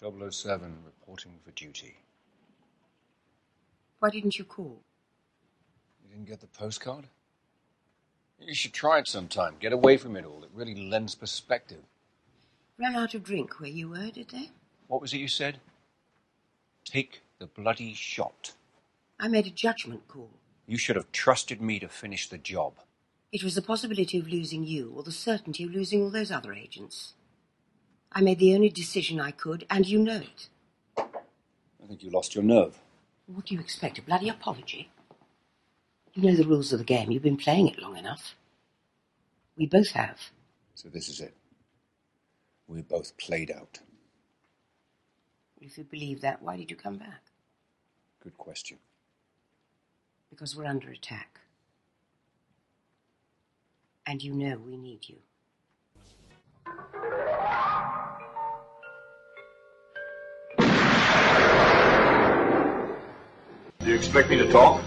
007, reporting for duty. Why didn't you call? You didn't get the postcard? You should try it sometime. Get away from it all. It really lends perspective. Ran out of drink where you were, did they? What was it you said? Take the bloody shot. I made a judgment call. You should have trusted me to finish the job. It was the possibility of losing you or the certainty of losing all those other agents. I made the only decision I could, and you know it. I think you lost your nerve. What do you expect? A bloody apology? You know the rules of the game. You've been playing it long enough. We both have. So this is it. We're both played out. If you believe that, why did you come back? Good question. Because we're under attack. And you know we need you. Do you expect me to talk?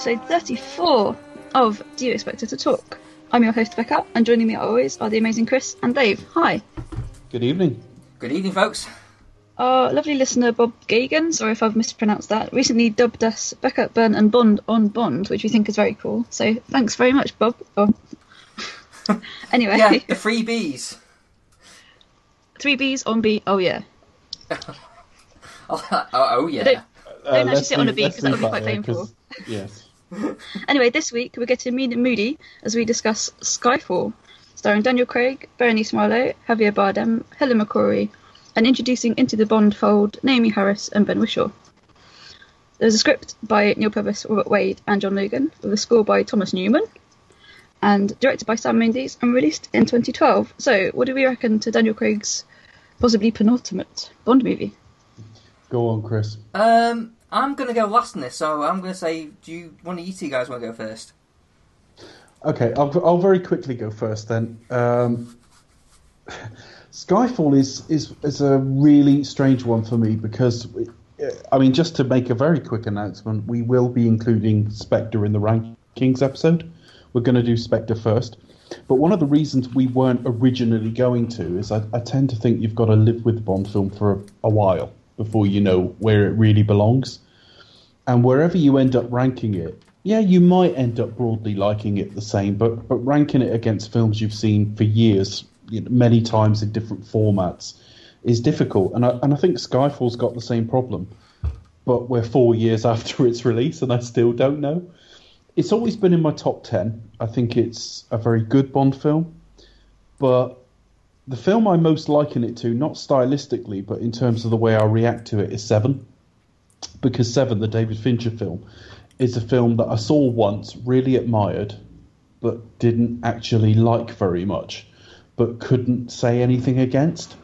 Episode 34 of Do You Expect Her to Talk? I'm your host, Becca, and joining me always are the amazing Chris and Dave. Hi. Good evening. Good evening, folks. Our lovely listener, Bob Gagan, sorry if I've mispronounced that, recently dubbed us Becca, Burn, and Bond on Bond, which we think is very cool. So thanks very much, Bob. Oh. anyway, Yeah, the three Bs. three B's on B. Oh, yeah. Oh, oh, oh, yeah. don't- Don't uh, actually sit on a leave- bee, let's 'cause that would be quite painful. Yes. Anyway, this week we're getting mean and moody as we discuss Skyfall, starring Daniel Craig, Bérénice Marlohe, Javier Bardem, Helen McCrory, and introducing into the Bond fold Naomie Harris and Ben Whishaw. There's a script by Neal Purvis, Robert Wade, and John Logan, with a score by Thomas Newman, and directed by Sam Mendes, and released in 2012. So, what do we reckon to Daniel Craig's possibly penultimate Bond movie? Go on, Chris. Um, I'm going to go last in this, so I'm going to say, do you one of you two guys want to go first? Okay, I'll, I'll very quickly go first then. Um, Skyfall is, is is a really strange one for me because, I mean, just to make a very quick announcement, we will be including Spectre in the rankings episode. We're going to do Spectre first. But one of the reasons we weren't originally going to is I, I tend to think you've got to live with Bond film for a, a while before you know where it really belongs. And wherever you end up ranking it, yeah, you might end up broadly liking it the same, but but ranking it against films you've seen for years, you know, many times in different formats, is difficult. And I and I think Skyfall's got the same problem, but we're four years after its release, and I still don't know. It's always been in my top ten. I think it's a very good Bond film, but the film I most liken it to, not stylistically, but in terms of the way I react to it, is Seven because Seven, the David Fincher film, is a film that I saw once, really admired, but didn't actually like very much, but couldn't say anything against.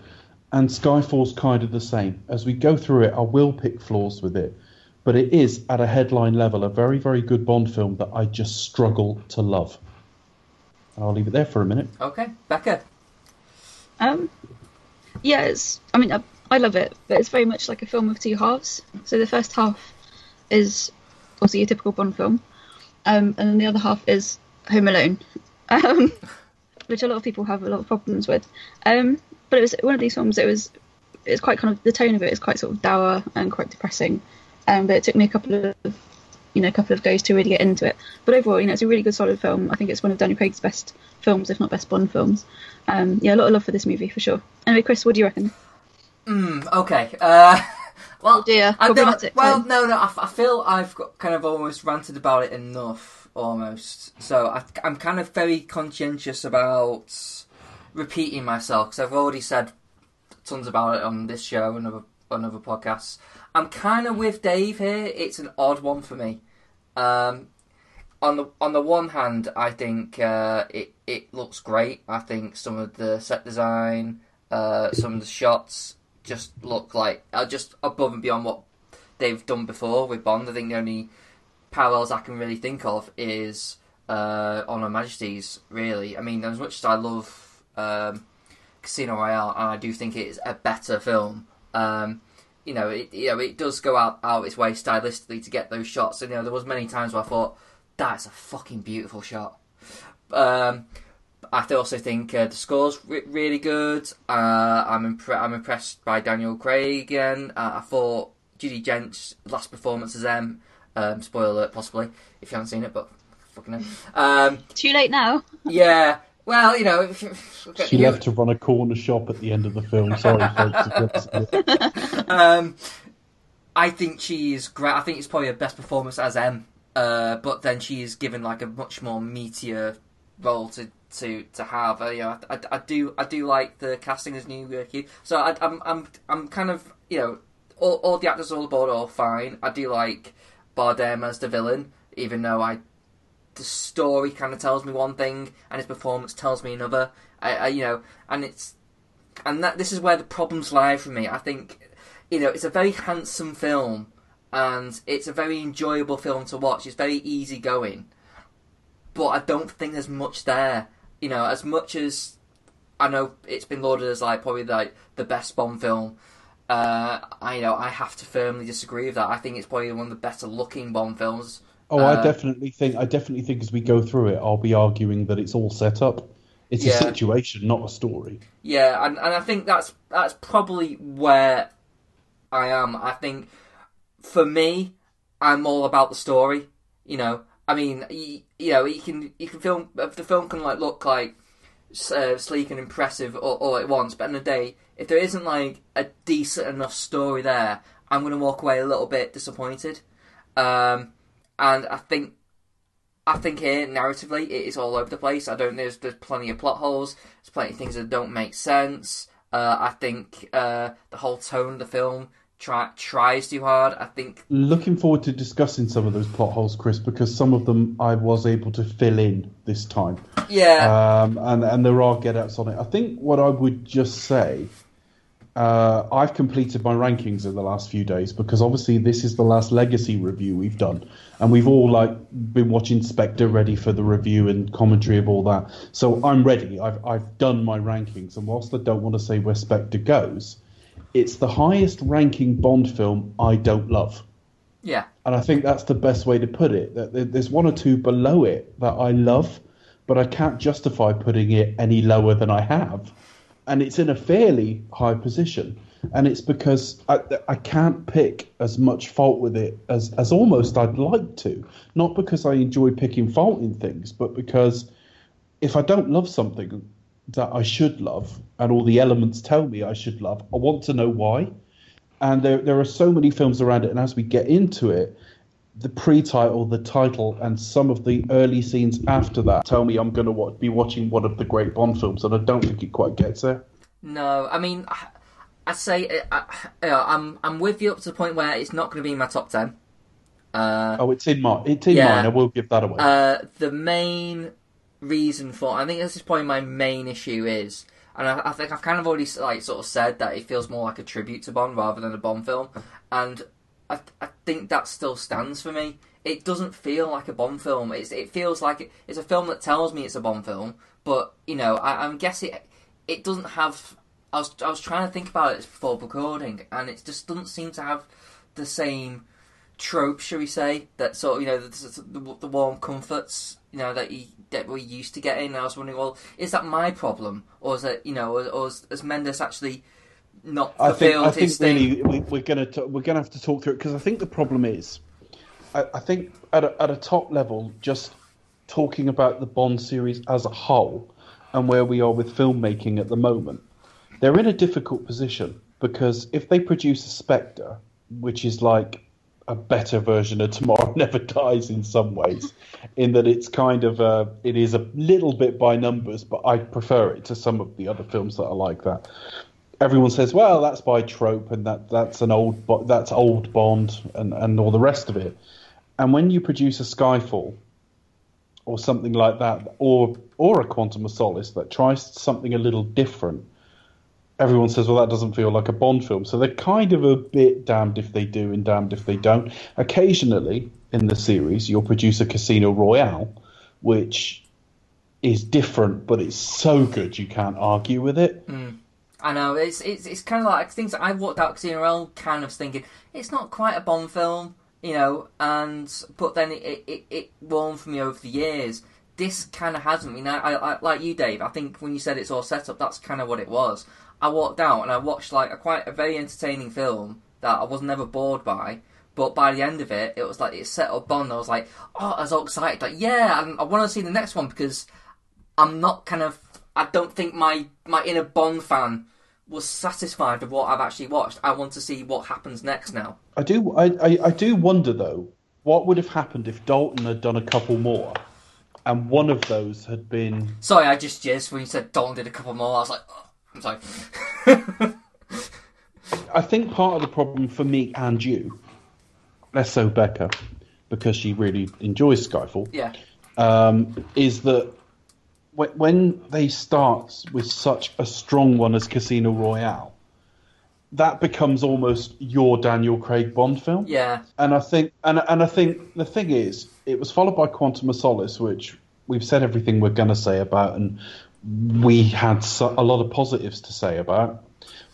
And Skyfall's kind of the same. As we go through it, I will pick flaws with it, but it is, at a headline level, a very, very good Bond film that I just struggle to love. I'll leave it there for a minute. Okay, Becca. Um, yeah, it's. I mean, I, I love it, but it's very much like a film of two halves. So the first half is obviously a typical Bond film, um, and then the other half is Home Alone, um, which a lot of people have a lot of problems with. Um, but it was one of these films. It was. It's quite kind of the tone of it is quite sort of dour and quite depressing. Um, but it took me a couple of you know, a couple of goes to really get into it. But overall, you know, it's a really good, solid film. I think it's one of Daniel Craig's best films, if not best Bond films. Um, yeah, a lot of love for this movie for sure. Anyway, Chris, what do you reckon? Mm, okay. Uh, well, Oh dear, I problematic well, time. no, no. I, feel I've got kind of almost ranted about it enough, almost. So I, I'm kind of very conscientious about repeating myself because I've already said tons about it on this show and other on other podcasts. I'm kind of with Dave here. It's an odd one for me. Um, on the on the one hand, I think uh, it it looks great. I think some of the set design, uh, some of the shots just look like are just above and beyond what they've done before with Bond. I think the only parallels I can really think of is uh, on Her Majesty's. Really, I mean, as much as I love um, Casino Royale, and I do think it is a better film. Um, you know, it you know it does go out out its way stylistically to get those shots. And you know, there was many times where I thought that's a fucking beautiful shot. Um, I also think uh, the score's re- really good. Uh, I'm impre- I'm impressed by Daniel Craig again. Uh, I thought Judi Dench's last performance as M. Um, spoiler alert, possibly if you haven't seen it, but fucking hell. Um, Too late now. yeah. Well, you know, She left to run a corner shop at the end of the film. Sorry, folks. if you haven't seen it. um, I think she's great. I think it's probably her best performance as M. Uh, but then she is given like a much more meatier role to to to have. Uh, you know, I, I, I do I do like the casting as new uh, So I, I'm I'm I'm kind of you know all, all the actors all aboard are all fine. I do like Bardem as the villain, even though I the story kind of tells me one thing and his performance tells me another. I, I you know, and it's and that this is where the problems lie for me. I think you know it's a very handsome film and it's a very enjoyable film to watch. It's very easy going, but I don't think there's much there. You know, as much as I know it's been lauded as like probably like the best Bond film. Uh, I you know I have to firmly disagree with that. I think it's probably one of the better looking Bond films. Oh, Uh, I definitely think. I definitely think as we go through it, I'll be arguing that it's all set up. It's Yeah. a situation, not a story. Yeah, and, and I think that's that's probably where I am. I think for me, I'm all about the story. You know, I mean, you, you know, you can you can film the film can like look like uh, sleek and impressive all, all at once, but in the day, if there isn't like a decent enough story there, I'm going to walk away a little bit disappointed. Um, and I think I think here narratively it is all over the place. I don't. There's there's plenty of plot holes. There's plenty of things that don't make sense. Uh, I think uh, the whole tone of the film try, tries too hard. I think Looking forward to discussing some of those plot holes, Chris, because some of them I was able to fill in this time. yeah, um, and and there are get outs on it. I think what I would just say, uh, I've completed my rankings in the last few days because obviously this is the last legacy review we've done, and we've all like been watching Spectre ready for the review and commentary of all that. So I'm ready. I've I've done my rankings, and whilst I don't want to say where Spectre goes, it's the highest ranking Bond film I don't love. yeah, And I think that's the best way to put it. That there's one or two below it that I love, but I can't justify putting it any lower than I have. And it's in a fairly high position. And it's because I, I can't pick as much fault with it as, as almost I'd like to. Not because I enjoy picking fault in things, but because if I don't love something that I should love, and all the elements tell me I should love, I want to know why and there there are so many films around it. And as we get into it, the pre-title, the title, and some of the early scenes after that tell me I'm going to wa- be watching one of the great Bond films, and I don't think it quite gets there. no. I mean, I, I say I, I, I'm I'm with you up to the point where it's not going to be in my top ten. Uh, Oh, it's in mine. It's in Yeah. mine. I will give that away. Uh, the main reason for I think this is probably my main issue is, and I, I think I've kind of already like sort of said that it feels more like a tribute to Bond rather than a Bond film, and I, I think that still stands for me. It doesn't feel like a Bond film. It's, it feels like it, it's a film that tells me it's a Bond film, but you know I, I'm guessing it, it doesn't have. I was I was trying to think about it before recording, and it just doesn't seem to have the same trope, shall we say, that sort of you know the, the, the warm comforts you know that you, that we're used to getting. And I was wondering, well, is that my problem, or is it you know, or, or has, has Mendes actually not I think I think his thing? really we, we're going to we're going to have to talk through it because I think the problem is, I, I think at a, at a top level, just talking about the Bond series as a whole and where we are with filmmaking at the moment, they're in a difficult position because if they produce a Spectre, which is like a better version of Tomorrow Never Dies in some ways, in that it's kind of uh, it is a little bit by numbers, but I prefer it to some of the other films that are like that everyone says, "Well, that's by trope, and that that's an old that's old Bond, and and all the rest of it." And when you produce a Skyfall, or something like that, or or a Quantum of Solace that tries something a little different, everyone says, well, that doesn't feel like a Bond film. So they're kind of a bit damned if they do and damned if they don't. Occasionally in the series, you'll produce a Casino Royale, which is different, but it's so good you can't argue with it. Mm. I know it's it's it's kind of like things that I walked out Casino Royale kind of thinking it's not quite a Bond film, you know, and but then it it, it warmed for me over the years. This kind of hasn't. I mean, I, I like you, Dave. I think when you said it's all set up, that's kind of what it was. I walked out and I watched like a quite a very entertaining film that I was never bored by. But by the end of it, it was like it set up Bond. I was like, oh, I was all excited. Like, yeah, and I want to see the next one because I'm not kind of. I don't think my my inner Bond fan was satisfied with what I've actually watched. I want to see what happens next now. I do. I, I, I do wonder though, what would have happened if Dalton had done a couple more, and one of those had been. Sorry, I just jizzed when you said Dalton did a couple more. I was like, oh, I'm sorry. I think part of the problem for me and you, less so Becca, because she really enjoys Skyfall, yeah, um, is that when, they start with such a strong one as Casino Royale, that becomes almost your Daniel Craig Bond film. yeah, And I think, and and I think the thing is, it was followed by Quantum of Solace, which we've said everything we're going to say about, and we had so, a lot of positives to say about,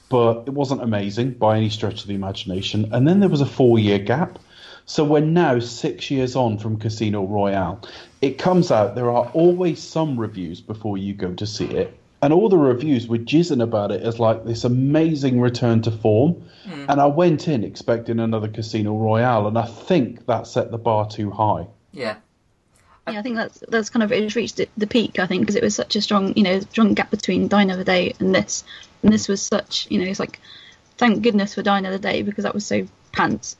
but it wasn't amazing by any stretch of the imagination. And then there was a four-year gap, so we're now six years on from Casino Royale. It comes out. There are always some reviews before you go to see it. And all the reviews were jizzing about it as like this amazing return to form. Hmm. And I went in expecting another Casino Royale, and I think that set the bar too high. yeah, Yeah, I think that's that's kind of it's reached the- the peak. I think because it was such a strong, you know, strong gap between Die Another Day and this, and this was such, you know, it's like, thank goodness for Die Another Day because that was so pants.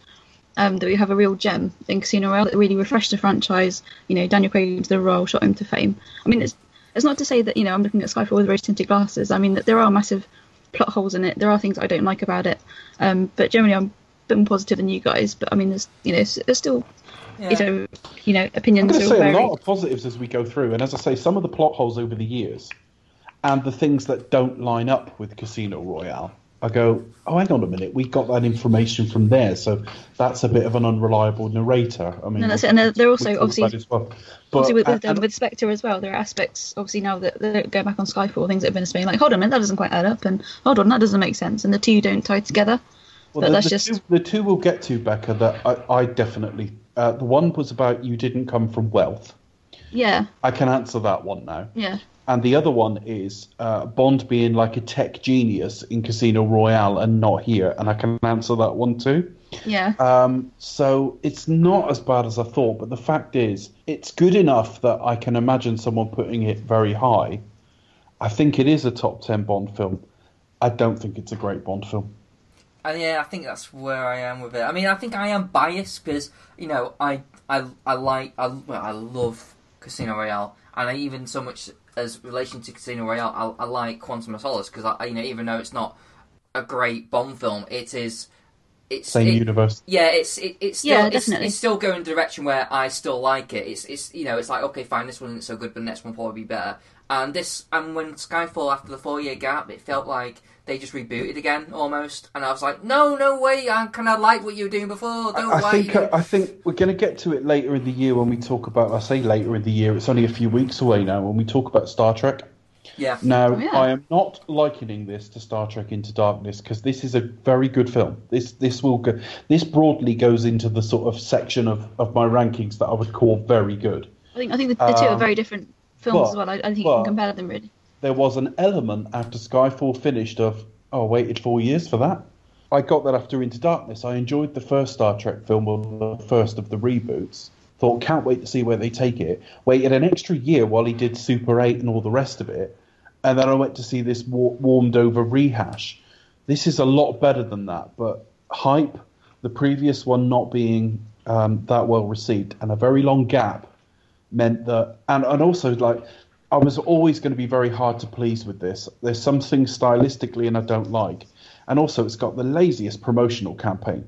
Um, that we have a real gem in Casino Royale that really refreshed the franchise. You know, Daniel Craig into the role, shot him to fame. I mean, it's it's not to say that you know I'm looking at Skyfall with rose tinted glasses. I mean that there are massive plot holes in it. There are things I don't like about it. Um, but generally I'm a bit more positive than you guys. But I mean, there's you know, there's, there's still yeah. you know, you know, opinions. I'm opinions going to say very. a lot of positives as we go through, and as I say, some of the plot holes over the years, and the things that don't line up with Casino Royale. I go, oh, hang on a minute, we got that information from there, so that's a bit of an unreliable narrator. I mean, No, that's it, and they're- they're also obviously- well. But, Obviously, with, with, and- um, with Spectre as well, there are aspects, obviously, now that they go back on Skyfall, things that have been explained, like, hold on a minute, that doesn't quite add up, and hold on, that doesn't make sense, and the two don't tie together. Well, but the, that's the just. two, the two we'll get to, Becca, that I, I definitely. Uh, the one was about you didn't come from wealth. Yeah, I can answer that one now. yeah. And the other one is uh, Bond being like a tech genius in Casino Royale and not here, and I can answer that one too. Yeah, Um, so it's not as bad as I thought, but the fact is, it's good enough that I can imagine someone putting it very high. I think it is a top 10 Bond film. I don't think it's a great Bond film. And yeah, I think that's where I am with it. I mean, I think I am biased because you know I I I like I well, I love Casino Royale, and I even so much as relation to Casino Royale, I, I like Quantum of Solace because I you know even though it's not a great Bond film, it is. It's Same it- universe. Yeah, it's it, it's still Yeah, it's, it's still going the direction where I still like it. It's it's you know it's like okay fine this one isn't so good but the next one will probably be better. And this and when Skyfall after the four year gap, it felt like they just rebooted again almost. And I was like, no, no way, I kind of like what you were doing before. Don't I why think you- I think we're going to get to it later in the year when we talk about. I say later in the year; it's only a few weeks away now. When we talk about Star Trek. yeah, Now, Oh, yeah. I am not likening this to Star Trek Into Darkness because this is a very good film. This this will go. This broadly goes into the sort of section of, of my rankings that I would call very good. I think I think the, the two are Um, very different films as well. I, I think you can compare them really. There was an element after Skyfall finished of oh, I waited four years for that. I got that after Into Darkness. I enjoyed the first Star Trek film, or the first of the reboots. Thought can't wait to see where they take it. Waited an extra year while he did Super Eight and all the rest of it, and then I went to see this wa- warmed over rehash. This is a lot better than that, but hype, the previous one not being um, that well received, and a very long gap meant that, and, and also like I was always going to be very hard to please with this. There's some things stylistically and I don't like, and also it's got the laziest promotional campaign.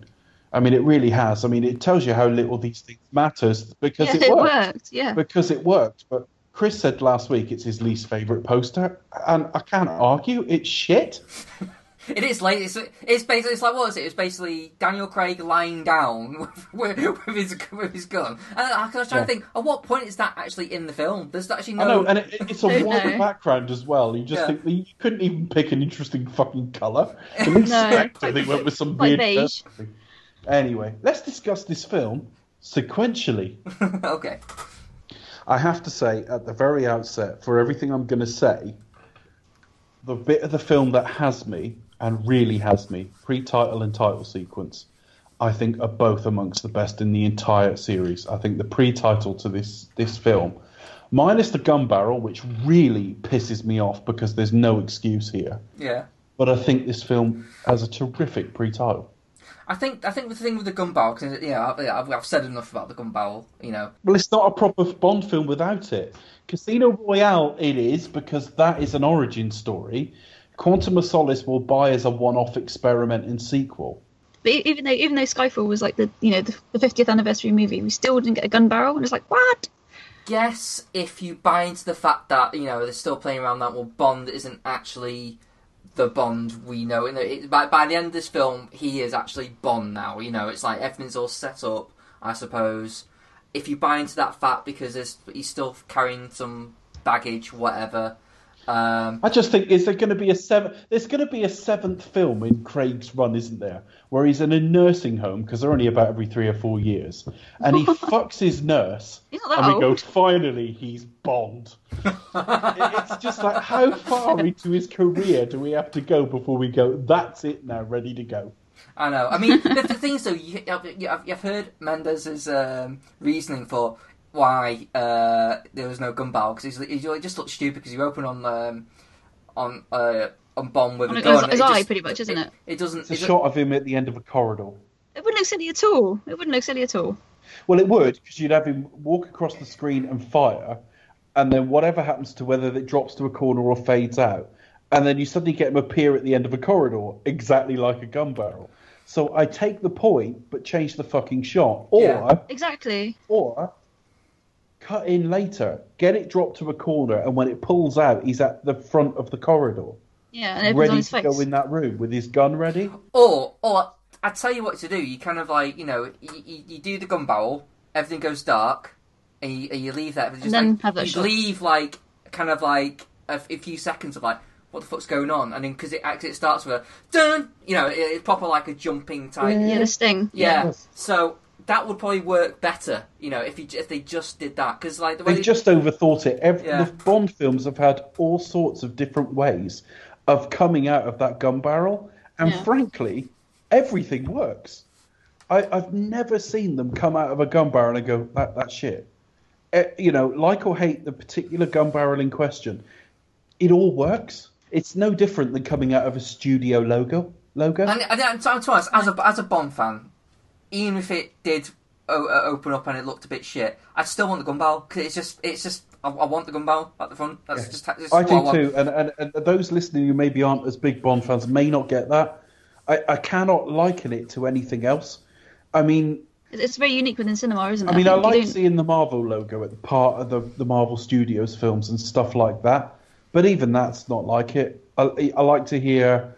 I mean, it really has. I mean, it tells you how little these things matters because yeah, it, it worked. worked. Yeah. Because it worked. But Chris said last week it's his least favourite poster, and I can't argue. It's shit. It is like it's it's basically it's like what is it? It's basically Daniel Craig lying down with, with, with his with his gun. And I was trying Yeah. to think, at what point is that actually in the film? There's actually no. I know, and it, it's a Don't white know. background as well. You just Yeah. think you couldn't even pick an interesting fucking colour. At least No. Spectre, they went with some Quite weird. beige. Anyway, let's discuss this film sequentially. okay. I have to say at the very outset, for everything I'm going to say, the bit of the film that has me and really has me, pre-title and title sequence, I think are both amongst the best in the entire series. I think the pre-title to this this film, minus the gun barrel, which really pisses me off because there's no excuse here. Yeah. But I think this film has a terrific pre-title. I think I think the thing with the gun barrel, because yeah, I've, I've, I've said enough about the gun barrel. You know, Well, it's not a proper Bond film without it. Casino Royale, it is because that is an origin story. Quantum of Solace will buy as a one-off experiment and sequel. But even though even though Skyfall was like the you know the, the 50th anniversary movie, we still didn't get a gun barrel, and it's like what? guess if you buy into the fact that you know they're still playing around that, well, Bond isn't actually the Bond we know. You know, it, by by the end of this film, he is actually Bond now. You know, it's like everything's all set up. I suppose if you buy into that fact because he's still carrying some baggage, whatever. Um, I just think is there going to be a seven? There's going to be a seventh film in Craig's run, isn't there? Where he's in a nursing home because they're only about every three or four years, and he fucks his nurse, He's not that and we old. go, finally, he's Bond. It's just like how far into his career do we have to go before we go? That's it now, ready to go. I know. I mean, the, the thing is, though, you, you've heard Mendes's um, reasoning for why uh, there was no gun barrel because he's, he's, it just looks stupid because you open on um, on uh, on Bond with On a his- gun. his it eye, just- pretty much, isn't it? It doesn't. It's a it shot of him at the end of a corridor. It wouldn't look silly at all. It wouldn't look silly at all. Well, it would because you'd have him walk across the screen and fire, and then whatever happens to whether it drops to a corner or fades out, and then you suddenly get him appear at the end of a corridor exactly like a gun barrel. So I take the point, but change the fucking shot, or Yeah. Exactly. or cut in later, get it dropped to a corner, and when it pulls out, he's at the front of the corridor, Yeah, and it on ready his to face. go in that room with his gun ready. Or, or I tell you what to do. You kind of like, you know, you, you, you do the gun barrel, everything goes dark, and you, and you leave that. Just then like, have that you shot. leave like kind of like a, a few seconds of like. What the fuck's going on? And then because it actually it starts with a dun, you know, it, it's proper like a jumping type. Yeah, the sting. Yeah. Yes. So that would probably work better, you know, if you if they just did that because like the way They've just overthought it. Every, Yeah. The Bond films have had all sorts of different ways of coming out of that gun barrel, and Yeah. frankly, everything works. I, I've never seen them come out of a gun barrel and go, "That that's shit." Eh, you know, like or hate the particular gun barrel in question, it all works. It's no different than coming out of a studio logo. Logo. And, and, and to, to be honest, as a as a Bond fan, even if it did o- uh, open up and it looked a bit shit, I'd still want the gun barrel because it's just it's just I, I want the gun barrel at the front. That's just, that's I do want. too, and, and, and those listening who maybe aren't as big Bond fans may not get that. I, I cannot liken it to anything else. I mean, It's- It's very unique within cinema, isn't it? I mean, I think you like seeing the Marvel logo at the part of the, the Marvel Studios films and stuff like that, but even that's not like it. I, I like to hear,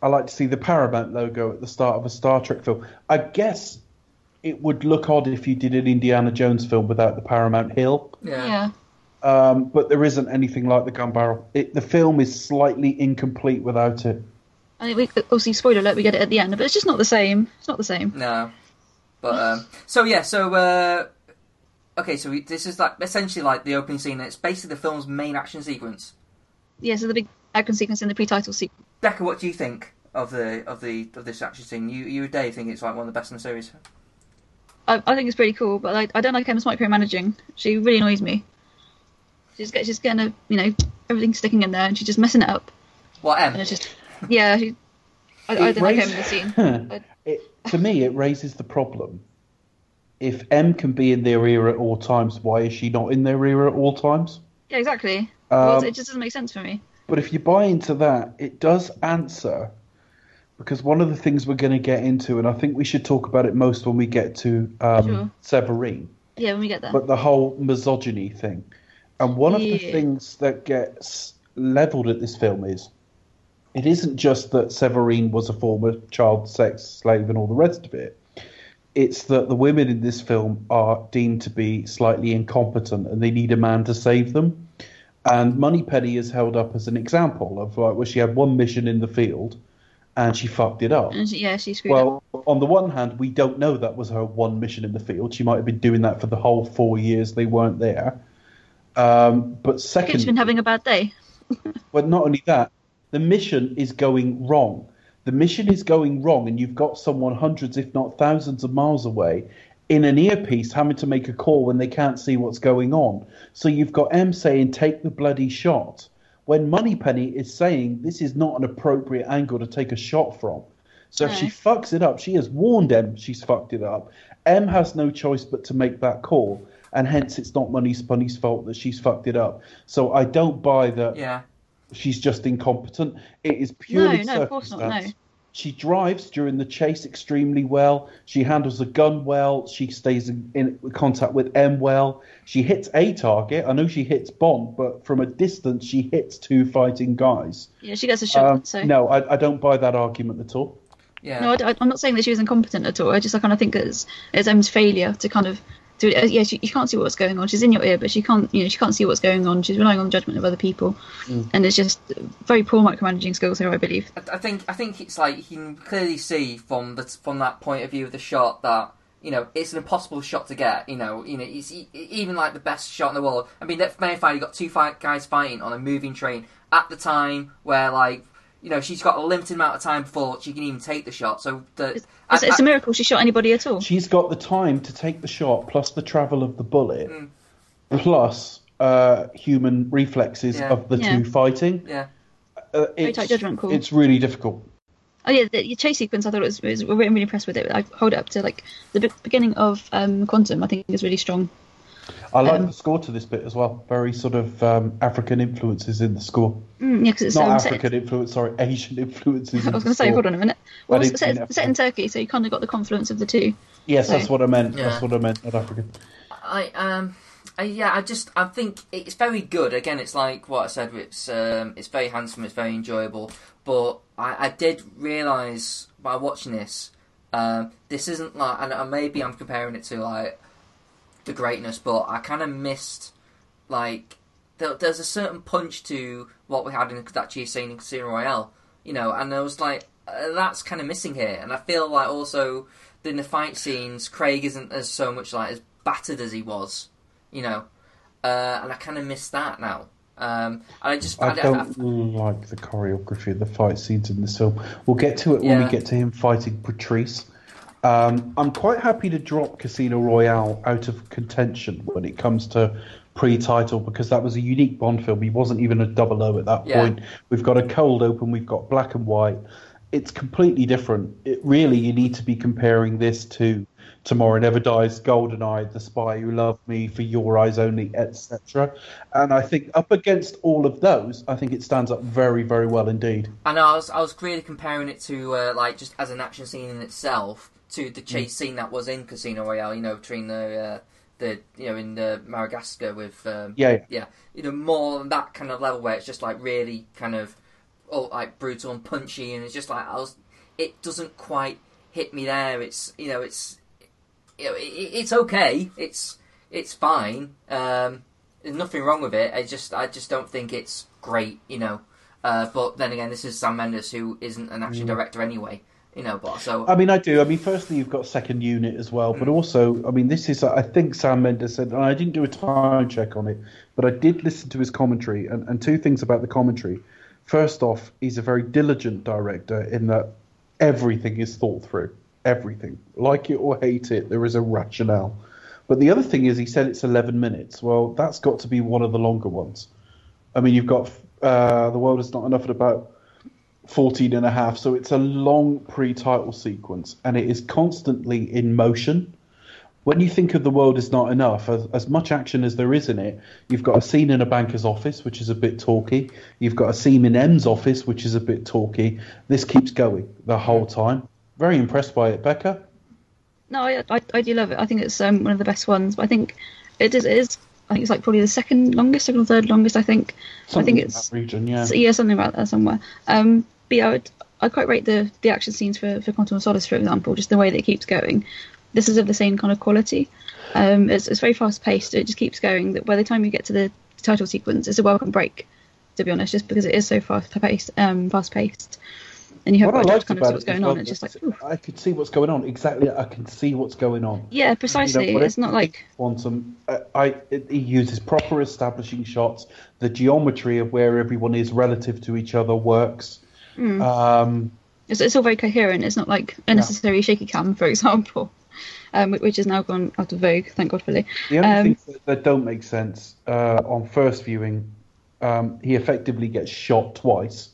I like to see the Paramount logo at the start of a Star Trek film. I guess it would look odd if you did an Indiana Jones film without the Paramount Hill. Yeah. Yeah. Um, but there isn't anything like the gun barrel. It, the film is slightly incomplete without it. I mean, we, obviously, spoiler alert, we get it at the end, but it's just not the same. It's not the same. No. But um, so yeah, so uh, okay, so we, this is like essentially like the opening scene. It's basically the film's main action sequence. Yeah, so the big action sequence in the pre-title sequence. Becca, what do you think of the of the of this action scene? You you and Dave think it's like one of the best in the series? I, I think it's pretty cool, but I, I don't like Emma's micromanaging. She really annoys me. She's get, she's getting a, you know everything sticking in there, and she's just messing it up. What M? And it's just yeah. She, I, I don't like raised- Emma in the scene. it, to me, it raises the problem. If M can be in their ear at all times, why is she not in their ear at all times? Yeah, exactly. well, Um, it just doesn't make sense for me. But if you buy into that, it does answer because one of the things we're going to get into, and I think we should talk about it most when we get to um, Sure. Severine, Yeah, when we get there. but the whole misogyny thing. And one of the things that gets leveled at this film is it isn't just that Severine was a former child sex slave and all the rest of it. It's that the women in this film are deemed to be slightly incompetent and they need a man to save them. And Moneypenny is held up as an example of like where she had one mission in the field and she fucked it up. She- yeah, she screwed up. Well, on the one hand, we don't know that was her one mission in the field. She might have been doing that for the whole four years they weren't there. Um, but She's been having a bad day. but not only that, the mission is going wrong. The mission is going wrong, and you've got someone hundreds, if not thousands, of miles away in an earpiece having to make a call when they can't see what's going on. So you've got M saying, "Take the bloody shot," when Moneypenny is saying this is not an appropriate angle to take a shot from. So if she fucks it up, she has warned M she's fucked it up. M has no choice but to make that call, and hence it's not Money's Bunny's fault that she's fucked it up. So I don't buy that Yeah. she's just incompetent. It is purely No, no, of course not, circumstance. no. She drives during the chase extremely well. She handles the gun well. She stays in, in contact with M well. She hits a target. I know she hits Bond, but from a distance, she hits two fighting guys. Yeah, she gets a shot. Um, so No, I, I don't buy that argument at all. Yeah. No, I, am not saying that she was incompetent at all. I just I kind of think it's it's M's failure to kind of do it. Yeah, she, you can't see what's going on. She's in your ear, but she can't you know she can't see what's going on. She's relying on the judgment of other people, Mm. and it's just very poor micromanaging skills here, I believe. I, I think I think it's like you can clearly see from the from that point of view of the shot that you know it's an impossible shot to get. You know, you know, it's e- even like the best shot in the world. I mean, that main fight you got two fight guys fighting on a moving train at the time where like you know she's got a limited amount of time before she can even take the shot. So the It's, I- it's I- a miracle she shot anybody at all. She's got the time to take the shot, plus the travel of the bullet, Mm. plus uh, human reflexes Yeah. of the Yeah. two fighting. yeah. Uh, Very it's, tight judgment call. It's really difficult. Oh yeah, the, the chase sequence I thought it was, was I'm really impressed with it. I hold it up to like the beginning of um, Quantum. I think is really strong. I like Um, the score to this bit as well. Very sort of um, African influences in the score. Mm, yeah, because it's Not um, set, African influence, sorry, Asian influences. I was going to say, score. hold on a minute. Well, it's set, set in Turkey, so you kind of got the confluence of the two. Yes, that's what I meant. Yeah. That's what I meant. Not African. I um, I, yeah, I just I think it's very good. Again, it's like what I said. It's um, it's very handsome. It's very enjoyable. But I, I did realise by watching this, um, this isn't like, and uh, maybe I'm comparing it to like the greatness, but I kind of missed like there, there's a certain punch to what we had in that cheese scene in Casino Royale, you know, and I was like, uh, that's kind of missing here, and I feel like also in the fight scenes, Craig isn't as so much like as battered as he was, you know, uh, and I kind of miss that now. Um, and I just I I, I, don't like the choreography of the fight scenes in this film. We'll get to it when we get to him fighting Patrice. Um, I'm quite happy to drop Casino Royale out of contention when it comes to pre-title because that was a unique Bond film. He wasn't even a double O at that Yeah. point. We've got a cold open. We've got black and white. It's completely different. It really you need to be comparing this to Tomorrow Never Dies, Goldeneye, The Spy Who Loved Me, For Your Eyes Only, etc. And I think up against all of those, I think it stands up very, very well indeed. And I was I was really comparing it to uh, like just as an action scene in itself to the chase scene that was in Casino Royale. You know, between the uh, the you know in the Madagascar with um, Yeah, yeah. yeah, you know more on that kind of level where it's just like really kind of oh like brutal and punchy, and it's just like I was. It doesn't quite hit me there. It's you know it's you know it, it's okay. It's it's fine. Um, there's nothing wrong with it. I just I just don't think it's great. You know. Uh, but then again, this is Sam Mendes, who isn't an action director anyway. You know, but so I mean, I do. I mean, firstly, you've got second unit as well, but also, I mean, this is, I think Sam Mendes said, and I didn't do a time check on it, but I did listen to his commentary, and, and two things about the commentary. First off, he's a very diligent director in that everything is thought through. Everything. Like it or hate it, there is a rationale. But the other thing is, he said it's 11 minutes. Well, that's got to be one of the longer ones. I mean, you've got uh, The World Is Not Enough at about 14 and a half. So it's a long pre title sequence and it is constantly in motion. when you think of the world is not enough, as, as much action as there is in it, you've got a scene in a banker's office, which is a bit talky. You've got a scene in M's office, which is a bit talky. This keeps going the whole time. Very impressed by it, Becca. No, I, I, I do love it. I think it's um, one of the best ones. But I think it is, it is. I think it's like probably the second longest, second or third longest. I think. Something I think in it's region, yeah. yeah, something about that somewhere. Um, but yeah, I, would, I quite rate the the action scenes for for Quantum of Solace, for example, just the way that it keeps going. This is of the same kind of quality. Um, it's, it's very fast paced. It just keeps going. That by the time you get to the title sequence, it's a welcome break. To be honest, just because it is so fast paced, um, fast paced, and you have What I got to liked kind of see what's going well on. It's just like, ooh. I could see what's going on. Exactly, I can see what's going on. yeah, precisely. You know, it's not like quantum. Uh, I it, he uses proper establishing shots. The geometry of where everyone is relative to each other works. Hmm. Um, it's, it's all very coherent. It's not like unnecessary shaky cam, for example, um, which has now gone out of vogue. Thank God for Lee. the only Um, things that, that don't make sense uh, on first viewing, um, he effectively gets shot twice.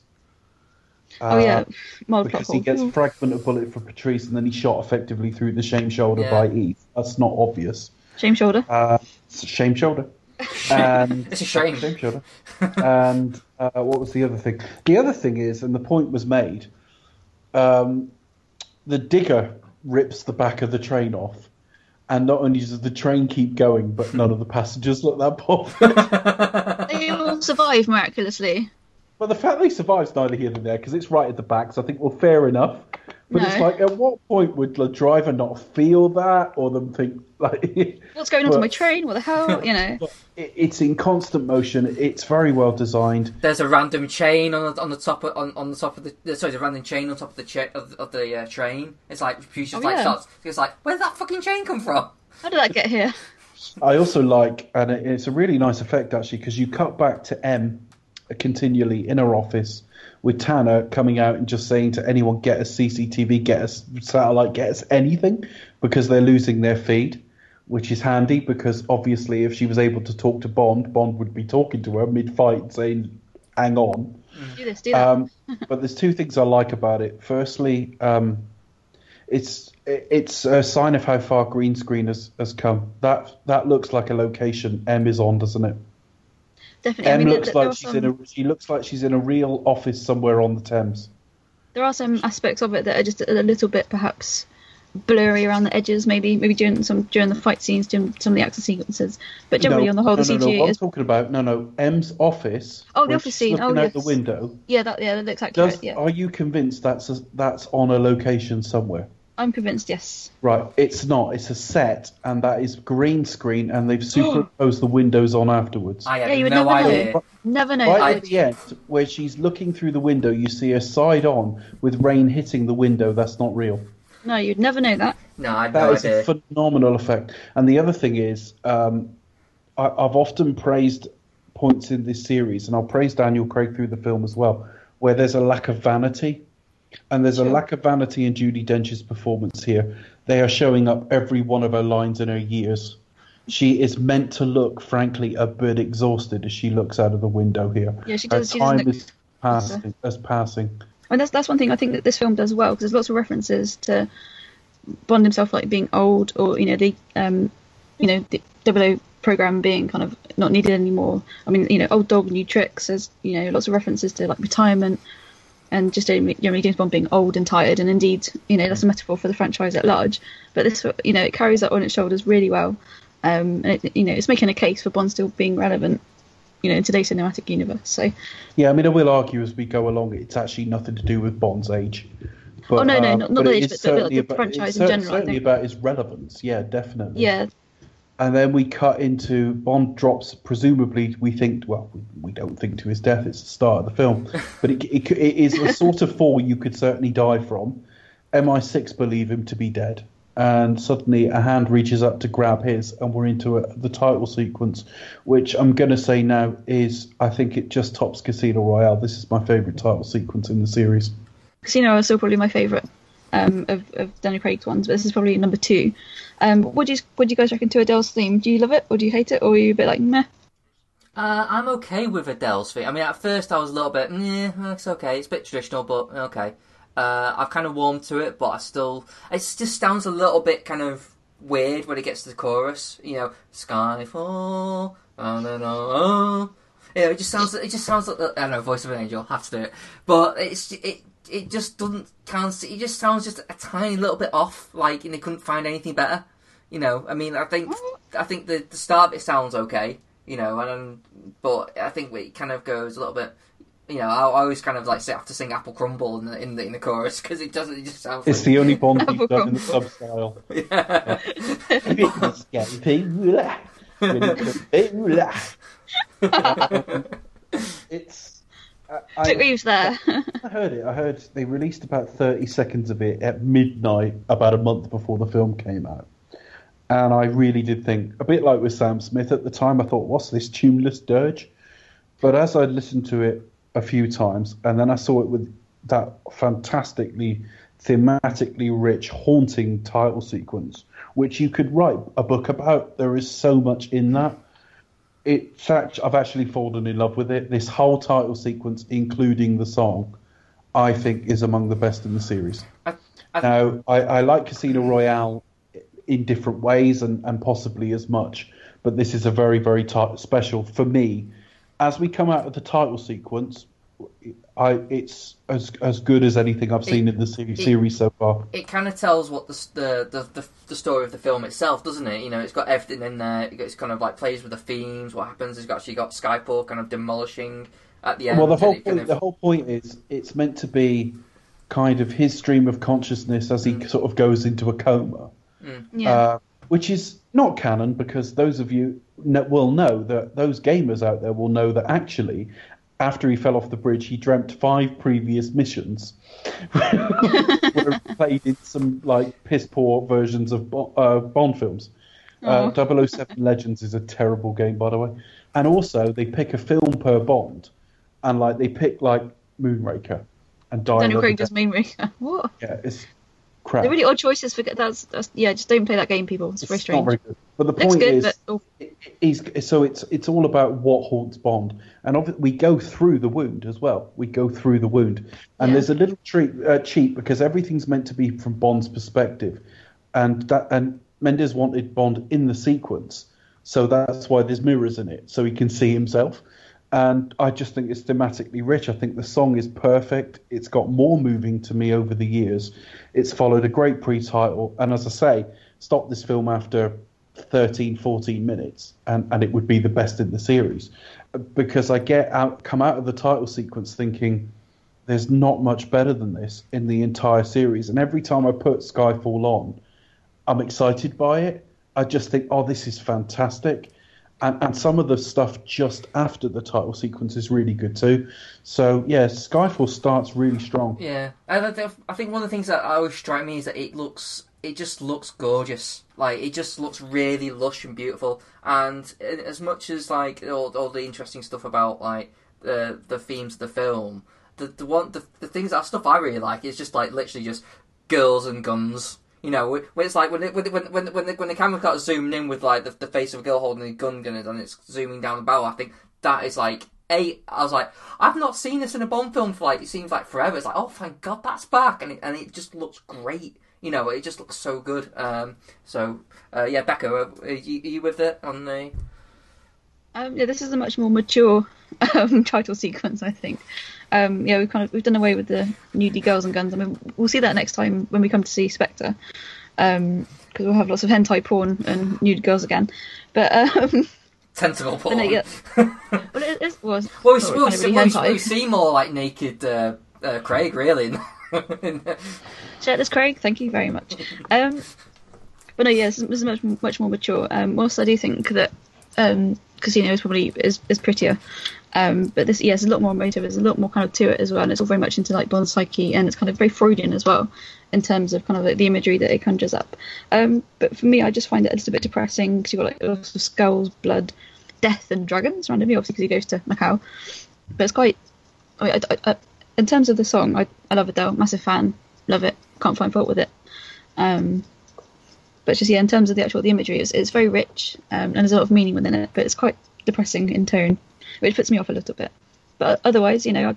oh yeah, Uh, mild because he gets Ooh. fragment of bullet for Patrice, and then he's shot effectively through the shame shoulder Yeah. by Eve. That's not obvious. Shame shoulder. Uh, shame shoulder. And It's a shame. Shame shoulder. and uh, what was the other thing? The other thing is, and the point was made, um, the digger rips the back of the train off. And not only does the train keep going, but none of the passengers look that bothered. they all survive miraculously. but the fact they survive's neither here nor there because it's right at the back. So I think, well, fair enough. But it's like, at what point would the driver not feel that, or them think like What's going on to my train? What the hell? You know. it, it's in constant motion? It's very well designed. There's a random chain on the, on the top of, on, on the top of the sorry, there's a random chain on top of the cha- of, of the uh, train. It's like producer's Oh, like yeah. starts. It's like where did that fucking chain come from? How did that get here? I also like, and it- it's a really nice effect actually, because you cut back to M continually in her office with Tanner coming out and just saying to anyone, "Get us CCTV, get us satellite, get us anything," because they're losing their feed, which is handy because obviously if she was able to talk to Bond, Bond would be talking to her mid-fight saying, "Hang on." Do this, do that. Um, but there's two things I like about it. Firstly, um, it's it's a sign of how far green screen has, has come. That that looks like a location M is on, doesn't it? Definitely. I M mean, looks there like she's some, in a she looks like she's in a real office somewhere on the Thames. there are some aspects of it that are just a little bit perhaps blurry around the edges. Maybe maybe during some during the fight scenes, during some of the action sequences. But generally, no, on the whole, no, the no, no, CG What I'm talking about, no, no, M's office. Oh, the office scene. Looking Oh, out the window. yeah, that yeah, that looks accurate. Does, yeah, Are you convinced that's a, that's on a location somewhere? I'm convinced. Yes. Right, it's not. It's a set, and that is green screen, and they've superimposed the windows on afterwards. I had Yeah, you would no never idea. know. Never know. Right I at the end, where she's looking through the window, you see her side on with rain hitting the window. That's not real. No, you'd never know that. No, I had That no is idea. a phenomenal effect. And the other thing is, um, I, I've often praised points in this series, and I'll praise Daniel Craig through the film as well, where there's a lack of vanity. And there's a lack of vanity in Judi Dench's performance here. They are showing up every one of her lines in her years. She is meant to look, frankly, a bit exhausted as she looks out of the window here. Yeah, she Her does- she doesn't time look- is passing. As passing. And that's that's one thing I think that this film does well because there's lots of references to Bond himself like being old or you know the um you know the 00 program being kind of not needed anymore. I mean you know old dog new tricks. There's you know lots of references to like retirement and just generally James Bond being old and tired. And indeed you know that's a metaphor for the franchise at large. But this you know it carries that on its shoulders really well. Um, and it, you know it's making a case for Bond still being relevant. You know, in today's cinematic universe. So, Yeah, I mean, I will argue as we go along, it's actually nothing to do with Bond's age. But, Oh, no, no, um, not- not but the age, but- but certainly the franchise it's in general, I Certainly think. about its relevance, yeah, definitely. yeah, And then we cut into Bond drops, presumably, we think, well, we, we don't think to his death, it's the start of the film, but it, it, it is a sort of fall you could certainly die from. MI6 believe him to be dead. And suddenly a hand reaches up to grab his, and we're into a, the title sequence, which I'm going to say now is, I think it just tops Casino Royale. This is my favourite title sequence in the series. Casino is still probably my favourite um, of, of Daniel Craig's ones, but this is probably number two. Um, what do you what do you guys reckon to Adele's theme? Do you love it or do you hate it, or are you a bit like meh? Uh, I'm okay with Adele's theme. I mean, at first I was a little bit, yeah, it's okay. It's a bit traditional, but okay. Uh, I've kind of warmed to it, but I still, it just sounds a little bit kind of weird when it gets to the chorus. You know, Skyfall. Oh, no, no. You know, it just sounds. It just sounds like I don't know, voice of an angel. Have to do it, but it's it. It just doesn't count. It just sounds just a tiny little bit off. Like, and they couldn't find anything better. You know, I mean, I think I think the the start of it sounds okay. You know, and um, but I think it kind of goes a little bit. You know, I, I always kind of like say, have to sing "Apple Crumble" in the in the, in the chorus because it doesn't. It just sounds. It's like, the only Bond Apple you've done in the sub style. yeah. it's. I, Reeves there. I heard it. I heard they released about 30 seconds of it at midnight about a month before the film came out. And I really did think, a bit like with Sam Smith at the time, I thought, what's this tuneless dirge? But as I listened to it a few times, and then I saw it with that fantastically thematically rich, haunting title sequence, which you could write a book about. There is so much in that. It's I've actually fallen in love with it. This whole title sequence, including the song, I think is among the best in the series. I- I- now, I, I like Casino Royale in different ways and, and possibly as much, but this is a very, very ti special for me. As we come out of the title sequence, I it's as as good as anything I've seen in the se- it- series so far. it kind of tells what the, the the the the story of the film itself, doesn't it? You know, it's got everything in there. It's kind of like plays with the themes. What happens? It's actually got Skyfall kind of demolishing at the end. Well, the whole it kind point, of- the whole point is it's meant to be kind of his stream of consciousness as he Mm. sort of goes into a coma, yeah. uh, which is not canon because those of you kn- will know that those gamers out there will know that actually. After he fell off the bridge, he dreamt five previous missions were played in some like piss poor versions of uh, Bond films. Uh, 007 Legends is a terrible game, by the way. And also, they pick a film per Bond, and like they pick like Moonraker and Die Daniel Craig does Moonraker. What? Yeah, it's crap. They're really odd choices. For that's, that's yeah. Just don't play that game, people. It's, very strange. not very good. But the Looks point good, is, but oh, it- so it's it's all about what haunts Bond, and we go through the wound as well. We go through the wound, and Yeah. there's a little treat uh, cheat because everything's meant to be from Bond's perspective, and that and Mendes wanted Bond in the sequence, so that's why there's mirrors in it, so he can see himself. And I just think it's thematically rich. I think the song is perfect. It's got more moving to me over the years. It's followed a great pre-title, and as I say, stop this film after 13, 14 minutes, and, and it would be the best in the series. Because I get out, come out of the title sequence thinking, there's not much better than this in the entire series. And every time I put Skyfall on, I'm excited by it. I just think, oh, this is fantastic. And, and some of the stuff just after the title sequence is really good too. So, yeah, Skyfall starts really strong. Yeah, I, think- I think one of the things that always strike me is that it looks, it just looks gorgeous. Like it just looks really lush and beautiful. And as much as like all, all the interesting stuff about like the the themes of the film, the the one the, the things that stuff I really like is just like literally just girls and guns. You know, when it's like when it, when when when the, when the camera starts zooming in with like the, the face of a girl holding a gun gun and it's zooming down the barrel, I think that is like a. I was like, I've not seen this in a Bond film for like it seems like forever. It's like, oh thank God that's back, and it, and it just looks great. You know, it just looks so good. Um, so uh, yeah, Becca, are, are, you, are you with it on the? Um, yeah, this is a much more mature um, title sequence, I think. Um, yeah, we've kind of we've done away with the nudie girls and guns. I mean, we'll see that next time when we come to see Spectre, because we'll have lots of hentai porn and nude girls again. But um, Tentacle porn. it gets well, it, it was Well, we, sort we, of kind of we, really we, hentai. we see more like naked uh, uh, Craig, really. in- Shirtless Craig, thank you very much. Um, but no, yeah, this is, this is much much more mature. Um, whilst I do think that um, Casino is probably is, is prettier, um, but this yes, a lot more emotive. There's a lot more kind of to it as well, and it's all very much into like Bond's psyche, and it's kind of very Freudian as well in terms of kind of like the imagery that it conjures up. Um, but for me, I just find it a little bit depressing because you've got like lots of skulls, blood, death, and dragons randomly, obviously because he goes to Macau. But it's quite. I mean, I, I, in terms of the song, I, I love Adele, massive fan, love it, can't find fault with it. Um, but just yeah, in terms of the actual the imagery, it's, it's very rich um, and there's a lot of meaning within it, but it's quite depressing in tone, which puts me off a little bit. But otherwise, you know, I,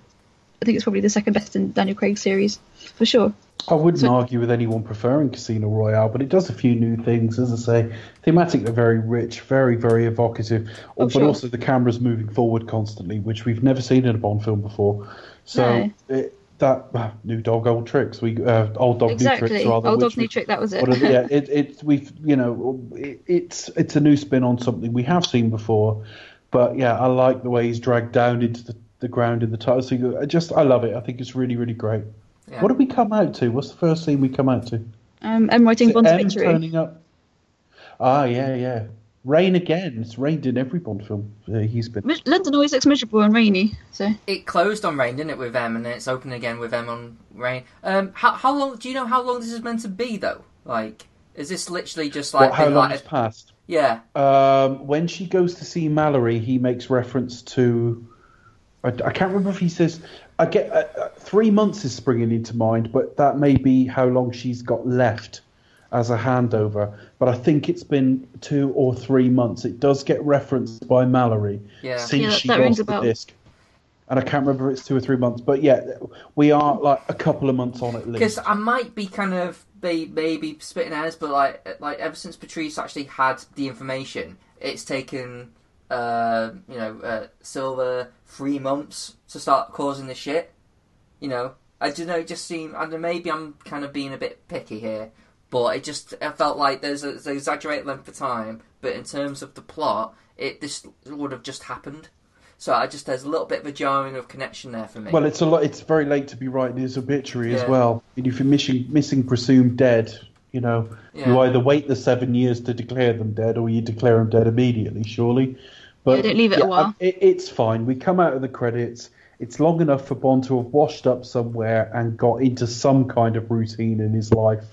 I think it's probably the second best in Daniel Craig series for sure. I wouldn't So- argue with anyone preferring Casino Royale, but it does a few new things. As I say, thematically very rich, very, very evocative. Oh, but sure. also the camera's moving forward constantly, which we've never seen in a Bond film before. So No. it, that uh, new dog, old tricks. We uh, old dog, new exactly. tricks rather. Old dog new trick. That was it. what are the- yeah, it, it, we've, you know, it, it's it's a new spin on something we have seen before, but yeah, I like the way he's dragged down into the, the ground in the title. So I just, I love it. I think it's really, really great. Yeah. What did we come out to? What's the first thing we come out to? um, M writing Is it Bond's M victory. turning up. Ah, yeah, yeah. Rain again. It's rained in every Bond film uh, he's been. London always looks miserable and rainy. So It closed on rain, didn't it, with M, and then it's open again with M on rain. Um, how, how long? Do you know how long this is meant to be though? Like, is this literally just like What, how long like has passed? yeah? Um, when she goes to see Mallory, he makes reference to. I, I can't remember if he says. I get uh, uh, three months is springing into mind, but that may be how long she's got left as a handover. But I think it's been two or three months. It does get referenced by Mallory Yeah. since Yeah, she that lost the bell. disc. And I can't remember if it's two or three months, but yeah, we are like a couple of months on at least. Because I might be kind of be, maybe spitting hairs, but like like ever since Patrice actually had the information, it's taken uh, you know uh, Silva three months to start causing the shit. You know, I don't know. It just seemed. I don't know. Maybe I'm kind of being a bit picky here, but it just I felt like there's a, there's an exaggerated length of time, but in terms of the plot, it this would have just happened. So I just there's a little bit of a jarring of connection there for me. Well, it's a lot. It's very late to be writing his obituary as well. And if you're missing, missing presumed dead, you know, Yeah. you either wait the seven years to declare them dead, or you declare them dead immediately. Surely, but Yeah, don't leave it a while. It, it's fine. We come out of the credits. It's long enough for Bond to have washed up somewhere and got into some kind of routine in his life.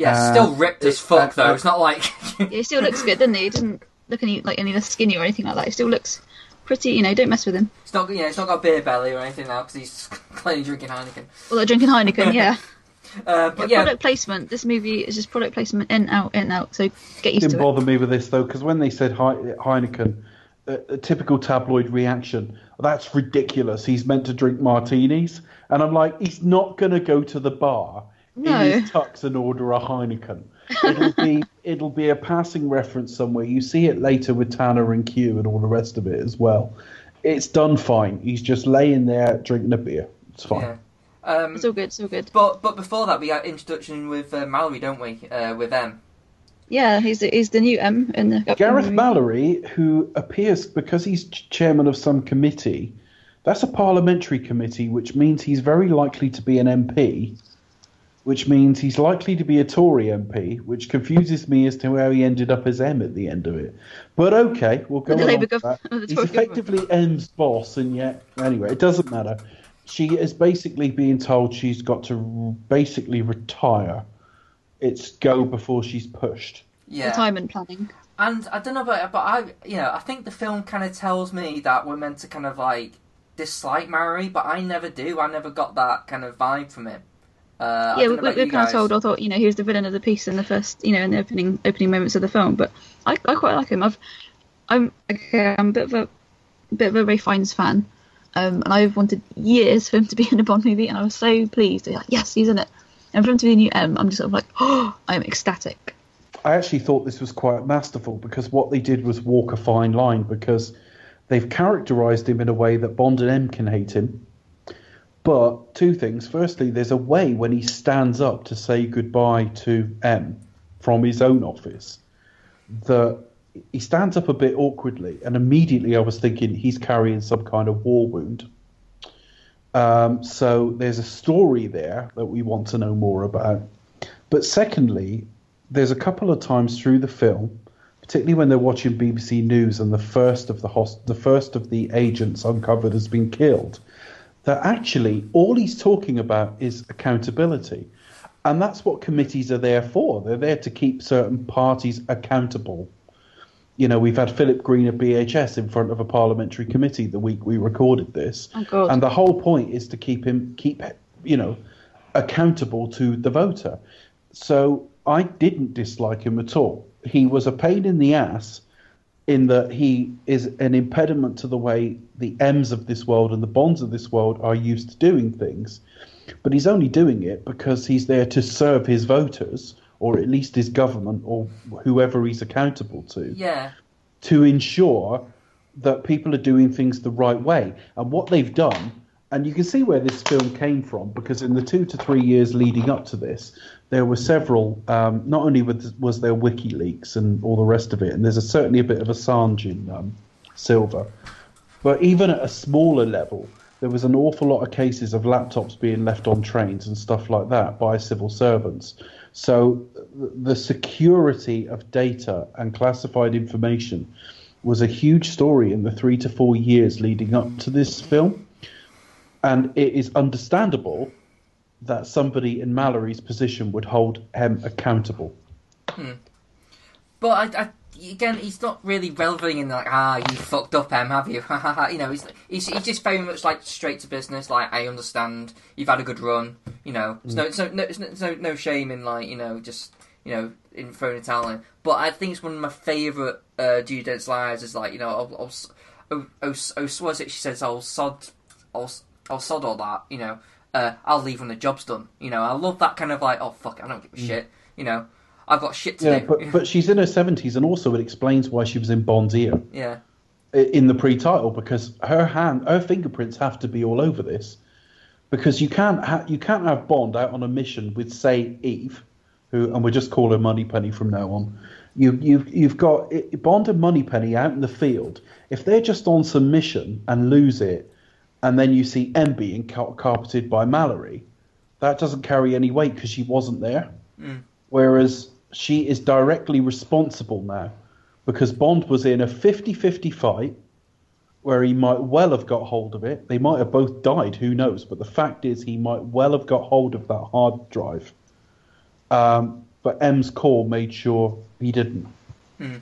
Yeah, uh, still ripped as fuck uh, though. uh, It's not like yeah, he still looks good, doesn't he? He doesn't look any like any less skinny or anything like that. He still looks pretty. You know, don't mess with him. It's not, yeah, it's not got beer belly or anything now because he's clearly drinking Heineken. Well, they're drinking Heineken, yeah. Uh, but yeah, Product placement. This movie is just product placement in out in out. So get used didn't to it. bother me with this though because when they said Heineken, a, a typical tabloid reaction. That's ridiculous. He's meant to drink martinis, and I'm like, he's not going to go to the bar No. in his tux and order a Heineken. It'll be it'll be a passing reference somewhere. You see it later with Tanner and Q and all the rest of it as well. It's done fine. He's just laying there drinking a beer. It's fine. yeah. Um, It's all good. It's all good. but but before that, we got introduction with uh, Mallory, don't we? Uh, with M. Yeah, he's the, he's the new M in the Gareth movie. Mallory, who appears because he's chairman of some committee, that's a parliamentary committee, which means he's very likely to be an MP, which means he's likely to be a Tory MP, which confuses me as to how he ended up as M at the end of it. But okay, we'll go The along Labour with gov- that. the He's Tory government. effectively M's boss, and yet anyway, it doesn't matter. She is basically being told she's got to basically retire. It's go before she's pushed. Yeah. Retirement planning. And I don't know, but but I you know I think the film kind of tells me that we're meant to kind of like dislike Mallory, but I never do. I never got that kind of vibe from him. Uh, yeah, we, know we, about we're kind of told. I thought you know he was the villain of the piece in the first, you know, in the opening opening moments of the film. But I, I quite like him. I've I'm okay, I'm a bit of a bit of a Ralph Fiennes fan, um, and I've wanted years for him to be in a Bond movie, and I was so pleased. to be Like, yes, he's in it. And for him to be the new M, I'm just sort of like, oh, I'm ecstatic. I actually thought this was quite masterful because what they did was walk a fine line because they've characterized him in a way that Bond and M can hate him. But two things. Firstly, there's a way when he stands up to say goodbye to M from his own office that he stands up a bit awkwardly, and immediately I was thinking he's carrying some kind of war wound. Um, so there's a story there that we want to know more about. But secondly, there's a couple of times through the film, particularly when they're watching BBC News and the first of the host- the first of the agents uncovered has been killed, that actually all he's talking about is accountability. And that's what committees are there for. They're there to keep certain parties accountable. You know, we've had Philip Green of BHS in front of a parliamentary committee the week we recorded this. Oh, And the whole point is to keep him keep you know accountable to the voter. So I didn't dislike him at all. He was a pain in the ass in that he is an impediment to the way the M's of this world and the Bonds of this world are used to doing things. But he's only doing it because he's there to serve his voters, or at least his government, or whoever he's accountable to Yeah. to ensure that people are doing things the right way. And what they've done, and you can see where this film came from, because in the two to three years leading up to this, there were several. Um, not only was, was there WikiLeaks and all the rest of it, and there's a, certainly a bit of Assange in um, Silva, but even at a smaller level, there was an awful lot of cases of laptops being left on trains and stuff like that by civil servants. So the security of data and classified information was a huge story in the three to four years leading up to this film. And it is understandable that somebody in Mallory's position would hold him accountable. Hmm. But I, I, again, he's not really relevant in like, ah, you fucked up, M, have you? you know, he's, he's he's just very much like straight to business. Like, I understand you've had a good run. You know, no, there's no, no, no, no, no shame in like, you know, just you know, in throwing a towel in. But I think it's one of my favourite uh, Judi Dench's lives is like, you know, I'll, I'll, oh, oh, oh, what was it? She says, "I'll sod, I'll, s- I'll sod all that." You know, uh, I'll leave when the job's done. You know, I love that kind of like, oh fuck, I don't give a shit. You know, I've got shit to Yeah, do. but, but she's in her 70s, and also it explains why she was in Bond's ear. yeah. in the pre-title because her hand, her fingerprints have to be all over this, because you can't ha- you can't have Bond out on a mission with say Eve, who and we'll just call her Moneypenny from now on. You you've you've got Bond and Moneypenny out in the field. If they're just on some mission and lose it, and then you see M being car- carpeted by Mallory, that doesn't carry any weight because she wasn't there. Mm. Whereas she is directly responsible now because Bond was in a 50 50 fight where he might well have got hold of it. They might have both died, who knows? But the fact is, he might well have got hold of that hard drive. Um, but M's call made sure he didn't. Mm.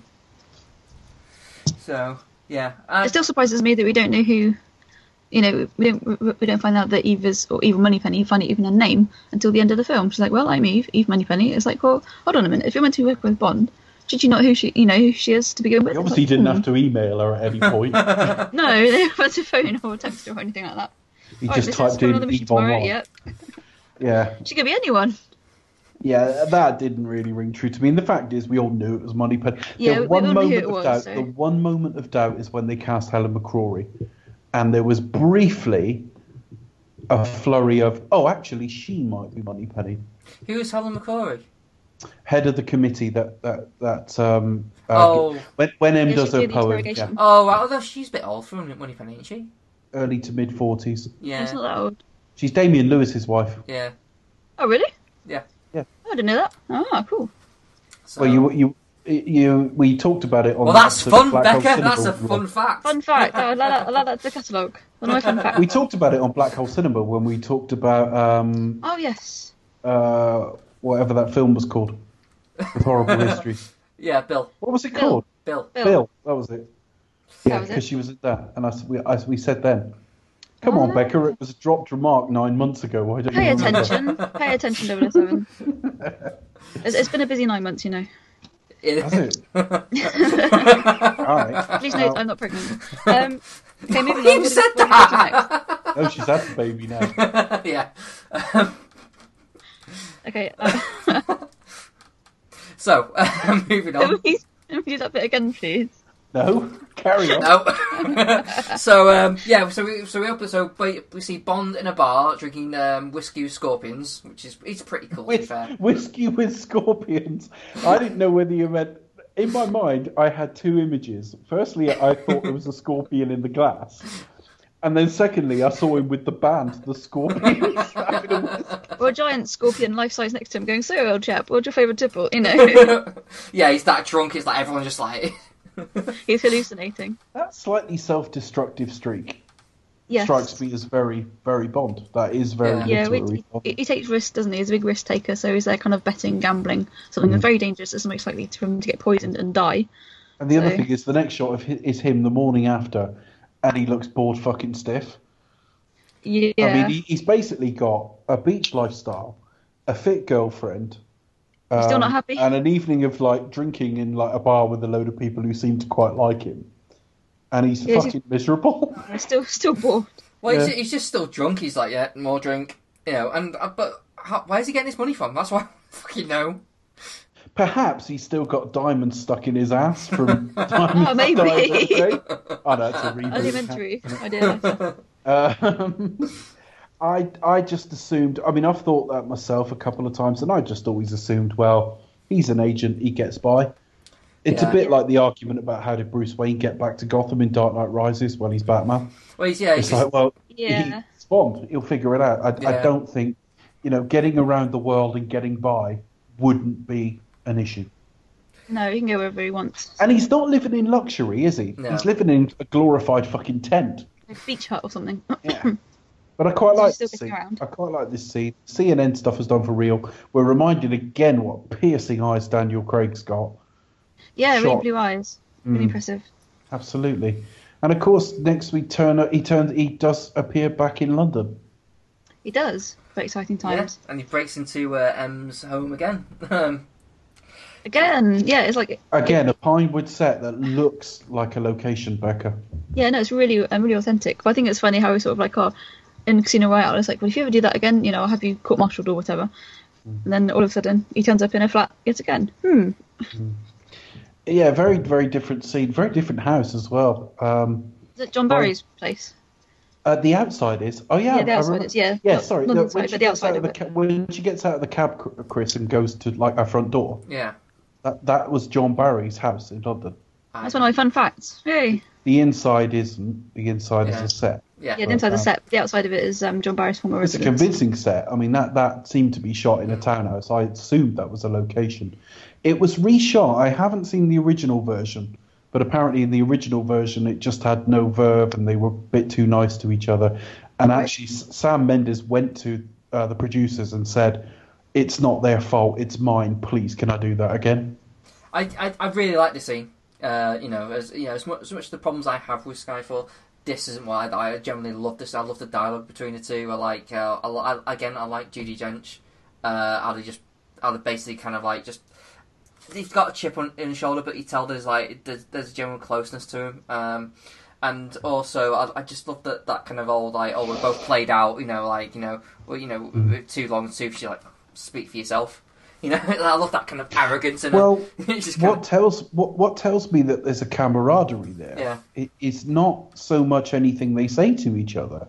So yeah, um It still surprises me that we don't know who. You know, we don't we don't find out that Eve is or Eve or Moneypenny. Find out even her name until the end of the film. She's like, "Well, I'm Eve, Eve Moneypenny." It's like, well, hold on a minute. If you're meant to work with Bond, did you not who she, you know, who she is to begin with? He obviously like, didn't hmm. have to email her at any point. No, they weren't meant to phone or text her or anything like that. He All right, just this typed in another mission Eve tomorrow. online. Yeah, Yeah, she could be anyone. yeah, that didn't really ring true to me. And the fact is, we all knew it was Moneypenny. Yeah, the we- one we all knew who moment it of was, doubt, so- the one moment of doubt is when they cast Helen McCrory, and there was briefly a flurry of, oh, actually, she might be Moneypenny. who is Helen McCrory? head of the committee that that that um uh, Oh. when when M Yeah, does her doing poem yeah. Oh, right, although she's a bit old for Moneypenny, isn't she? early to mid forties. Yeah, It's not that old. She's Damian Lewis's wife. yeah. Oh, really? Yeah. Yeah. Oh, I didn't know that. Oh, cool. So, Well, you you you we talked about it on. well, that's the fun, Black Hole Becca. That's a Cinema. fun fact. Fun fact. Oh, I like that. I like that. The catalogue. One of my fun facts. We talked about it on Black Hole Cinema when we talked about um Oh yes. uh whatever that film was called with horrible histories. Yeah, Bill. What was it Bill. called? Bill. Bill. Bill. That was it. Yeah, because she was at that, and as we as we said then. Come on, Ah. Becca. It was a dropped remark nine months ago. Why don't Pay you attention. Pay attention, 007. It's, it's been a busy nine months, you know. Has it? All right. Please note, Well, I'm not pregnant. Um, okay, moving You on. What said do we- what do we get to next? No, she's had the baby now. yeah. Okay, uh, So, moving can on. we, can we do that bit again, please? No, carry on. No. so um, yeah, so we so we open so we, we see Bond in a bar drinking um, whiskey with scorpions, which is it's pretty cool. To be With fair. whiskey with scorpions. I didn't know whether you meant. In my mind, I had two images. Firstly, I thought there was a scorpion in the glass. And then secondly, I saw him with the band, the Scorpions. having a. Or a giant scorpion life size next to him going, So, old chap, what's your favourite tipple? You know, yeah, he's that drunk. It's like everyone just like he's hallucinating. that slightly self-destructive streak Yes. strikes me as very, very Bond. That is very Yeah. Yeah, Bond. he, he takes risks, doesn't he? He's a big risk taker, so he's there kind of betting, gambling, something that's very dangerous that's most likely for him to get poisoned and die. And the other thing is, the next shot of hi- is him the morning after, and he looks bored fucking stiff. Yeah. I mean, he, he's basically got a beach lifestyle, a fit girlfriend, Still Um, not happy? And an evening of like drinking in like a bar with a load of people who seem to quite like him, and he's Yeah, he's- fucking miserable. I'm still still bored. Well, he's, Yeah. he's just still drunk. He's like, yeah, more drink, you know. And uh, but how, why is he getting his money from? That's why I fucking know. Perhaps he's still got diamonds stuck in his ass from diamonds. Oh, maybe. Diamonds, eh? oh, no, it's a reboot. Elementary. I did. Um, I I just assumed. I mean, I've thought that myself a couple of times, and I just always assumed, well, he's an agent, he gets by. It's Yeah. a bit like the argument about how did Bruce Wayne get back to Gotham in Dark Knight Rises when he's Batman. Well, he's yeah, he's It's just, like, well, Yeah. he's Bond. He'll figure it out. I, Yeah. I don't think, you know, getting around the world and getting by wouldn't be an issue. No, he can go wherever he wants. And he's not living in luxury, is he? No. He's living in a glorified fucking tent. Like beach hut or something. Yeah. But I quite like still this scene. around. I quite like this scene. CNN stuff is done for real. We're reminded again what piercing eyes Daniel Craig's got. yeah, really blue eyes. Really Mm. impressive. Absolutely. And of course, next week Turner he turns he does appear back in London. He does. Very exciting yeah, times. and he breaks into uh, M's home again. Um, Again, yeah, it's like Again, a Pinewood set that looks like a location, Becca. yeah, no, it's really um, really authentic. But I think it's funny how we sort of like oh, in Casino Royale, it's like, well, if you ever do that again, you know, I'll have you court martialed or whatever. Mm. And then all of a sudden, he turns up in a flat yet again. Hmm. Yeah, very very different scene, very different house as well. Um, Is it John Barry's place? uh, the outside is oh yeah, Yeah, the outside is, yeah. yeah. Not- sorry, not no, inside, when, she but the gets outside out of the of ca- when she gets out of the cab, Chris, and goes to like our front door. yeah, That that was John Barry's house in London. That's one of my fun facts. Hey. The inside isn't. The inside Yeah. is a set. yeah, Yeah, the inside of the um, set. The outside of it is um, John Barry's former It's a convincing set. I mean, that that seemed to be shot in a townhouse. I assumed that was a location. It was reshot. I haven't seen the original version, but apparently in the original version it just had no verve and they were a bit too nice to each other. And actually, Sam Mendes went to uh, the producers and said, "It's not their fault. It's mine. Please, can I do that again?" I, I, I really like the scene. Uh, you know, as you know, as much as much of the problems I have with Skyfall, this isn't why I, I generally love. This I love the dialogue between the two. I like, uh, I, I, again, I like Judi Dench. Uh, how they just, how they basically kind of like just. He's got a chip on in his shoulder, but you tell there's like there's, there's a general closeness to him. Um, and also, I, I just love that that kind of old like, oh, we're both played out. You know, like you know, well, you know, with too long tooth. You're like, speak for yourself. You know, I love that kind of arrogance and Well, it's just kind what tells what what tells me that there's a camaraderie there Yeah. it is not so much anything they say to each other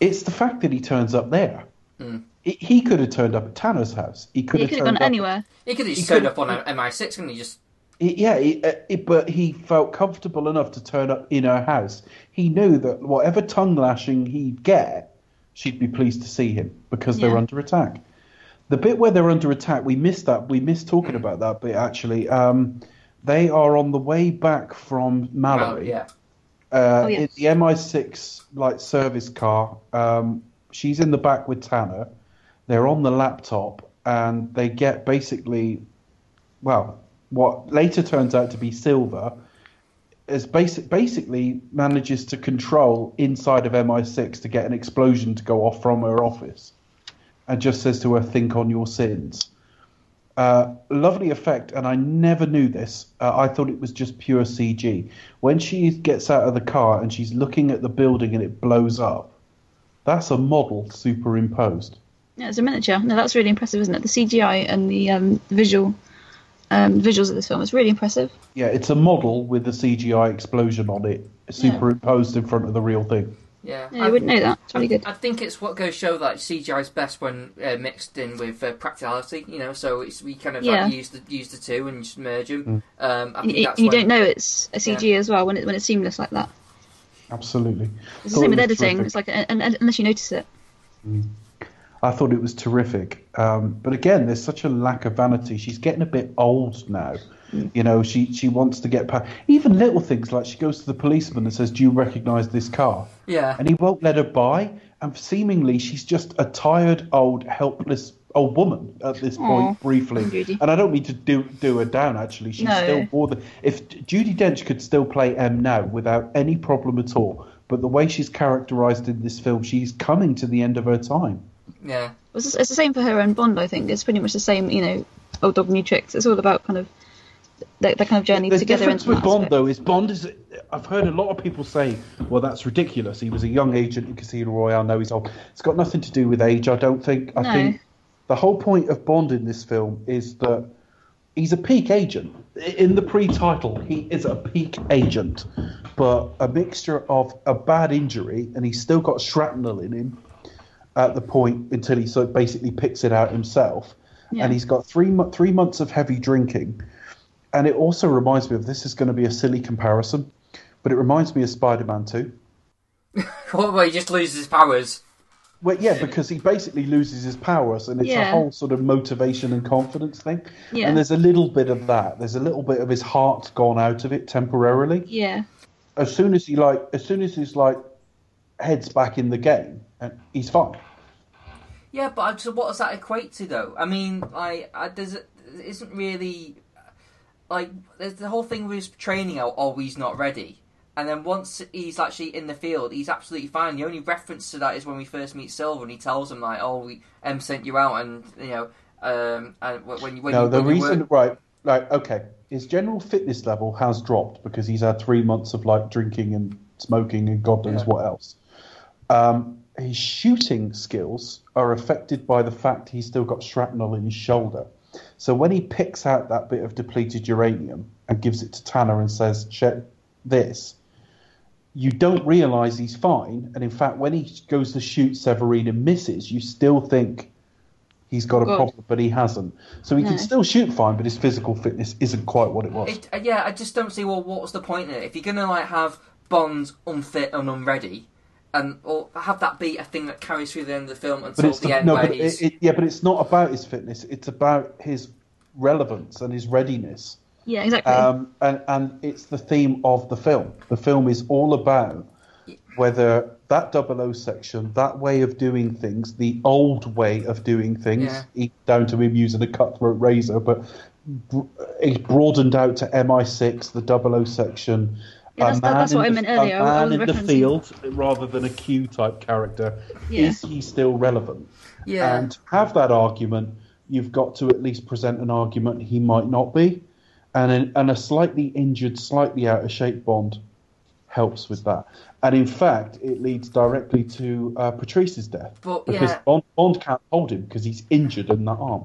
it's the fact that he turns up there Mm. He- he could have turned up at Tanner's house he could He have could have gone up anywhere. He could have just turned up on a MI6, couldn't he? Just yeah he, uh, he- but he felt comfortable enough to turn up in her house he knew that whatever tongue lashing he'd get she'd be pleased to see him because they're under attack the bit where they're under attack we missed that we missed talking about that bit actually um, they are on the way back from well, Mallory yeah, uh, Oh, yes. in the MI6 like service car. Um, she's in the back with Tanner. They're on the laptop, and they get basically, well, what later turns out to be Silva, is basic basically manages to control inside of MI6 to get an explosion to go off from her office, and just says to her, "Think on your sins." Uh, lovely effect, and I never knew this. Uh, I thought it was just pure CG. When she gets out of the car and she's looking at the building and it blows up, that's a model superimposed. Yeah, it's a miniature. No, that's really impressive, isn't it? The CGI and the um, visual um, visuals of this film is really impressive. Yeah, it's a model with the CGI explosion on it, superimposed in front of the real thing. Yeah. Yeah, you wouldn't know that. It's really good. I think it's what goes show that CGI is best when uh, mixed in with uh, practicality. You know, so it's we kind of Yeah. like use the use the two and just merge them. Um, I You, think you that's you when, don't know it's a CG as well when it when it's seamless like that. Absolutely. It's the Thought same with editing. terrific. It's like un- un- unless you notice it. I thought it was terrific. Um, but again, there's such a lack of vanity. She's getting a bit old now. You know, she, she wants to get past even little things like she goes to the policeman and says, "Do you recognise this car?" Yeah, and he won't let her by. And seemingly, she's just a tired, old, helpless old woman at this point, briefly. Judi. And I don't mean to do do her down. Actually, she's No. still more than if Judi Dench could still play M now without any problem at all. But the way she's characterised in this film, she's coming to the end of her time. Yeah, It's, it's the same for her and Bond. I think it's pretty much the same. You know, old dog new tricks. It's all about kind of their, their kind of journey the together. difference with Bond, aspect. though, is Bond is. I've heard a lot of people say, "Well, that's ridiculous. He was a young agent in Casino Royale. Now he's old." It's got nothing to do with age. I don't think. I No. think the whole point of Bond in this film is that he's a peak agent. In the pre-title, he is a peak agent, but a mixture of a bad injury and he's still got shrapnel in him at the point until he sort of basically picks it out himself. Yeah. And he's got three three months of heavy drinking, and it also reminds me of this is going to be a silly comparison, but it reminds me of Spider-Man Two. What, where he just loses his powers? Well, yeah, because he basically loses his powers, and it's a whole sort of motivation and confidence thing. Yeah. And there's a little bit of that. There's a little bit of his heart gone out of it temporarily. Yeah, As soon as he like, as soon as he's like, heads back in the game, and he's fine. Yeah, but so what does that equate to, though? I mean, like, I, there's it isn't really like there's the whole thing with his training out. Oh, he's not ready, and then once he's actually in the field, he's absolutely fine. The only reference to that is when we first meet Silva, and he tells him like, "Oh, we M sent you out," and you know, um, and when you when no, you, the when reason, right, right, okay. His general fitness level has dropped because he's had three months of like drinking and smoking and God knows Yeah. what else. Um, his shooting skills are affected by the fact he's still got shrapnel in his shoulder. So when he picks out that bit of depleted uranium and gives it to Tanner and says, "Check this," you don't realise he's fine. And in fact, when he goes to shoot Severine and misses, you still think he's got a God. problem, but he hasn't. So he No. can still shoot fine, but his physical fitness isn't quite what it was. It, uh, yeah, I just don't see well what's the point in it if you're gonna like have Bond unfit and unready, and or have that be a thing that carries through the end of the film until it's the, the- end no, where but he's it, it, yeah, but it's not about his fitness. It's about his relevance and his readiness. yeah, exactly. Um, and, and it's the theme of the film. The film is all about whether that double O section, that way of doing things, the old way of doing things, Yeah. down to him using a cutthroat razor, but it's broadened out to MI6, the double O section. Yeah, that's- a that- that's man what in I the- meant earlier. I- A I man in the referencing- field rather than a Q type character. Yeah. Is he still relevant? yeah. And to have that argument, you've got to at least present an argument he might not be. And, an, and a slightly injured, slightly out of shape Bond helps with that. And in fact, it leads directly to uh, Patrice's death. But, because yeah. Bond, Bond can't hold him because he's injured in that arm.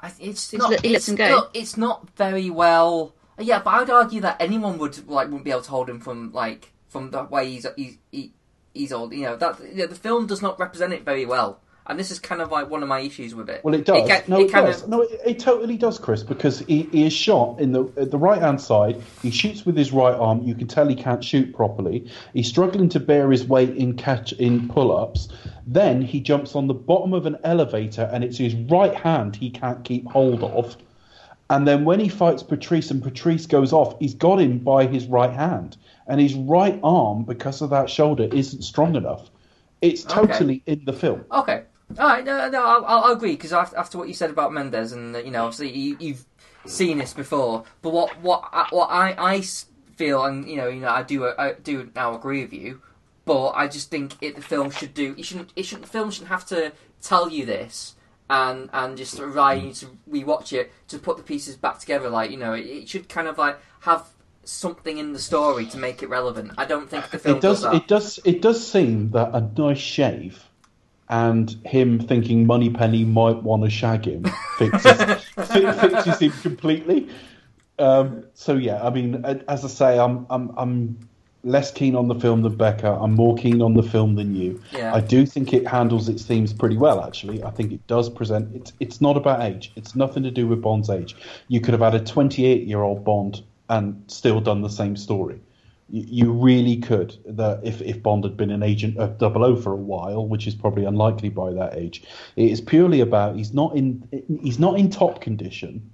I, it's He not. let- it's, him go. look, it's not very well. Uh, yeah, but I'd argue that anyone would like wouldn't be able to hold him from like from the way he's he's he, he's old. You know that yeah, the film does not represent it very well, and this is kind of like one of my issues with it. Well, it does. ca- no, it it, does. of- No, it, it totally does, Chris, because he, he is shot in the at the right hand side. He shoots with his right arm. You can tell he can't shoot properly. He's struggling to bear his weight in catch in pull ups. Then he jumps on the bottom of an elevator, and it's his right hand he can't keep hold of. And then when he fights Patrice and Patrice goes off, he's got him by his right hand, and his right arm, because of that shoulder, isn't strong enough. It's Okay. totally in the film. Okay. All right. No, no, I'll, I'll agree because after, after what you said about Mendes and uh, you know, obviously you, you've seen this before. But what what I, what I, I feel and you know you know I do I do now agree with you. But I just think it the film should do. It shouldn't. It shouldn't. The film shouldn't have to tell you this and and just rely on you to rewatch it to put the pieces back together. Like you know, it, it should kind of like have something in the story to make it relevant. I don't think the film it does, that. it does it does seem that a nice shave and him thinking Moneypenny might want to shag him fixes, fi- fixes him completely. Um, so yeah, I mean, as I say, I'm I'm I'm less keen on the film than Becca. I'm more keen on the film than you. Yeah. I do think it handles its themes pretty well. Actually, I think it does present. It's it's not about age. It's nothing to do with Bond's age. You could have had a 28 year old Bond and still done the same story. You, you really could. That if if Bond had been an agent of 00 for a while, which is probably unlikely by that age, it is purely about he's not in he's not in top condition,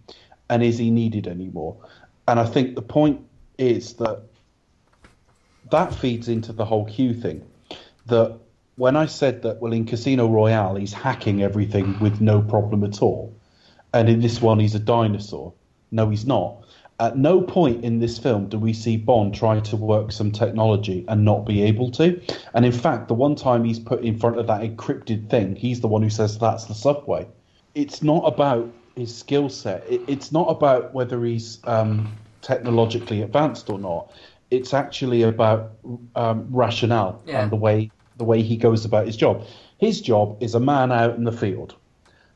and is he needed anymore? And I think the point is that that feeds into the whole Q thing. That when I said that, well, in Casino Royale, he's hacking everything with no problem at all, and in this one, he's a dinosaur. No, he's not. At no point in this film do we see Bond try to work some technology and not be able to. And in fact, the one time he's put in front of that encrypted thing, he's the one who says that's the subway. It's not about his skill set. It, it's not about whether he's um, technologically advanced or not. It's actually about um, rationale Yeah. and the way the way he goes about his job. His job is a man out in the field.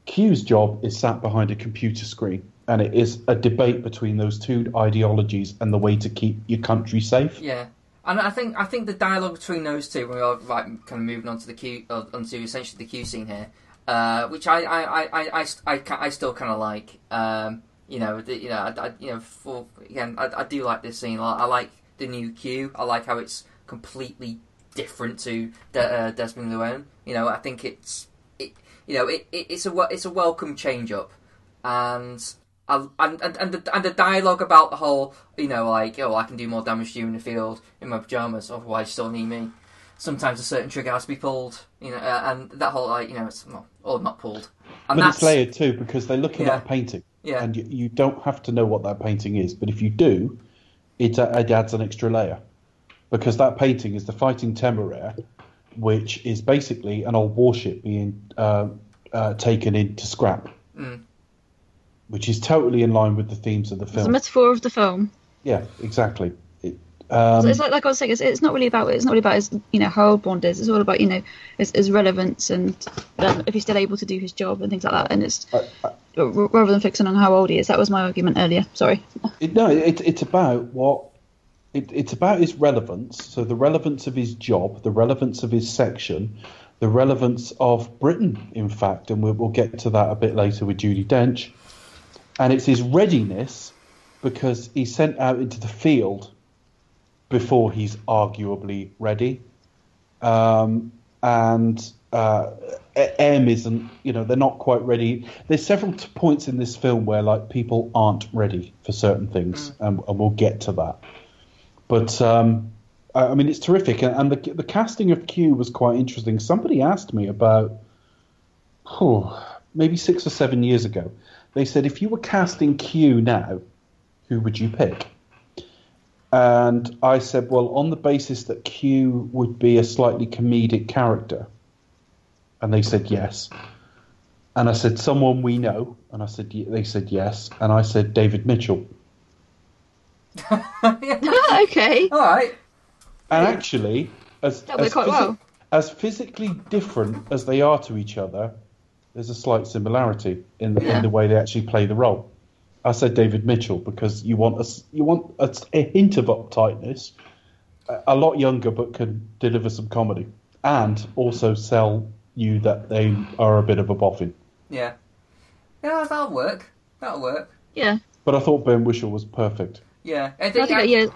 Q's job is sat behind a computer screen, and it is a debate between those two ideologies and the way to keep your country safe. Yeah, and I think I think the dialogue between those two, when we are right, kind of moving on to the Q, uh, onto essentially the Q scene here, uh, which I I, I, I, I, I, I still kind of like. Um, you know, the, you know, I, I, you know, for again, I, I do like this scene. I, I like the new Q. I like how it's completely different to De- uh, Desmond Llewellyn. You know, I think it's it, you know, it, it it's a it's a welcome change up, and. I, and and and the, and the dialogue about the whole, you know, like oh, I can do more damage to you in the field in my pajamas. Otherwise, you still need me. Sometimes a certain trigger has to be pulled, you know, uh, and that whole like you know, it's not or not pulled. And but that's it's layered too because they're looking Yeah. at a painting, Yeah. and you, you don't have to know what that painting is. But if you do, it, uh, it adds an extra layer because that painting is the Fighting Temeraire, which is basically an old warship being uh, uh, taken into scrap, Mm. which is totally in line with the themes of the It's a metaphor of the film. yeah, exactly. Um, So it's like, like I was saying, it's, it's not really about it's not really about his you know how old Bond is. It's all about you know his, his relevance and um, if he's still able to do his job and things like that. And it's I- I- rather than fixing on how old he is. That was my argument earlier. Sorry. It, no, it, it's about what it, it's about his relevance. So the relevance of his job, the relevance of his section, the relevance of Britain, in fact, and we'll, we'll get to that a bit later with Judi Dench. And it's his readiness because he's sent out into the field before he's arguably ready. Um, and uh, M isn't, you know, they're not quite ready. There's several t- points in this film where like people aren't ready for certain things, and, and we'll get to that. But um, I, I mean, it's terrific, and, and the the casting of Q was quite interesting. Somebody asked me about, oh, maybe six or seven years ago. They said if you were casting Q now, who would you pick? And I said, well, on the basis that Q would be a slightly comedic character. And they said yes. And I said, someone we know. And I said, they said yes. And I said, David Mitchell. Ah, okay. All right. And actually, as, as, quite well. as physically different as they are to each other, there's a slight similarity in the, Yeah. in the way they actually play the role. I said David Mitchell because you want a, you want a, s- a hint of uptightness, a, a lot younger but can deliver some comedy, and also sell you that they are a bit of a boffin. Yeah. Yeah, that'll work. That'll work. Yeah. But I thought Ben Whishaw was perfect. Yeah. I I think, think, I, yeah.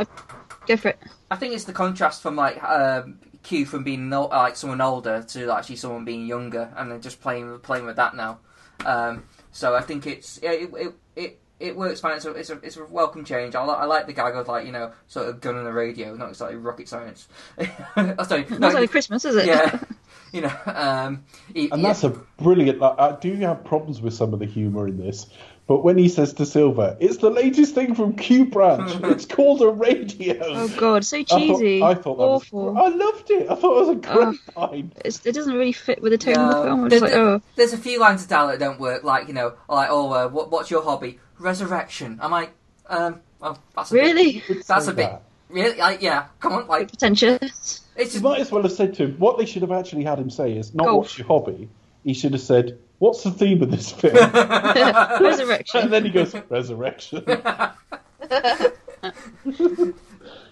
Go for it. I think it's the contrast from like um, Q from being no, like someone older to actually someone being younger, and then just playing playing with that now. Um, so I think it's yeah, it it it, it works fine. It's a, it's a it's a welcome change. I, li- I like the gag of like you know sort of gun on the radio, not exactly rocket science. oh, sorry, Not no, only Christmas, is it? yeah, you know, um, he- And yeah. that's a brilliant. Like, I do have problems with some of the humour in this, but when he says to Silva, "It's the latest thing from Q Branch. it's called a radio." Oh god, so I thought- cheesy. I thought, that Awful. was. I loved it. I thought it was a great line. It's, it doesn't really fit with the tone of the film. There's, like, oh, there's a few lines of dialogue that don't work, like you know, like oh, uh, what, what's your hobby? Resurrection. I'm like, um, oh, that's a bit- really? that's a bit that. really, like, yeah. Come on, like Pretentious. it's You might as well have said to him what they should have actually had him say is not Golf. what's your hobby. He should have said, "What's the theme of this film?" Resurrection. and then he goes, "Resurrection."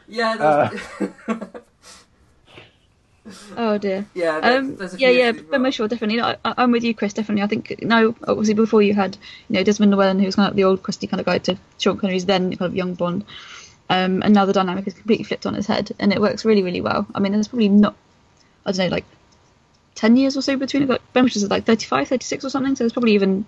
yeah, Uh, there's- Oh dear. yeah, there's, Um, there's yeah, yeah, issues as Ben well. Whishaw definitely. No, I, I'm with you, Chris. Definitely. I think no. Obviously, before you had you know Desmond Llewellyn, who was kind of the old crusty kind of guy, to Sean Connery's then kind of young Bond, um, and now the dynamic is completely flipped on its head, and it works really, really well. I mean, there's probably not, I don't know, like ten years or so between it. But Ben Whishaw is like 35, 36 or something, so there's probably even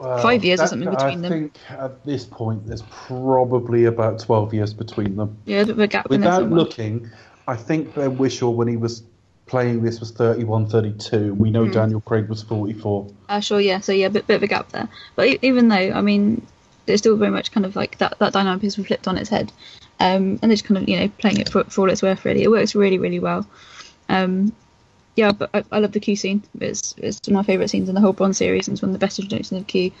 Five years or something between I them. think at this point there's probably about twelve years between them. yeah, a bit of a gap in there Without looking, I think Ben Whishaw, when he was playing this, was 31, 32. We know Daniel Craig was 44. Uh, sure, yeah. So yeah, bit bit of a gap there. But even though, I mean, it's still very much kind of like that that dynamic is flipped on its head, um, and it's kind of you know playing it for, for all it's worth. Really, it works really really well. Um, yeah, but I, I love the Q scene. It's it's one of my favourite scenes in the whole Bond series, and it's one of the best introductions of Q.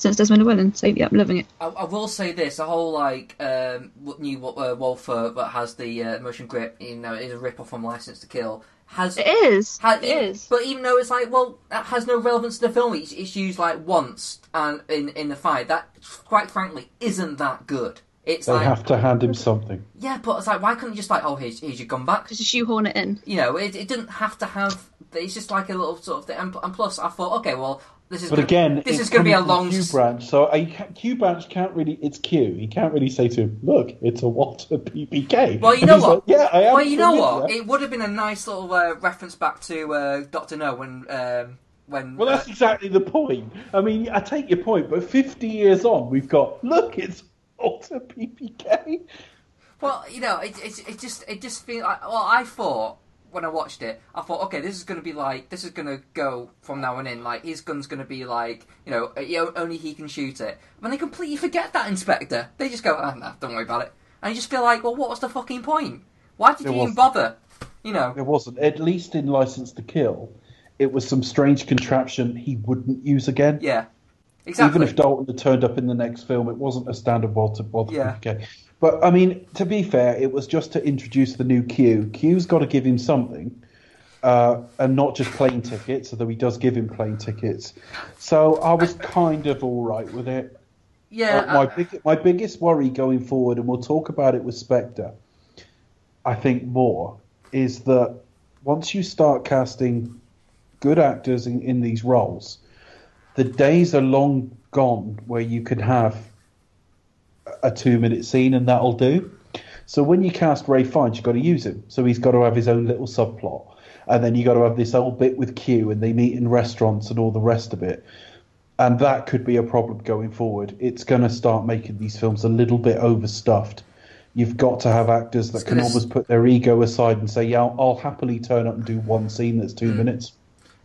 since Desmond Llewellyn. So yeah, I'm loving it. I, I will say this: the whole like um, new uh, Walther that has the uh, motion grip, you know, is a rip off from Licence to Kill. Has It is. Ha- it is. But even though it's like, well, that has no relevance to the film. It's, it's used like once and in in the fight. That, quite frankly, isn't that good. It's They like, have to hand him something. yeah, but it's like, why couldn't you just like, oh, here's, here's your gun back? Just to shoehorn it in. You know, it, it didn't have to have. It's just like a little sort of thing. And, and plus, I thought, okay, well, this is. But gonna, again, this is going to be a long. Q branch. So a Q branch can't really. It's Q. He can't really say to him, "Look, it's a Walther PPK." Well, you know what? like, yeah, I am. Well, you know what? familiar." It would have been a nice little uh, reference back to uh, Doctor No when um, when. Well, that's uh, exactly the point. I mean, I take your point, but 50 years on, we've got look, it's Walther PPK. Well, you know, it, it, it just it just feels like. Well, I thought when I watched it, I thought, okay, this is going to be like this is going to go from now on in. Like his gun's going to be like, you know, only he can shoot it. When they completely forget that in Spectre, they just go, ah, nah, don't worry about it. And you just feel like, well, what was the fucking point? Why did There you even bother? You know, It wasn't, at least in Licence to Kill, it was some strange contraption he wouldn't use again. yeah, exactly. Even if Dalton had turned up in the next film, it wasn't a standard Walther, Walther Yeah. PPK. But I mean, to be fair, it was just to introduce the new Q. Q's got to give him something, uh, and not just plane tickets, although he does give him plane tickets. So I was kind of all right with it. yeah, Uh, my uh, big, my biggest worry going forward, and we'll talk about it with Spectre, I think more, is that once you start casting good actors in, in these roles, the days are long gone where you could have a two minute scene and that'll do. So when you cast Ralph Fiennes, you've got to use him. So he's got to have his own little subplot. And then you've got to have this whole bit with Q and they meet in restaurants and all the rest of it. And that could be a problem going forward. It's going to start making these films a little bit overstuffed. You've got to have actors that can almost put their ego aside and say, "Yeah, I'll, I'll happily turn up and do one scene that's two minutes."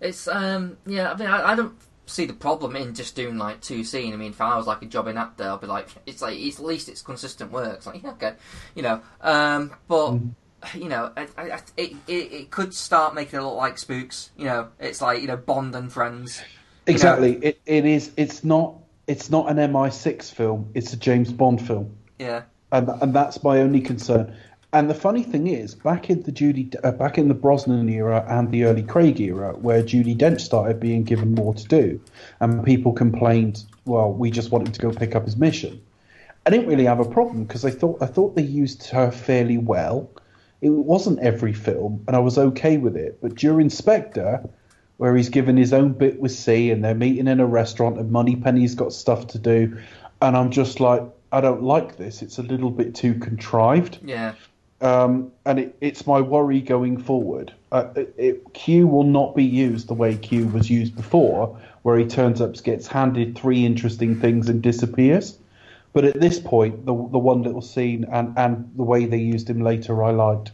It's um yeah, I mean I, I don't see the problem in just doing like two scenes. I mean if I was like a jobbing actor, I'd be like it's like it's, at least it's consistent work. It's like yeah, okay, you know. Um, but you know, I, I, it, it it could start making it look like spooks. You know, it's like you know Bond and Friends. You know, Exactly. It, it is. It's not. It's not an MI6 film. It's a James Bond film. yeah, and and that's my only concern. And the funny thing is, back in the Judi, uh, back in the Brosnan era and the early Craig era, where Judi Dench started being given more to do, and people complained, well, we just want him to go pick up his mission. I didn't really have a problem because I thought I thought they used her fairly well. It wasn't every film, and I was okay with it. But during Spectre, where he's given his own bit with C, and they're meeting in a restaurant, and Moneypenny's got stuff to do, and I'm just like, I don't like this. It's a little bit too contrived, yeah, um, and it, it's my worry going forward. Uh, it, Q will not be used the way Q was used before, where he turns up, gets handed three interesting things, and disappears. But at this point, the the one little scene and, and the way they used him later, I liked.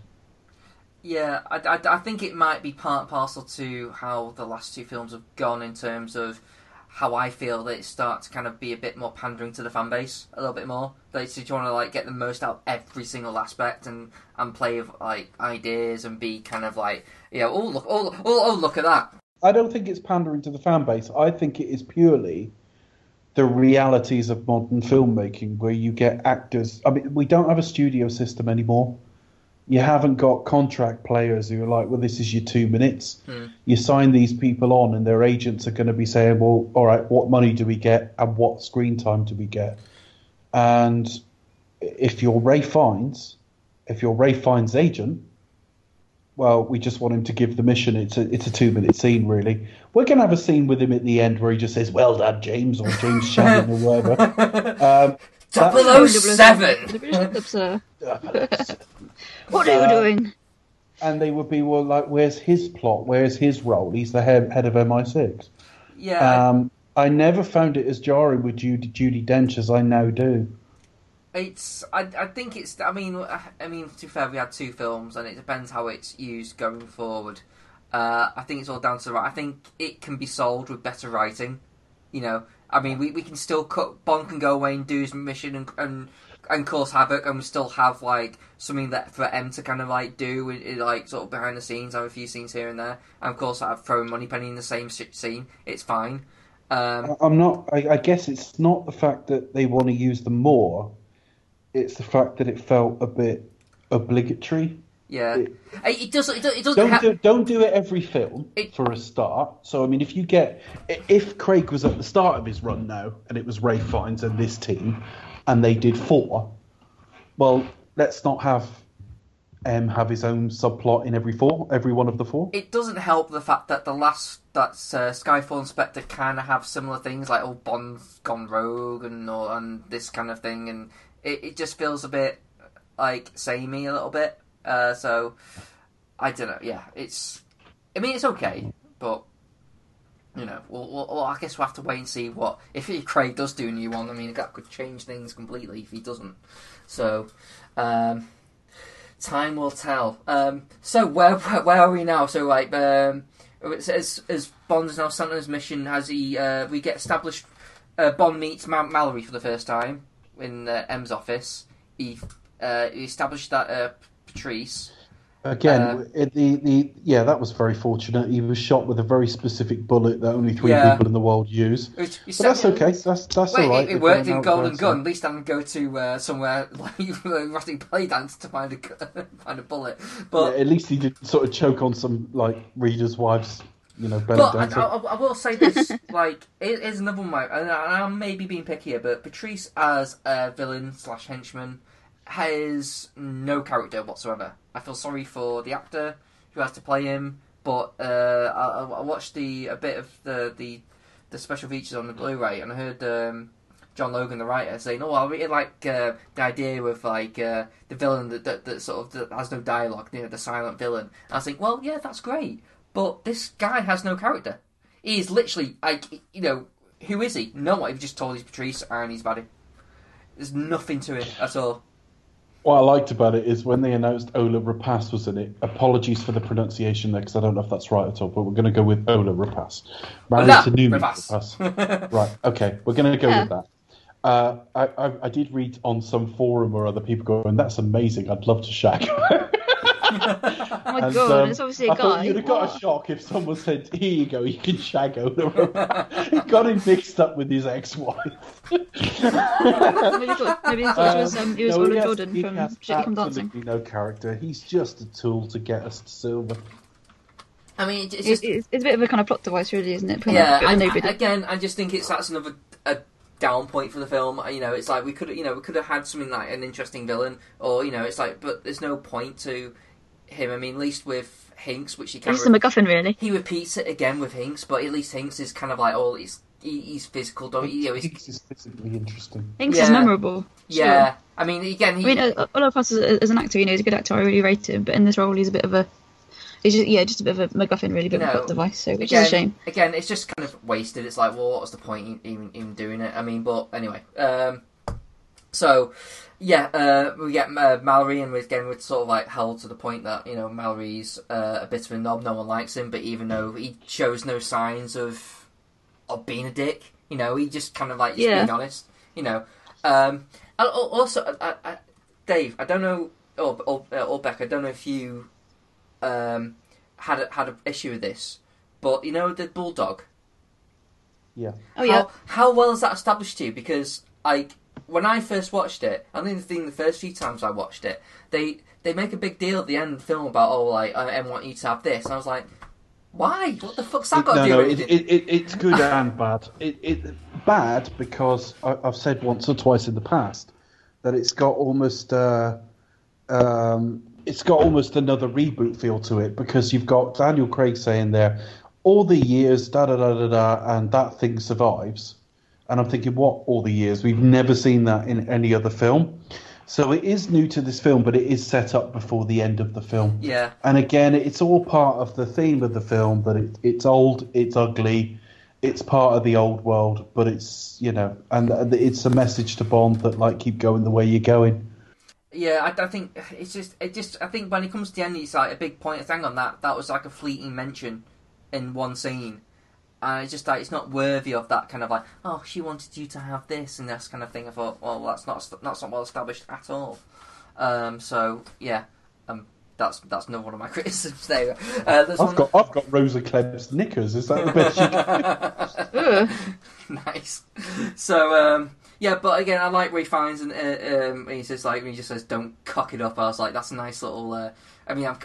yeah. I, I, I think it might be part parcel to how the last two films have gone in terms of how I feel that it starts to kind of be a bit more pandering to the fan base a little bit more. They just want to like get the most out of every single aspect and and play with like ideas and be kind of like you know oh look oh oh, oh look at that I don't think it's pandering to the fan base. I think it is purely the realities of modern filmmaking, where you get actors. I mean, we don't have a studio system anymore. You haven't got contract players who are like, well, this is your two minutes. You sign these people on, and their agents are going to be saying, well, all right, what money do we get, and what screen time do we get? And if you're Ralph Fiennes, if you're Ralph Fiennes' agent, well, we just want him to give the mission. It's a it's a two minute scene, really. We're gonna have a scene with him at the end where he just says, "Well done, James," or James Shannon or whatever. Um, Double that- O seven. The British Club, sir. What are you doing? and they would be well, like, "Where's his plot? Where's his role? He's the head head of MI6." Yeah, Um, I never found it as jarring with Judi, Judi Dench as I now do. It's. I. I think it's. I mean. I mean. To be fair, we had two films, and it depends how it's used going forward. Uh, I think it's all down to the. Right. I think it can be solved with better writing. You know. I mean, we, we can still cut. Bond can go away and do his mission and and and cause havoc, and we still have like something that for M to kind of like do, like sort of behind the scenes, have a few scenes here and there, and of course, I have throwing Moneypenny in the same scene. It's fine. Um, I'm not. I, I guess it's not the fact that they want to use them more. It's the fact that it felt a bit obligatory. Yeah, It- it, doesn't. It, doesn't- it doesn't. Don't have, do, don't do it every film It- for a start. So I mean, if you get if Craig was at the start of his run now, and it was Ralph Fiennes and this team, and they did four, well, let's not have M have his own subplot in every four, every one of the four. it doesn't help the fact that the last that's uh, Skyfall and Spectre kind of have similar things like oh Bond's gone rogue and or, and this kind of thing, and it, it just feels a bit like samey a little bit. Uh, so I don't know. Yeah, it's. I mean, it's okay, but you know, we'll, we'll, well, I guess we'll have to wait and see what if he Craig does do a new one. I mean, that could change things completely if he doesn't. So. Um, time will tell. Um, so where, where where are we now? So like um, as as Bond is now his mission, has he? Uh, we get established. Uh, Bond meets Ma- Mallory for the first time in uh, M's office. He uh, he established that uh, Patrice. Again, Uh, it, the the yeah, that was very fortunate. He was shot with a very specific bullet that only three Yeah. people in the world use. Which, he But said- that's okay. That's that's Wait, all right. it, it worked in Golden Gun. At least I can go to uh, somewhere like rotting play dance to find a find a bullet. But Yeah, at least he did sort of choke on some like readers' wives, you know, But I. I, I will say this: like, it is another one. And I- I'm maybe being picky here, but Patrice as a villain slash henchman has no character whatsoever. I feel sorry for the actor who has to play him, but uh, I, I watched the a bit of the the, the special features on the Blu-ray, and I heard um, John Logan, the writer, saying, "Oh, I really like uh, the idea of like uh, the villain that, that that sort of that has no dialogue, you know, the silent villain." And I think, well, yeah, that's great, but this guy has no character. He is literally like, you know, who is he? No one. You've just told he's Patrice and he's baddie. There's nothing to it at all. What I liked about it is when they announced Ola Rapace was in it. Apologies for the pronunciation there, because I don't know if that's right at all. But we're going to go with Ola Rapace. Married Ola to Noomi Rapace. Rapace. right. Okay. We're going to go Yeah. with that. Uh, I, I, I did read on some forum or other people going, "That's amazing. I'd love to shag." Oh my And, god, um, it's obviously a I guy. you'd have got a shock if someone said, "Here you go, you can shag Ola Rapace." he got him mixed up with his ex-wife. maybe he thought, maybe it was, um, it was no, Ola he has- Jordan he from has Strictly Come Dancing. absolutely no character. He's just a tool to get us to Silva. I mean, it's It's, just it's, it's a bit of a kind of plot device, really, isn't it? From yeah. a bit of I, a I- nobody. again, I just think it's that's another a down point for the film. You know, it's like we could you know we could have had something like an interesting villain, or you know, it's like but there's no point to him. I mean, at least with Hinks, which he kind It's of just a MacGuffin, really. he repeats it again with Hinks, but at least Hinks is kind of like oh he's he, he's physical, don't you know? He's, Hinks is physically interesting. Hinks Yeah. is memorable. sure. yeah. I mean, again, he, I mean, uh, Ola Pass as, as an actor, you know, he's a good actor. I really rate him, but in this role, he's a bit of a, he's just yeah, just a bit of a MacGuffin, really, a bit You of a know, device. So, which again, is a shame. Again, it's just kind of wasted. It's like, well, what was the point in even, even doing it? I mean, but anyway. Um, so, yeah, uh, we get uh, Mallory, and we're again we're sort of like held to the point that you know Mallory's uh, a bit of a knob. No one likes him, but even though he shows no signs of of being a dick, you know, he just kind of like just Yeah. being honest. You know. Um, and also, I, I, Dave, I don't know, or or, uh, or Beck, I don't know if you um, had a, had an issue with this, but you know the bulldog. Yeah. Oh yeah, How, how well is that established to you? Because like when I first watched it, I think the first few times I watched it, they they make a big deal at the end of the film about oh like I, I want you to have this, and I was like, why? What the fuck's that got no, to do no, with it, it, it, it's good and bad. It, it bad because I, I've said once or twice in the past that it's got almost uh, um, it's got almost another reboot feel to it because you've got Daniel Craig saying there all the years da da da da da and that thing survives, and I'm thinking what all the years we've never seen that in any other film. So it is new to this film, but it is set up before the end of the film. yeah, And again, it's all part of the theme of the film that it, it's old, it's ugly, it's part of the old world, but it's you know, and it's a message to Bond that like keep going the way you're going. yeah. I, I think it's just it just I think when it comes to the end, it's like a big point. Hang on, that that was like a fleeting mention in one scene. And it's just like it's not worthy of that kind of like oh she wanted you to have this and this kind of thing. I thought well that's not that's not well established at all. Um, so yeah, um, that's that's not one of my criticisms. There, uh, I've got I've got Rosa Kleb's knickers. Is that the best you can? Nice. So um, yeah, but again, I like where he finds and uh, um, he says like when he just says don't cock it up. I was like, that's a nice little. Uh, I mean, I'm.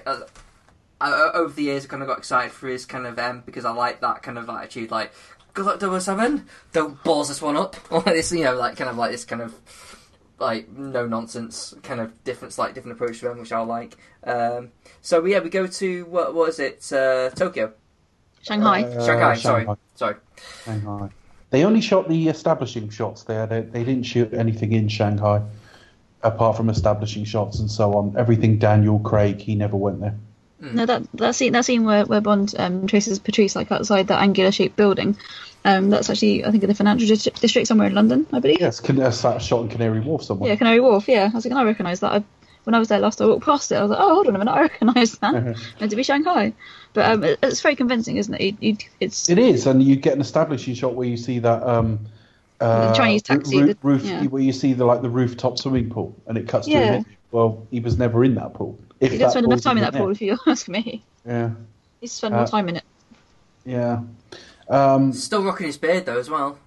Uh, I, over the years, I kind of got excited for his kind of um, because I like that kind of attitude. Like, good luck, 007. Don't balls this one up. Or like this, you know, like kind of like this kind of like no nonsense kind of different, slight different approach to him, which I like. Um, so yeah, we go to what was it? Uh, Tokyo, Shanghai. Uh, Shanghai. Sorry, sorry. Shanghai. They only shot the establishing shots there. They, they didn't shoot anything in Shanghai, apart from establishing shots and so on. Everything Daniel Craig, he never went there. No, that that scene that scene where, where Bond um, traces Patrice like outside that angular shaped building. Um, that's actually I think in the financial district, district somewhere in London, I believe. Yes, can, that's that shot in Canary Wharf somewhere. Yeah, Canary Wharf. Yeah, I was like, I recognise that. I, when I was there last, I walked past it. I was like, oh, hold on a minute, I recognise that. Meant to be Shanghai, but um, it, it's very convincing, isn't it? It- it- it's It is, and you get an establishing shot where you see that um, uh, Chinese taxi, roo- the- roof, yeah. where you see the like the rooftop swimming pool, and it cuts to Yeah. an image. Well, he was never in that pool. If he that didn't spend enough time in that pool, if you ask me. Yeah. He spent Uh, more time in it. Yeah, yeah. Um, Still rocking his beard though as well.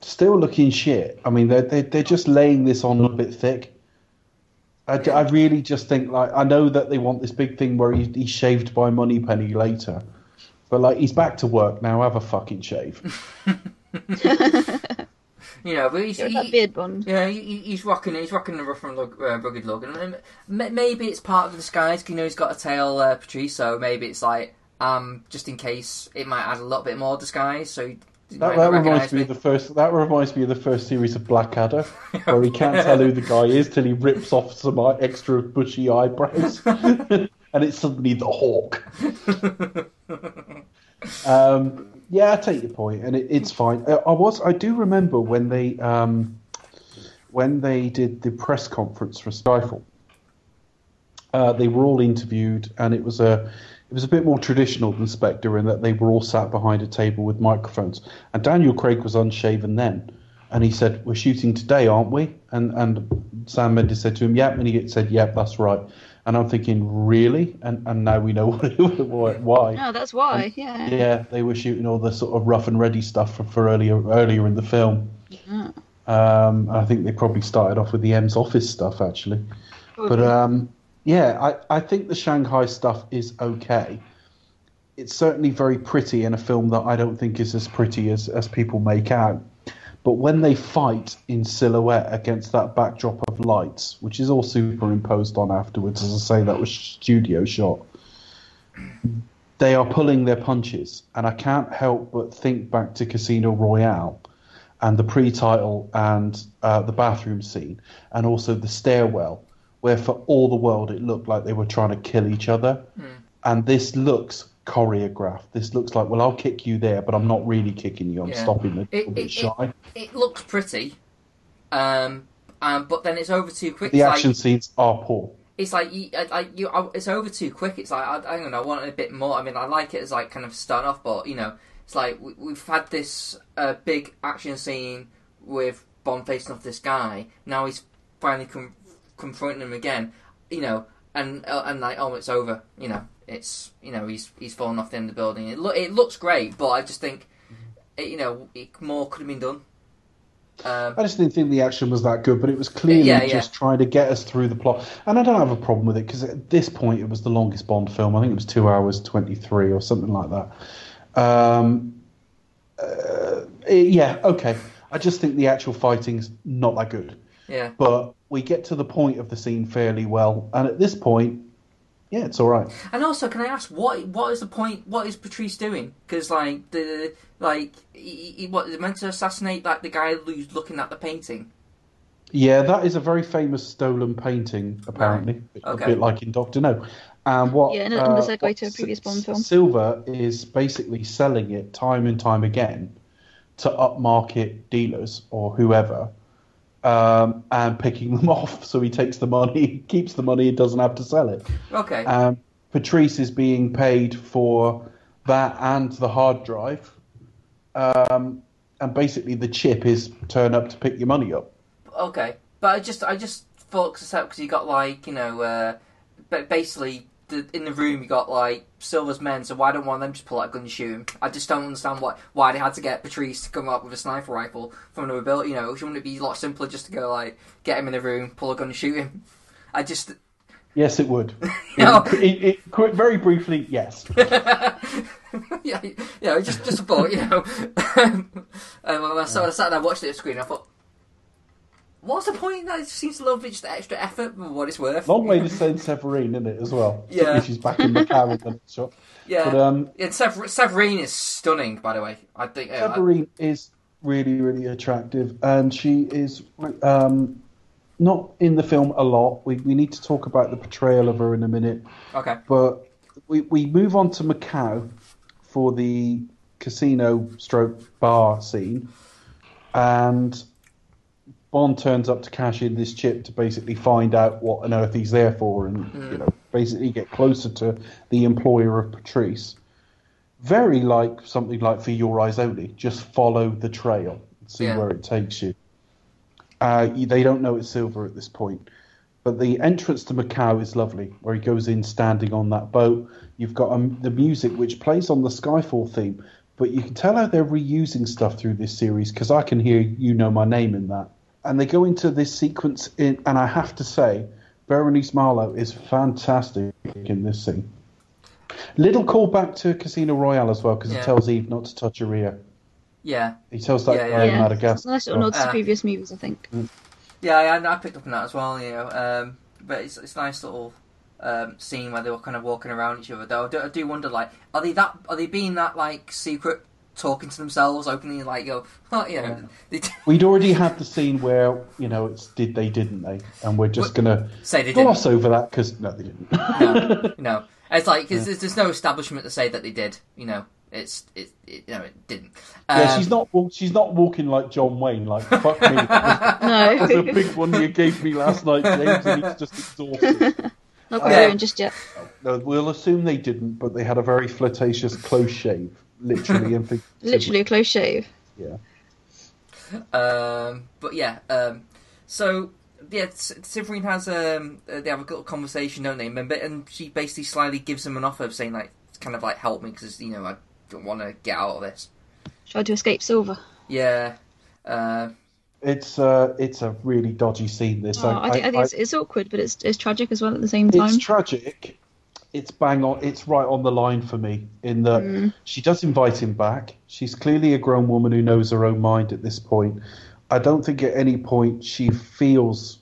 still looking shit. I mean, they're, they're, they're just laying this on a bit thick. I, I really just think, like, I know that they want this big thing where he, he's shaved by Moneypenny later. But, like, he's back to work now. Have a fucking shave. You know, but he's, Yeah, he- that beard Bond. Yeah, he, he- he's rocking. He's rocking the rough and lug, uh, rugged look, and maybe it's part of the disguise. You know, he's got a tail, uh, Patrice. So maybe it's like, um, just in case it might add a little bit more disguise. So you That, that reminds me me. of the first. That reminds me of the first series of Blackadder, where he can't tell who the guy is till he rips off some extra bushy eyebrows, and it's suddenly the Hawk. Um, yeah, I take your point, and it, it's fine. Uh, I was, I do remember when they, um, when they did the press conference for Skyfall. Uh, they were all interviewed, and it was a, it was a bit more traditional than Spectre in that they were all sat behind a table with microphones. And Daniel Craig was unshaven then, and he said, "We're shooting today, aren't we?" And and Sam Mendes said to him, "Yep," and he said, "Yep, that's right." And I'm thinking, really? And and now we know why. why. Oh, that's why. Yeah. Yeah, they were shooting all the sort of rough and ready stuff for, for earlier earlier in the film. Yeah. Um, I think they probably started off with the M's office stuff actually, but um, yeah, I, I think the Shanghai stuff is okay. It's certainly very pretty in a film that I don't think is as pretty as, as people make out. But when they fight in silhouette against that backdrop of lights, which is all superimposed on afterwards, as I say, that was studio shot they are pulling their punches, and I can't help but think back to Casino Royale and the pre-title and uh, the bathroom scene, and also the stairwell, where for all the world it looked like they were trying to kill each other, and this looks choreographed. This looks like, well, I'll kick you there, but I'm not really kicking you. I'm Yeah. stopping the It- it- shy. It looks pretty, um, um, but then it's over too quick. the It's action like, scenes are poor. it's like you, I, you, it's over too quick. It's like I, I don't know. I want a bit more. I mean, I like it as like kind of starting off, but you know, it's like we, we've had this uh, big action scene with Bond facing off this guy. Now he's finally com- confronting him again. You know, and uh, and like oh, it's over. You know, it's you know he's he's fallen off the end of the building. It, lo- it looks great, but I just think it, you know it, more could have been done. Um, I just didn't think the action was that good, but it was clearly Yeah, yeah. just trying to get us through the plot. And I don't have a problem with it because at this point it was the longest Bond film. I think it was two hours twenty three or something like that. Um, uh, yeah, okay. I just think the actual fighting's not that good, yeah. but we get to the point of the scene fairly well. And at this point, yeah, it's all right. And also, can I ask what what is the point? What is Patrice doing? Because like the like he, he what is meant to assassinate like the guy who's looking at the painting? Yeah, that is a very famous stolen painting, apparently, Okay. a bit like in Doctor No. And what? Yeah, and- and the uh, segue to a previous S- Bond film. Silva is basically selling it time and time again to upmarket dealers or whoever, um, and picking them off. So he takes the money, keeps the money, and doesn't have to sell it. Okay, Um, Patrice is being paid for that and the hard drive, um, and basically the chip is turn up to pick your money up. okay. But I just I just thought because you got like you know uh, basically the, in the room you got like Silva's men, so why don't one of them just pull out a gun and shoot him? I just don't understand what why they had to get Patrice to come up with a sniper rifle from another build. You know, wouldn't it be a lot simpler just to go like get him in the room, pull a gun and shoot him? I just Yes, it would. No. It, it, very briefly, yes. yeah, yeah, just just a thought, you know. um, when I saw I sat there and watched it on screen, I thought, what's the point? That it seems to love just the extra effort for what it's worth. Long way to send Severine, isn't it, as well? Yeah. She's back in Macau in the next shot. Yeah, But um, yeah. Sever- Severine is stunning, by the way. I think. uh, Severine is really, really attractive, and she is um, not in the film a lot. We, we need to talk about the portrayal of her in a minute, okay. but we, we move on to Macau for the casino stroke bar scene, and Bond turns up to cash in this chip to basically find out what on earth he's there for, and you know, basically get closer to the employer of Patrice. Very like something like For Your Eyes Only, just follow the trail, see Yeah. where it takes you. Uh, they don't know it's Silva at this point. But the entrance to Macau is lovely, where he goes in standing on that boat. You've got um, the music which plays on the Skyfall theme, but you can tell how they're reusing stuff through this series because I can hear "You Know My Name" in that. And they go into this sequence, in, and I have to say, Bérénice Marlohe is fantastic in this scene. Little callback to Casino Royale as well because Yeah. he tells Eve not to touch her ear. Yeah, He tells that Yeah, guy yeah. in Madagascar. Nice little nods to previous movies, I think. yeah, I, I picked up on that as well. You know, um, but it's it's nice little um, scene where they were kind of walking around each other. Though I do, I do wonder, like, are they that? Are they being that like secret? Talking to themselves openly, like, go, oh, you know, they We'd already had the scene where you know it's did they didn't they, and we're just gonna say they didn't. gloss over that because no, they didn't. no, no. It's like 'cause there's, there's no establishment to say that they did. You know, it's it, it no, it didn't. yeah, Um, she's not. She's not walking like John Wayne. Like fuck me. That was a big one you gave me last night, James, and he's just exhausted. not quite Yeah. just yet. No, we'll assume they didn't, but they had a very flirtatious close shave, literally and. Literally a close shave. Yeah. Um, but yeah, um, so yeah, S- Severine has um, uh, they have a little conversation, don't they? Remember, and she basically slyly gives him an offer of saying like, kind of like help me because you know I don't want to get out of this. Tried to escape Silva. Yeah, uh, It's uh, it's a really dodgy scene. This Oh, I, think, I think it's, it's awkward, but it's it's tragic as well at the same time. It's tragic. It's bang on. It's right on the line for me in that Mm. she does invite him back. She's clearly a grown woman who knows her own mind at this point. I don't think at any point she feels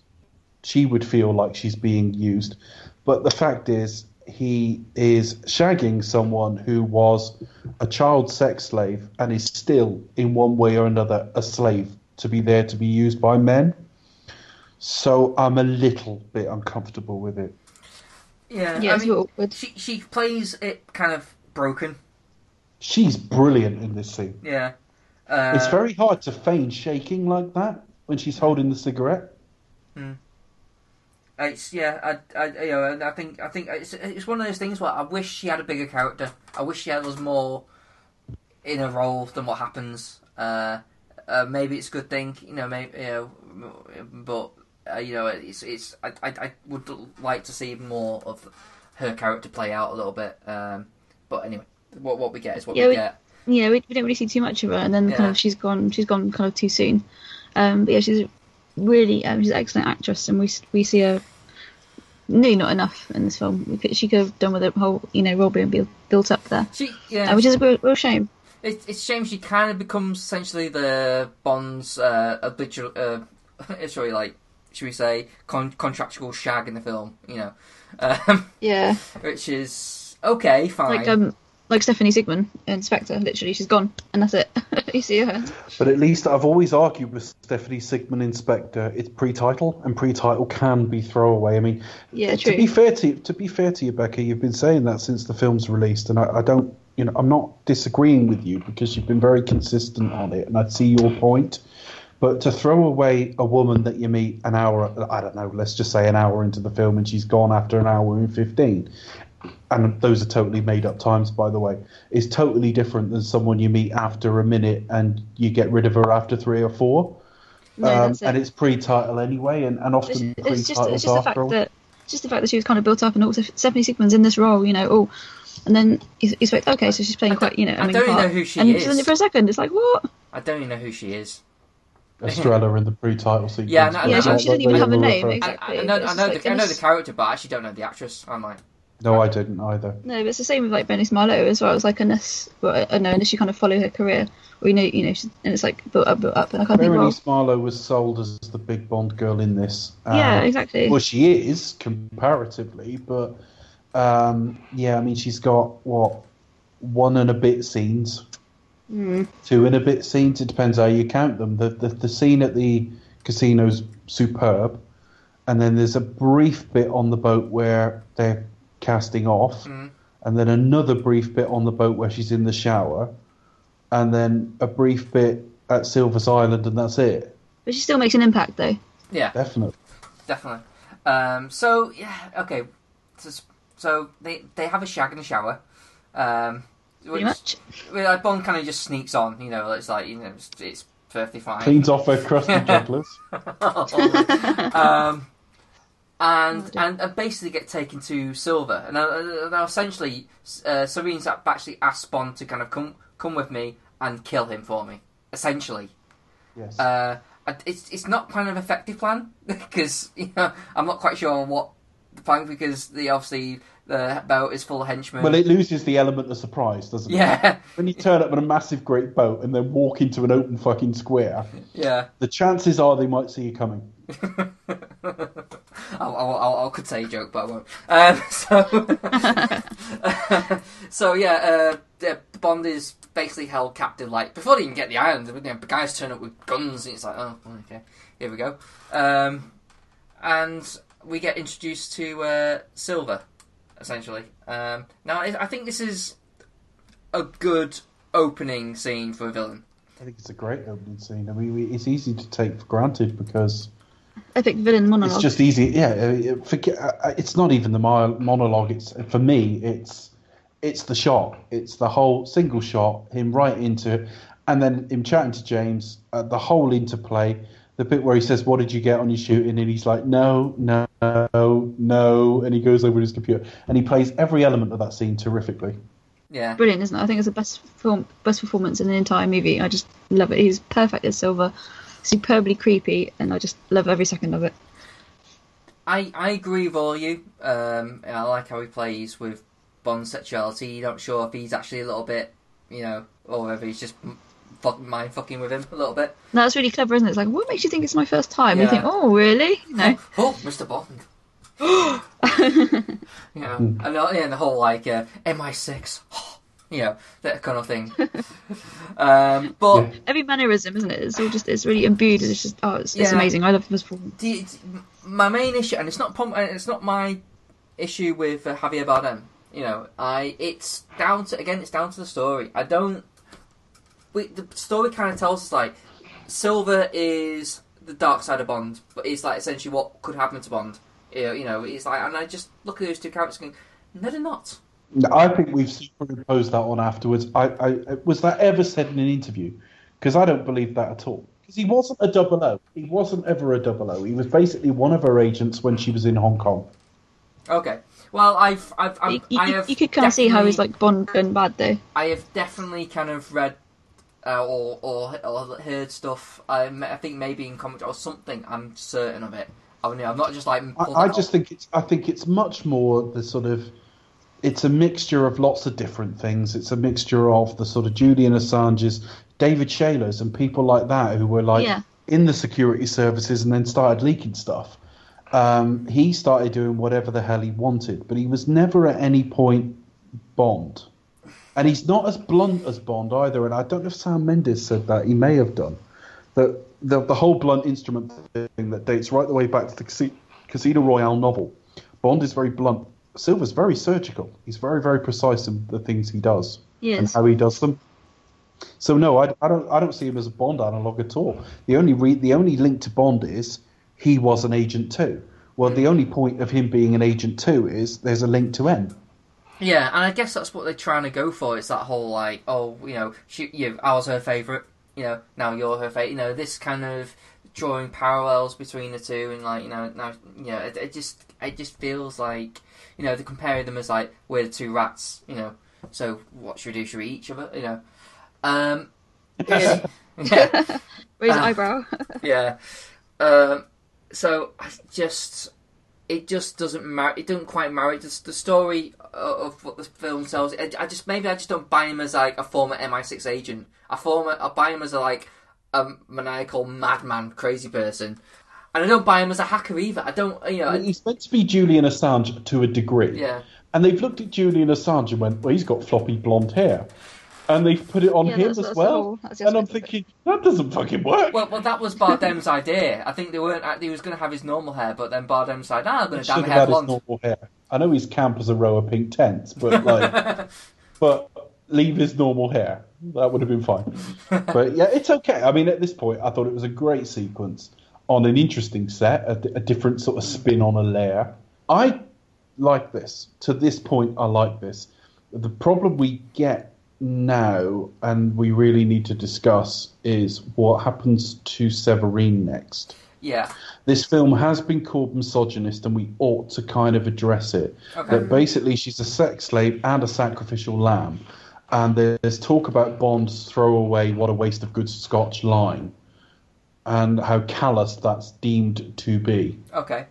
she would feel like she's being used. But the fact is, he is shagging someone who was a child sex slave and is still, in one way or another, a slave to be there to be used by men. So I'm a little bit uncomfortable with it. Yeah. yeah, I mean, awkward. she she plays it kind of broken. She's brilliant in this scene. Yeah, uh, it's very hard to feign shaking like that when she's holding the cigarette. Hmm. It's yeah, I, I, you know, and I think I think it's it's one of those things where I wish she had a bigger character. I wish she had was more in a role than what happens. Uh, uh, maybe it's a good thing, you know. Maybe you know, but uh, you know, it's it's. I, I I would like to see more of her character play out a little bit. Um, but anyway, what what we get is what Yeah, we, we- get. Yeah, we, we don't really see too much of her, and then Yeah. kind of she's gone. She's gone kind of too soon. Um, but yeah, she's really um, she's an excellent actress, and we we see her. Nearly not enough in this film. We could, she could have done with a whole, you know, role being built, up there, She yeah, uh, which is a real, real shame. It's, it's a shame she kind of becomes essentially the Bond's uh, habitual, uh, sorry, like, should we say, con- contractual shag in the film, you know, um, Yeah, which is okay, fine. like um, like Stephanie Sigman, in Spectre. Literally, she's gone, and that's it. you see her. But at least I've always argued with Stephanie Sigman in Spectre. It's pre-title, and pre-title can be throwaway. I mean, Yeah, true. to be fair to you, to be fair to you, Becca, you've been saying that since the film's released, and I, I don't, you know, I'm not disagreeing with you because you've been very consistent on it, and I see your point. But to throw away a woman that you meet an hour, I don't know, let's just say an hour into the film, and she's gone after an hour and fifteen, and those are totally made up times, by the way, is totally different than someone you meet after a minute and you get rid of her after three or four. No, um, it. and it's pre-title anyway, and, and often it's just pre-titles it's just the fact after all. that just the fact that she was kind of built up and also Stephanie Sigman's in this role, you know, oh, and then you, you expect okay, so she's playing quite, you know, I mean, don't even part. know who she and is. then for a second, it's like what? I don't even know who she is. Estrella in the pre-title sequence. Yeah, no, Yeah, no, she didn't even have a name, referring- I, Exactly, I, I know, I know, like, the, I know the character, but I actually don't know the actress. I'm like, No, I didn't either. No, but it's the same with like Benny Marlohe as well. It's like unless, well, I know unless you kind of follow her career, or you know, you know, she's, and it's like built up, built up, and I can't think. Well, Bérénice Marlohe was sold as the big Bond girl in this. Um, yeah, exactly. Well, she is comparatively, but um, yeah, I mean, she's got what one and a bit scenes, Mm. two and a bit scenes. It depends how you count them. The the, the scene at the casino's superb, and then there's a brief bit on the boat where they're casting off, Mm. and then another brief bit on the boat where she's in the shower, and then a brief bit at Silva's Island, and that's it. But she still makes an impact though. yeah, Definitely. definitely. Um, so yeah, okay. So, so they they have a shag in the shower. Um, Pretty which- much. like Bond kind of just sneaks on. You know, it's like you know, it's, it's perfectly fine. Cleans off her crusty jugglers. um, and Oh, and and basically get taken to Silva. And now, uh, now essentially, uh, Serene's actually asked Bond to kind of come come with me and kill him for me. Essentially, Yes. uh, it's it's not kind of effective plan because you know I'm not quite sure what the plan because the obviously the boat is full of henchmen. Well, it loses the element of surprise, doesn't it? yeah, When you turn up in a massive great boat and then walk into an open fucking square, yeah. the chances are they might see you coming. I'll, I'll, I'll, I could say a joke, but I won't. Um, so, so yeah, uh, Bond is basically held captive. Like before they even get the island, the guys turn up with guns, and it's like, oh, okay, here we go. Um, and we get introduced to uh, Silva, essentially. Um, now, I I think this is a good opening scene for a villain. I think it's a great opening scene. I mean, we- it's easy to take for granted because Epic villain monologue. it's just easy. Yeah, uh, forget. uh, It's not even the monologue. It's for me. It's it's the shot. It's the whole single shot. Him right into it, and then him chatting to James. Uh, the whole interplay. The bit where he says, "What did you get on your shooting?" and he's like, "No, no, no," and he goes over to his computer and he plays every element of that scene terrifically. Yeah, brilliant, isn't it? I think it's the best film, best performance in the entire movie. I just love it. He's perfect as Silva, superbly creepy, and I just love every second of it. I, I agree with all you. Um, I like how he plays with Bond's sexuality. You're not sure if he's actually a little bit, you know, or whether he's just m- fuck, mind fucking with him a little bit. No, that's really clever, isn't it? It's like, what makes you think it's my first time? You think, oh, really? You know, Oh, Mr. Bond. you know, and the, yeah, and the whole like uh, MI6, you know, that kind of thing. um, but Yeah. every mannerism, isn't it? It's all just, it's really imbued. It's just, oh, it's, it's amazing. I love this performance. the, my main issue, and it's not prom- and it's not my issue with uh, Javier Bardem. You know, I it's down to again, it's down to the story. I don't. We, the story kind of tells us like Silva is the dark side of Bond, but it's like essentially what could happen to Bond. You know, it's like, and I just look at those two characters going, no, they're not. I think we've superimposed that on afterwards. I, I was that ever said in an interview? Because I don't believe that at all. Because he wasn't a double O. He wasn't ever a double O. He was basically one of her agents when she was in Hong Kong. Okay, well, I've, I've, I've You, you, I have you could kind of see how he's like Bond going bad, though. I have definitely kind of read uh, or, or or heard stuff. I, I think maybe in comics or something. I'm certain of it. I mean, I'm not just like. I, I just off. think it's. I think it's much more the sort of. It's a mixture of lots of different things. It's a mixture of the sort of Julian Assanges, David Shayler's, and people like that who were like Yeah. in the security services and then started leaking stuff. Um, he started doing whatever the hell he wanted, but he was never at any point Bond. And he's not as blunt as Bond either. And I don't know if Sam Mendes said that. He may have done. That the, the whole blunt instrument thing that dates right the way back to the Casino Royale novel. Bond is very blunt. Silva's very surgical. He's very, very precise in the things he does He and how he does them. So no, I, I don't. I don't see him as a Bond analog at all. The only re, the only link to Bond is he was an agent too. Well, the only point of him being an agent too is there's a link to M. Yeah, and I guess that's what they're trying to go for. It's that whole like, oh, you know, she, you, I was her favorite. You know, now you're her favorite. You know, this kind of drawing parallels between the two, and like you know, now you know, it, it just it just feels like you know they're comparing them as like we're the two rats, you know. So what should we do? Should we eat each other? You know. Um, yeah, yeah, Raise Uh, eyebrow. yeah. Um, so I just it just doesn't mar- it doesn't quite marry the, the story of, of what the film tells. I, I just maybe I just don't buy him as like a former MI6 agent. I former I buy him as a like a maniacal madman, crazy person, and I don't buy him as a hacker either. I don't, you know. I mean, he's meant to be Julian Assange to a degree. yeah, And they've looked at Julian Assange and went, well, he's got floppy blonde hair. And they've put it on Yeah, him that's- as that's well. the whole- that's the and I'm aspect of it. thinking, that doesn't fucking work. well, well, that was Bardem's idea. I think they weren't. Actually, he was going to have his normal hair, but then Bardem said, "Ah, I'm going He to dye should my have hair had his blonde." normal hair. I know he's camp as a row of pink tents, but like, but leave his normal hair. That would have been fine. but yeah, it's okay. I mean, at this point, I thought it was a great sequence on an interesting set, a, a different sort of spin on a layer. I like this. To this point, I like this. The problem we get now, and we really need to discuss, is what happens to Severine next yeah, this film has been called misogynist and we ought to kind of address it. Okay. That basically she's a sex slave and a sacrificial lamb. And there's talk about Bond's throwaway, what a waste of good Scotch line, and how callous that's deemed to be. Okay.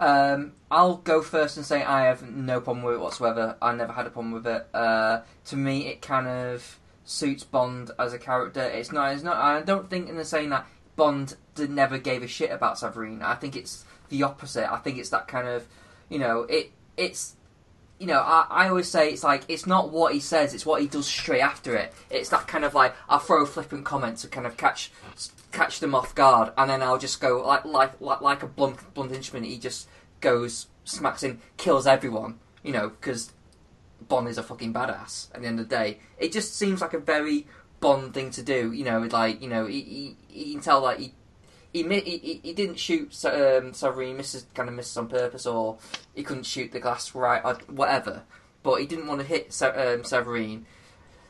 Um, I'll go first and say I have no problem with it whatsoever. I never had a problem with it. Uh, to me, it kind of suits Bond as a character. It's not. It's not. I don't think in the saying that Bond did, never gave a shit about Severine. I think it's the opposite. I think it's that kind of, you know, it. It's you know, I, I always say it's like it's not what he says, it's what he does straight after it. It's that kind of like I'll throw a flippant comment to kind of catch catch them off guard, and then I'll just go like like like, like a blunt blunt instrument. He just goes smacks in, kills everyone. You know, because Bond is a fucking badass. At the end of the day, it just seems like a very Bond thing to do. You know, like you know, he, he, you can tell like he he, he, he- he didn't shoot um, Severine, misses kind of misses on purpose, or he couldn't shoot the glass right, or whatever. But he didn't want to hit um, Severine.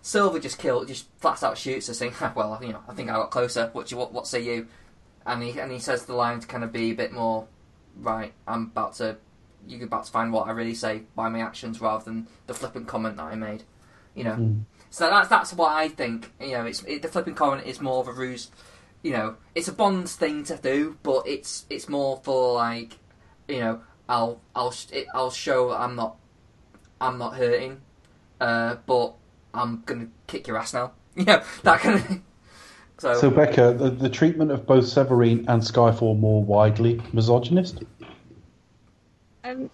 Silva just killed, just flat out shoots us, saying, "Well, you know, I think I got closer. What do you, what, what say you?" And he and he says the line to kind of be a bit more, right? I'm about to, you're about to find what I really say by my actions rather than the flippant comment that I made. You know. Mm. So that's that's what I think. You know, it's it, the flippant comment is more of a ruse. You know, it's a Bond's thing to do, but it's it's more for like, you know, I'll I'll it, I'll show I'm not I'm not hurting, uh, but I'm gonna kick your ass now. You know that kind of thing. So, So, Becca, the, the treatment of both Severine and Skyfall more widely misogynist? Um,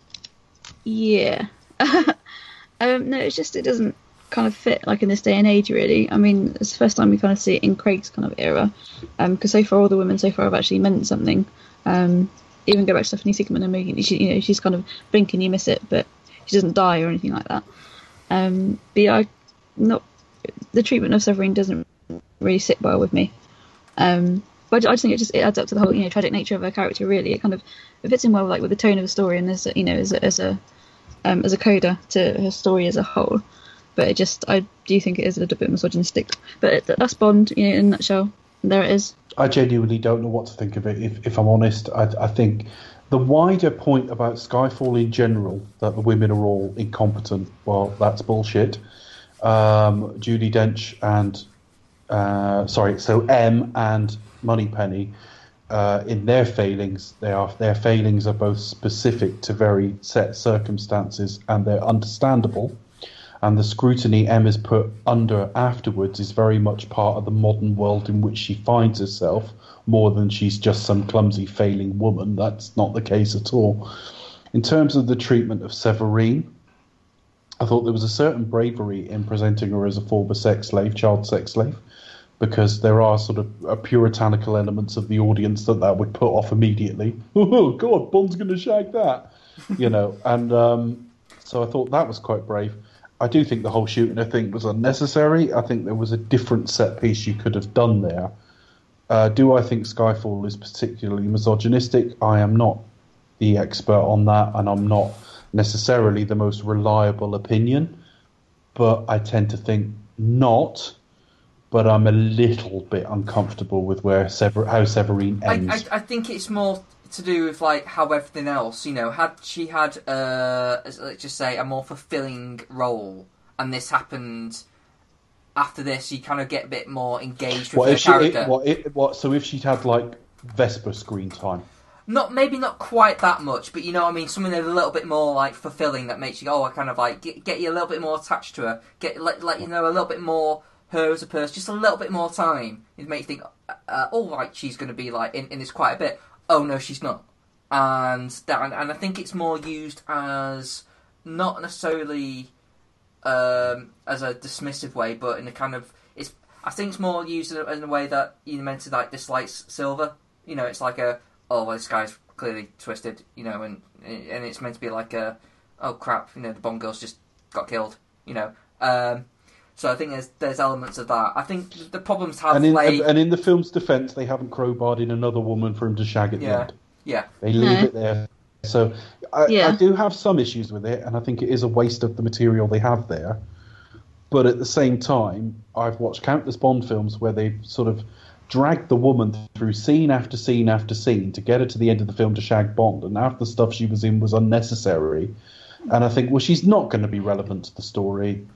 yeah. um, no, it's just it doesn't kind of fit like in this day and age really. I mean, it's the first time we kind of see it in Craig's kind of era. Um, because so far all the women so far have actually meant something. Um, even go back to Stephanie Sigman and Megan, she, you know, she's kind of blink and you miss it, but she doesn't die or anything like that. Um, but yeah, I, not the treatment of Severine doesn't really sit well with me. Um, but I just think it just it adds up to the whole you know tragic nature of her character. Really, it kind of it fits in well like with the tone of the story and as a, you know as a as a um, as a coda to her story as a whole. But it just I do think it is a little bit misogynistic. But it, that's Bond, you know, in a nutshell. There it is. I genuinely don't know what to think of it. If, if I'm honest, I, I think the wider point about Skyfall in general that the women are all incompetent. Well, that's bullshit. Um, Judi Dench and uh, sorry, so M and Moneypenny. Uh, in their failings, they are their failings are both specific to very set circumstances, and they're understandable. And the scrutiny M is put under afterwards is very much part of the modern world in which she finds herself, more than she's just some clumsy failing woman. That's not the case at all. In terms of the treatment of Severine, I thought there was a certain bravery in presenting her as a former sex slave, child sex slave, because there are sort of uh, puritanical elements of the audience that that would put off immediately. Oh God, Bond's going to shag that, you know. And um, so I thought that was quite brave. I do think the whole shooting I think was unnecessary. I think there was a different set piece you could have done there. Uh, do I think Skyfall is particularly misogynistic? I am not the expert on that, and I'm not necessarily the most reliable opinion, but I tend to think not. but I'm a little bit uncomfortable with where Sever- how Severine I, ends. I, I think it's more to do with like how everything else, you know, had she had uh let's just say a more fulfilling role and this happened after this you kind of get a bit more engaged with what her she? character. It, what, it, what? So if she'd had like Vesper screen time, Not maybe not quite that much, but you know what I mean. Something that's a little bit more like fulfilling that makes you oh, I kind of like get, get you a little bit more attached to her, get let, let you know a little bit more her as a person, just a little bit more time. It makes you think, uh, all right, she's going to be like in, in this quite a bit. Oh no, she's not, and that and, I think it's more used as not necessarily um, as a dismissive way, but in a kind of it's. I think it's more used in a, in a way that you're meant to like dislike Silva. You know, it's like a oh, this guy's clearly twisted. You know, and and it's meant to be like a oh crap, you know, the Bond girl's just got killed. You know, um, so I think there's there's elements of that. I think the problems have and in laid. and in the film's defence, they haven't crowbarred in another woman for him to shag at the Yeah. end. yeah, They leave No. it there. So I, Yeah. I do have some issues with it, and I think it is a waste of the material they have there. But at the same time, I've watched countless Bond films where they've sort of dragged the woman through scene after scene after scene to get her to the end of the film to shag Bond, and half the stuff she was in was unnecessary. And I think, well, she's not going to be relevant to the story.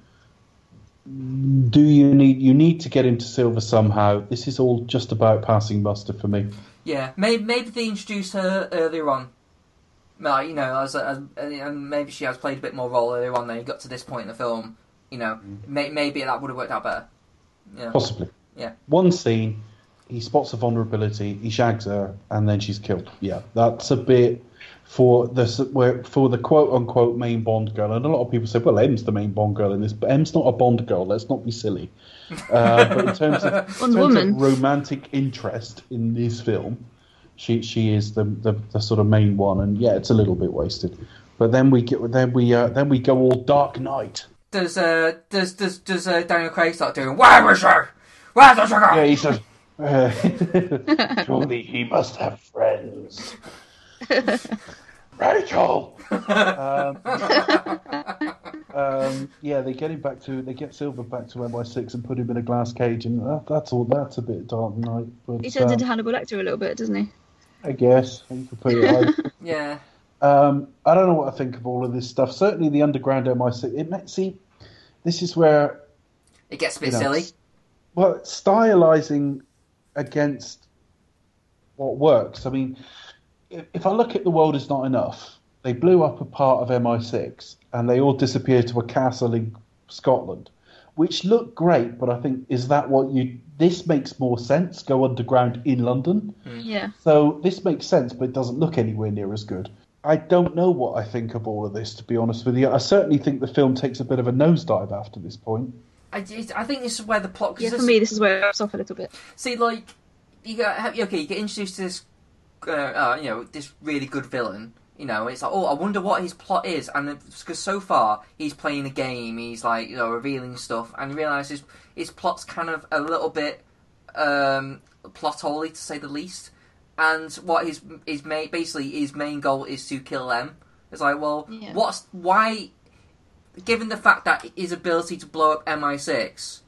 Do you need you need to get into Silva somehow? This is all just about passing muster for me. yeah. Maybe maybe they introduced her earlier on. Like, you know, as, as and maybe she has played a bit more role earlier on. Then you got to this point in the film. You know, mm. may, maybe that would have worked out better. Yeah. Possibly. Yeah. One scene, he spots a vulnerability, he shags her, and then she's killed. Yeah, that's a bit for the for the quote unquote main Bond girl. And a lot of people say, well, M's the main Bond girl in this, but M's not a Bond girl. Let's not be silly. Uh, but in terms of, in terms of romantic interest in this film, she she is the, the the sort of main one. And yeah, it's a little bit wasted. But then we get then we uh, then we go all Dark Knight. Does uh does does does uh, Daniel Craig start doing where was she? Where's the sugar? Yeah, he says. Uh, surely he must have friends. Rachel. um, um, yeah, they get him back to they get Silva back to MI6 and put him in a glass cage, and that, that's all. That's a bit Dark Knight, but He turns um, into Hannibal Lecter a little bit, doesn't he? I guess you could put it like. Yeah. Um, I don't know what I think of all of this stuff. Certainly, the underground MI6. It may, see, this is where It gets a bit you know, silly. s- Well, stylizing against what works. I mean, if, if I look at the world is not enough, they blew up a part of MI6 and they all disappeared to a castle in Scotland, which looked great. But I think is that what you? This makes more sense. Go underground in London. Hmm. Yeah. So this makes sense, but it doesn't look anywhere near as good. I don't know what I think of all of this, to be honest with you. I certainly think the film takes a bit of a nosedive after this point. I, it- I think this is where the plot. Yeah, for this- me, this is where it drops off a little bit. See, like, you get okay, you get introduced to this, uh, uh, you know, this really good villain. You know, it's like, oh, I wonder what his plot is, and because so far he's playing a game, he's like, you know, revealing stuff, and you realise his his plot's kind of a little bit um, plot holy to say the least. And what his his main basically his main goal is to kill them. It's like, well, Yeah. what's why? Given the fact that his ability to blow up MI6,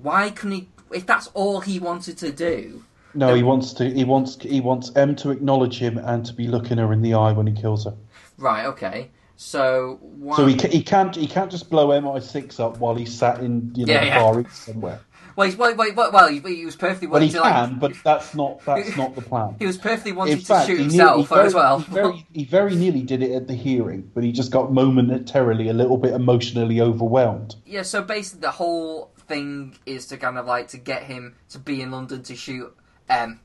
why couldn't he? If that's all he wanted to do, No, he wants to. He wants. He wants M to acknowledge him and to be looking her in the eye when he kills her. right? Okay, so why? So he he can't he can't just blow MI6 up while he's sat in you know Yeah, yeah. Far East somewhere. well, he's, well, well, well, he, was perfectly Well, he wanting to like. can, but that's not that's not the plan. He was perfectly wanting In to fact, shoot himself he, as well. he, very, he very nearly did it at the hearing, but he just got momentarily a little bit emotionally overwhelmed. yeah, so basically the whole thing is to kind of like to get him to be in London to shoot M,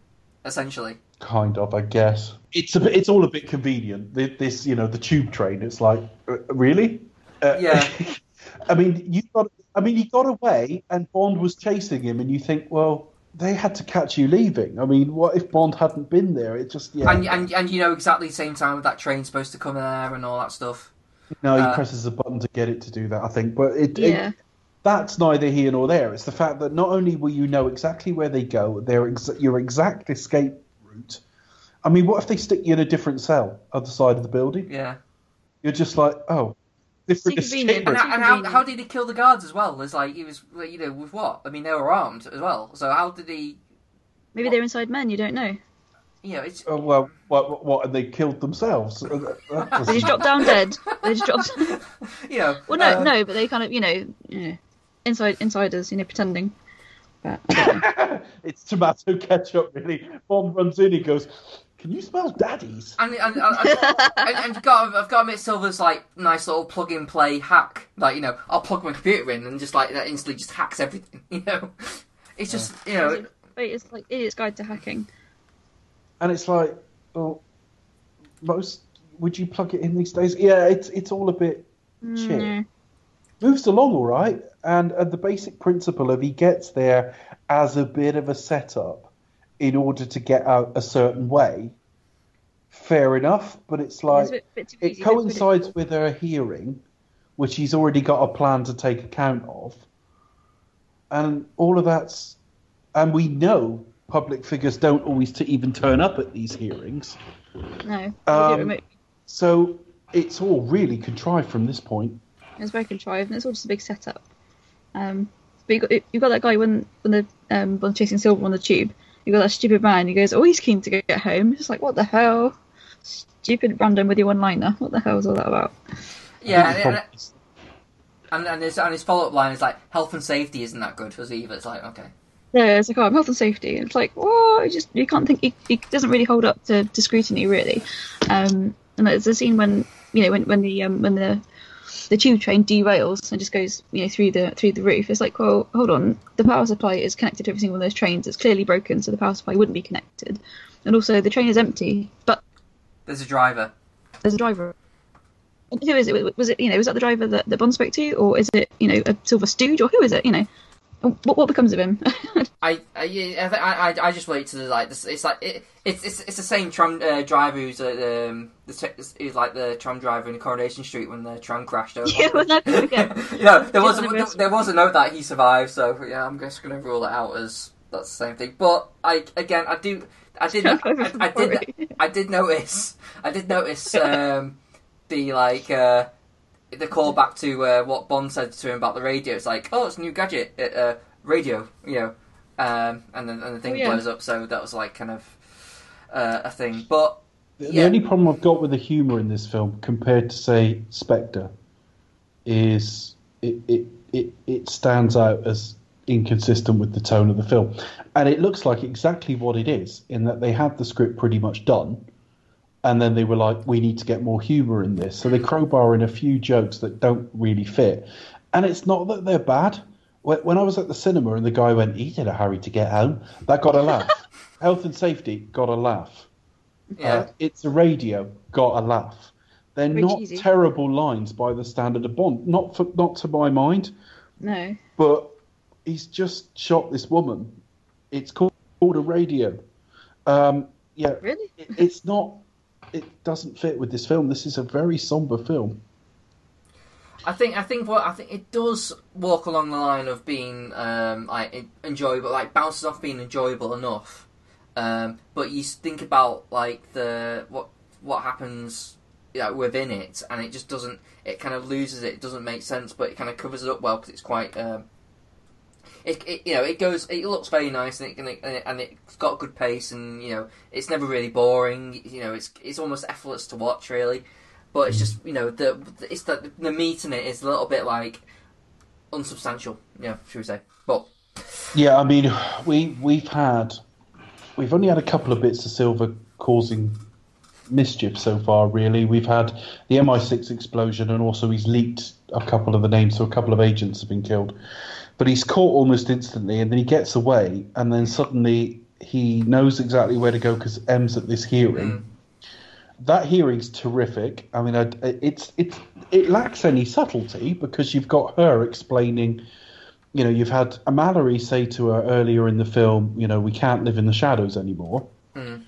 essentially. Kind of, I guess. It's a bit, it's all a bit convenient. This, you know, the tube train. It's like, uh, really? Uh, Yeah. I mean, you got. I mean, he got away, and Bond was chasing him, and you think, well, they had to catch you leaving. I mean, what if Bond hadn't been there? It just, yeah. And, and and you know exactly the same time that train's supposed to come there and all that stuff. no, he uh, presses a button to get it to do that. I think, but it, Yeah. it that's neither here nor there. It's the fact that not only will you know exactly where they go, their ex- your exact escape route. I mean, what if they stick you in a different cell other side of the building? Yeah. You're just like, oh, different Too convenient. And, how- and how, how did he kill the guards as well? It's like he was, you know, with what? I mean, they were armed as well. So how did he? Maybe they're inside men. You don't know. You know, it's Oh, well, what, what, what? And they killed themselves. They just dropped down dead. They just dropped. you know. well, no, uh, no, but they kind of, you know, yeah, inside insiders, you know, pretending. But I it's tomato ketchup, really. Bond runs in, he goes, "Can you smell daddies?" And, and, and, and, and, and you've got, I've got to admit, Silva's like nice little plug and play hack. Like you know, I'll plug my computer in and just like that instantly just hacks everything. You know, it's just you know. Wait, it's like Idiot's Guide to Hacking. And it's like, well, most would you plug it in these days? Yeah, it's it's all a bit shit. Mm, Moves along all right, and, and the basic principle of he gets there as a bit of a setup in order to get out a certain way. Fair enough, but it's like It's bit- bit it coincides with her hearing, which he's already got a plan to take account of, and all of that's, and we know public figures don't always to even turn up at these hearings, No, Um, so it's all really contrived from this point. Was very contrived, and it's all just a big setup. Um, but you got you got that guy when when the um when chasing Silva on the tube. You got that stupid man. He goes, "Oh, he's keen to get home." It's like, what the hell? Stupid random with your one-liner. What the hell is all that about? Yeah, and, and, and, and his, his follow up line is like, health and safety isn't that good for either. It's like, okay. Yeah, it's like, oh, I'm health and safety. It's like, oh, You just you can't think. It, it doesn't really hold up to, to scrutiny, really. Um, and there's a scene when you know when when the um, when the the tube train derails and just goes you know through the through the roof. It's like, well, hold on. The power supply is connected to every single one of those trains. It's clearly broken, so the power supply wouldn't be connected. And also, the train is empty, but There's a driver. there's a driver. And who is it? Was it you know was that the driver that, that Bond spoke to, or is it you know a Silva stooge, or who is it? You know, what what becomes of him? I I I, I just relate to the like this. It's like it, it's it's it's the same tram uh, driver who's uh, um the who's like the tram driver in Coronation Street when the tram crashed over. yeah, well, you know, there was a, there, there was a note that he survived, so yeah, I'm just gonna rule it out as that's the same thing. But I again, I do, I did, I, I, I did, I did notice, I did notice um, the like uh, the callback to uh, what Bond said to him about the radio. It's like, oh, it's a new gadget, uh, uh, radio, you know, um, and then and the thing Oh, yeah. blows up. So that was like kind of uh, a thing, but. The Yeah. only problem I've got with the humour in this film compared to, say, Spectre, is it, it, it, it stands out as inconsistent with the tone of the film. And it looks like exactly what it is, in that they had the script pretty much done, and then they were like, we need to get more humour in this. So they crowbar in a few jokes that don't really fit. And it's not that they're bad. When when I was at the cinema and the guy went, "He's in a hurry to get home, that got a laugh. Health and safety got a laugh. Yeah. Uh, it's a radio, got a laugh. They're Very not cheesy. terrible lines by the standard of Bond, not for, not to my mind, no. but he's just shot this woman. It's called, called a radio. Um, yeah, Really? it, it's not. It doesn't fit with this film. This is a very somber film. I think I think what I think it does walk along the line of being um, like en- enjoyable, like bounces off being enjoyable enough. Um, but you think about like the what what happens within it, and it just doesn't. It kind of loses it. It doesn't make sense, but it kind of covers it up well because it's quite. Um, it, it you know it goes it looks very nice and it, and it and it's got good pace and you know it's never really boring you know it's it's almost effortless to watch really but it's hmm. just you know the it's the the meat in it is a little bit like unsubstantial yeah should we say but Yeah, I mean, we we've had we've only had a couple of bits of Silva causing mischief so far. Really, we've had the MI6 explosion, and also he's leaked a couple of the names, so a couple of agents have been killed. But he's caught almost instantly, and then he gets away, and then suddenly he knows exactly where to go because M's at this hearing. Hmm. That hearing's terrific. I mean, it's it's it lacks any subtlety because you've got her explaining you know, you've had a Mallory say to her earlier in the film, you know, we can't live in the shadows anymore. Mm.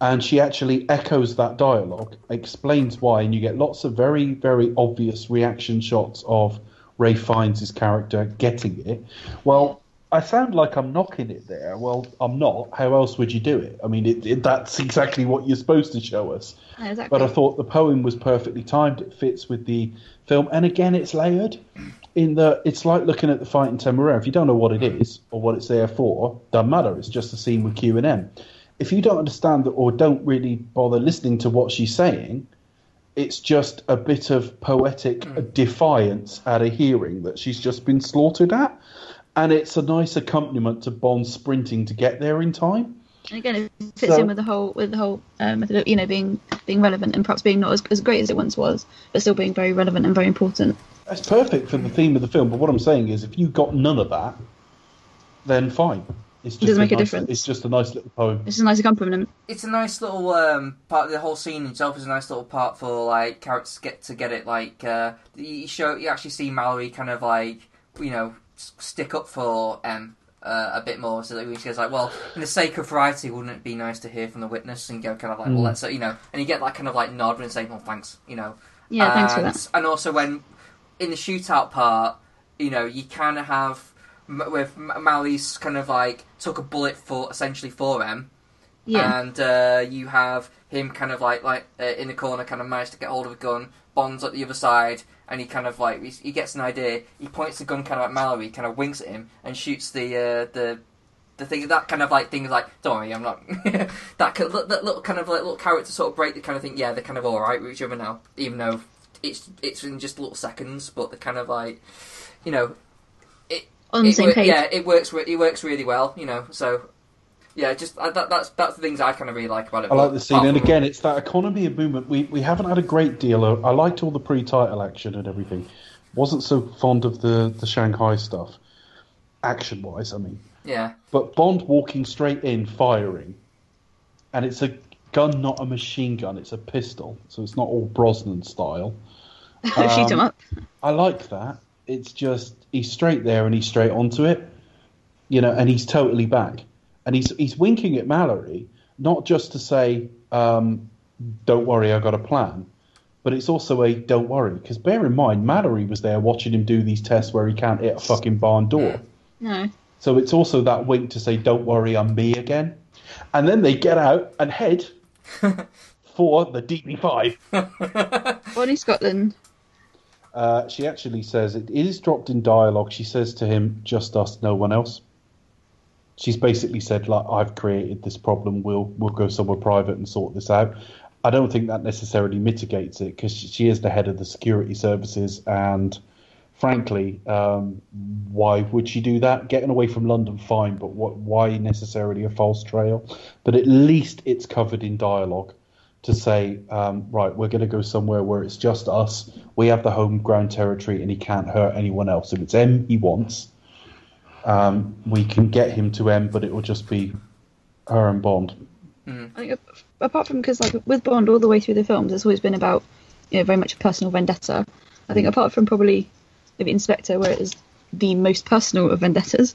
And she actually echoes that dialogue, explains why, and you get lots of very, very obvious reaction shots of Ralph Fiennes' character getting it. Well, I sound like I'm knocking it there. Well, I'm not. How else would you do it? I mean, it, it, that's exactly what you're supposed to show us. Exactly. But I thought the poem was perfectly timed. It fits with the film, and again, it's layered. In the, it's like looking at the Fighting Temeraire. If you don't know what it is or what it's there for, doesn't matter. It's just a scene with Q and M. If you don't understand that or don't really bother listening to what she's saying, it's just a bit of poetic mm. defiance at a hearing that she's just been slaughtered at, and it's a nice accompaniment to Bond sprinting to get there in time. And again, it fits So- in with the whole with the whole uh, method of you know being being relevant and perhaps being not as, as great as it once was, but still being very relevant and very important. That's perfect for the theme of the film. But what I'm saying is, if you got none of that, then fine. It's just doesn't make a nice, difference. It's just a nice little poem. It's a nice accompaniment. It's a nice little um, part. The whole scene itself is a nice little part for like characters get to get it. Like uh, you show, you actually see Mallory kind of like you know s- stick up for M uh, a bit more. So that she goes like, well, in the sake of variety, wouldn't it be nice to hear from the witness and go kind of like, well, Mm. let's uh, you know, and you get that kind of like nod and say, well, thanks, you know. Yeah, thanks for that. And also when in the shootout part, you know, you kind of have with M- Mallory's kind of like took a bullet for essentially for M Yeah, and uh, you have him kind of like like uh, in the corner, kind of managed to get hold of a gun. Bond's at the other side, and he kind of like he, he gets an idea. He points the gun kind of at Mallory, kind of winks at him, and shoots the uh, the the thing. That kind of like thing is like, don't worry, I'm not. that, that that little kind of like little character sort of break. The kind of thing, yeah, they're kind of all right with each other now, even though it's it's in just little seconds, but they're kind of like, you know, it. on the it same page. Yeah, it works. It works really well. You know, so yeah, just uh, that, that's that's the things I kind of really like about it. I like the scene, and again, it's that economy of movement. We we haven't had a great deal. Of, I liked all the pre-title action and everything. Wasn't so fond of the the Shanghai stuff, action-wise. I mean, yeah, but Bond walking straight in, firing, and it's a gun, not a machine gun. It's a pistol, so it's not all Brosnan style. Shoot him Um, up. I like that. It's just he's straight there and he's straight onto it, you know, and he's totally back, and he's he's winking at Mallory, not just to say, um, "Don't worry, I got a plan," but it's also a "Don't worry," because bear in mind, Mallory was there watching him do these tests where he can't hit a fucking barn door. No, So it's also that wink to say, "Don't worry, I'm me again," and then they get out and head for the DB5. Bonnie Scotland. Uh, she actually says it is dropped in dialogue. She says to him, "Just us, no one else." She's basically said, "Like I've created this problem. We'll we'll go somewhere private and sort this out." I don't think that necessarily mitigates it because she is the head of the security services, and frankly, um, why would she do that? Getting away from London, fine, but what? Why necessarily a false trail? But at least it's covered in dialogue to say, um, right, we're going to go somewhere where it's just us. We have the home ground territory, and he can't hurt anyone else. If it's M he wants, um, we can get him to M, but it will just be her and Bond. I think apart from because like with Bond all the way through the films, it's always been about you know very much a personal vendetta. I think apart from probably maybe in Spectre, where it is the most personal of vendettas,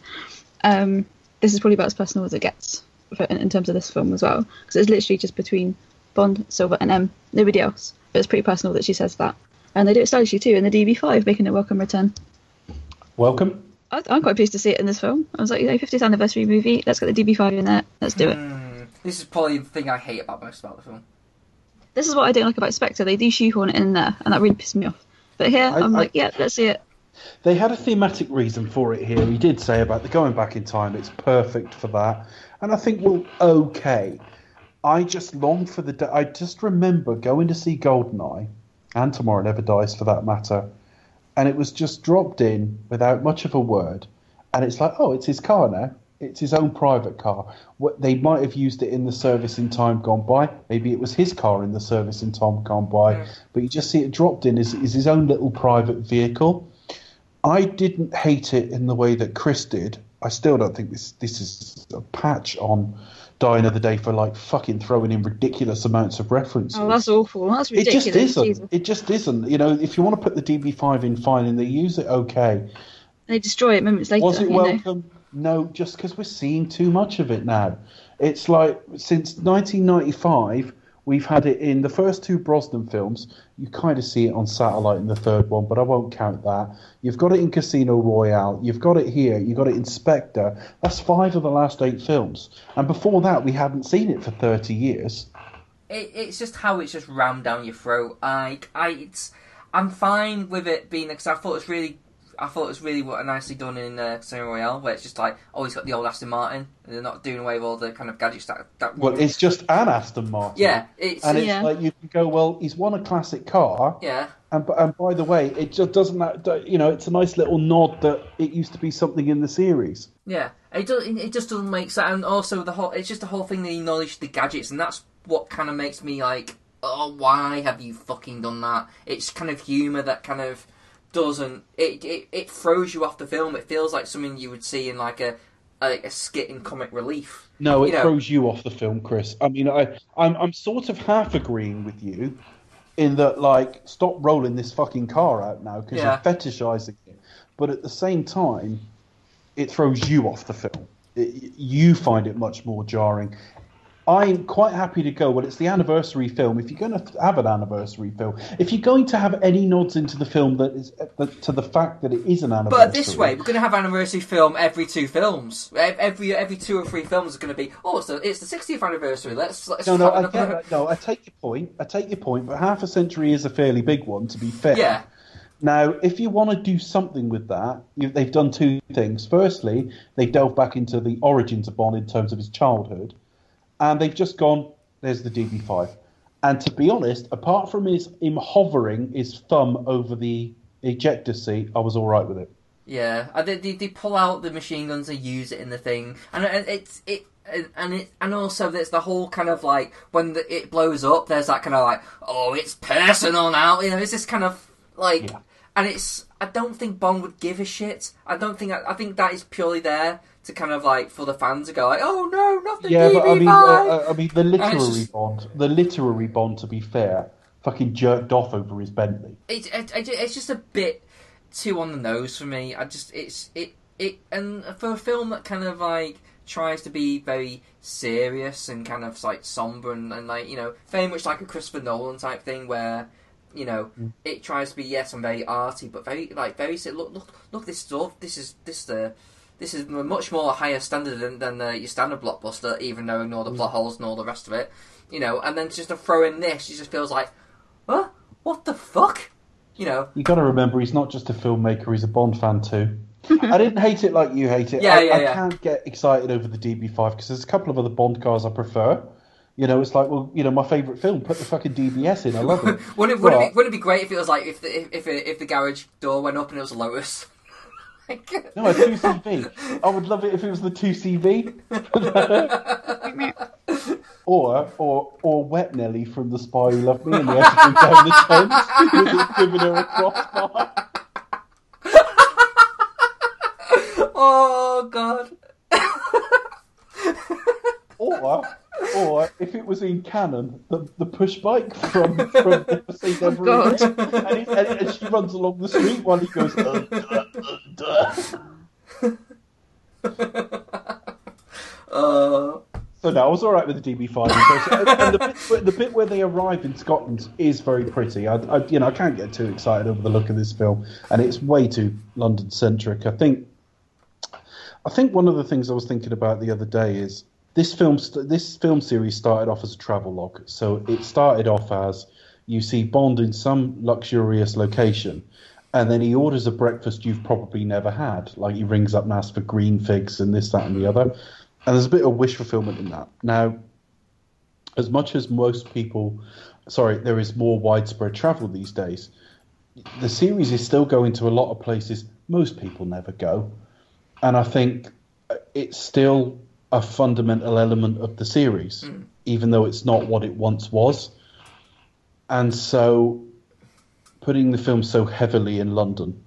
um, this is probably about as personal as it gets for, in, in terms of this film as well, because it's literally just between Bond, Silva, and M, nobody else. But it's pretty personal that she says that, and they do it stylishly too in the DB5, making a welcome return. Welcome. I, I'm quite pleased to see it in this film. I was like, you know, 50th anniversary movie. Let's get the DB5 in there. Let's do it. Hmm, this is probably the thing I hate about most about the film. This is what I don't like about Spectre. They do shoehorn it in there, and that really pissed me off. But here, I- I'm I- like, yeah, let's see it. They had a thematic reason for it here. He did say about the going back in time. It's perfect for that, and I think well, okay. I just long for the. day I just remember going to see Goldeneye, and Tomorrow Never Dies for that matter, and it was just dropped in without much of a word, and it's like, oh, it's his car now. It's his own private car. What they might have used it in the service in time gone by. Maybe it was his car in the service in time gone by. But you just see it dropped in as, as his own little private vehicle. I didn't hate it in the way that Chris did. I still don't think this this is a patch on Die Another Day for like fucking throwing in ridiculous amounts of references. Oh, that's awful. That's ridiculous. it just isn't. Jesus. It just isn't. You know, if you want to put the DB5 in, fine, and they use it, okay. They destroy it moments later. Was it you know. welcome? No, just because we're seeing too much of it now. It's like since 1995, We've had it in the first two Brosnan films. You kind of see it on satellite in the third one, but I won't count that. You've got it in Casino Royale. You've got it here. You've got it in Spectre. That's five of the last eight films. And before that, we hadn't seen it for 30 years. it, it's just how it's just rammed down your throat. I, I, it's, I'm fine with it being because I thought it's really, I thought it was really what nicely done in uh, Casino Royale, where it's just like, oh, he's got the old Aston Martin, and they're not doing away with all the kind of gadgets that. that Well, it's just an Aston Martin. yeah, it's And it's Yeah. like you can go, well, he's won a classic car. yeah, And, and by the way, it just doesn't, that- you know, it's a nice little nod that it used to be something in the series. yeah. It does, it just doesn't make sense, and also the whole, it's just the whole thing that he acknowledged the gadgets, and that's what kind of makes me like, oh, why have you fucking done that? It's kind of humour that kind of doesn't it, it it throws you off the film. It feels like something you would see in like a like a skit in comic relief. No, it You know- throws you off the film, Chris. I mean, I, I'm, I'm sort of half agreeing with you in that, like, stop rolling this fucking car out now because Yeah. you're fetishizing it. But at the same time, it throws you off the film. It, you find it much more jarring. I'm quite happy to go. Well, it's the anniversary film. If you're going to have an anniversary film, if you're going to have any nods into the film that is uh, to the fact that it is an anniversary, But this way, we're going to have anniversary film every two films. Every every two or three films is going to be. Oh, it's the it's the 60th anniversary. Let's let's No, no, I another-. No, I take your point. I take your point, but half a century is a fairly big one, to be fair. Yeah, Now, if you want to do something with that, they've done two things. Firstly, they delve back into the origins of Bond in terms of his childhood, and they've just gone, there's the DB5. And to be honest, apart from his him hovering his thumb over the ejector seat, I was all right with it. yeah. They, they they pull out the machine guns and use it in the thing, and, it's it. And it, and also there's the whole kind of like when the, it blows up, there's that kind of like, oh, it's personal now. You know, it's this kind of like, Yeah. and it's. I don't think Bond would give a shit. I don't think. I, I think that is purely there to kind of like for the fans to go like, oh no, not the Yeah, DB5. but I mean, uh, I mean, the literary just- Bond, the literary Bond, to be fair, fucking jerked off over his Bentley. it, it, it, it's just a bit too on the nose for me. I just it's it it and for a film that kind of like tries to be very serious and kind of like somber and, and like you know very much like a Christopher Nolan type thing where you know it tries to be yes I'm very arty but very like very look look look this stuff this is this the this is a much more higher standard than, than uh, your standard blockbuster even knowing all the plot holes and all the rest of it you know and then just to throw in this it just feels like huh what the fuck you know You got to remember, he's not just a filmmaker; he's a Bond fan too. I didn't hate it like you hate it. Yeah, I, yeah, I yeah. can't get excited over the DB5 because there's a couple of other Bond cars I prefer. You know, it's like, well, you know, my favourite film. Put the fucking DBS in. I love it. Wouldn't it, But- be, wouldn't it be great if it was like if the if if, it, if the garage door went up and it was a Lotus? No, a two CV. I would love it if it was the two CV. or or or Wet Nellie from The Spy Who Loved Me and the Editing Down the Thames with it giving her a crossbar. oh god! Or or if it was in canon, the, the push bike from from Never Never God. And, he, and, and she runs along the street while he goes. Uh, duh, uh, duh. Uh, So no, I was all right with the DB5. And, and the, bit, where- the bit where they arrive in Scotland is very pretty. I, I, you know, I can't get too excited over the look of this film, and it's way too London centric. I think, I think one of the things I was thinking about the other day is this film. This film series started off as a travel log. So it started off as you see Bond in some luxurious location. And then he orders a breakfast you've probably never had. Like he rings up and asks for green figs and this, that, and the other. And there's a bit of wish fulfillment in that. Now, as much as most people, sorry, there is more widespread travel these days, the series is still going to a lot of places most people never go. And I think it's still a fundamental element of the series, mm. even though it's not what it once was. And so putting the film so heavily in London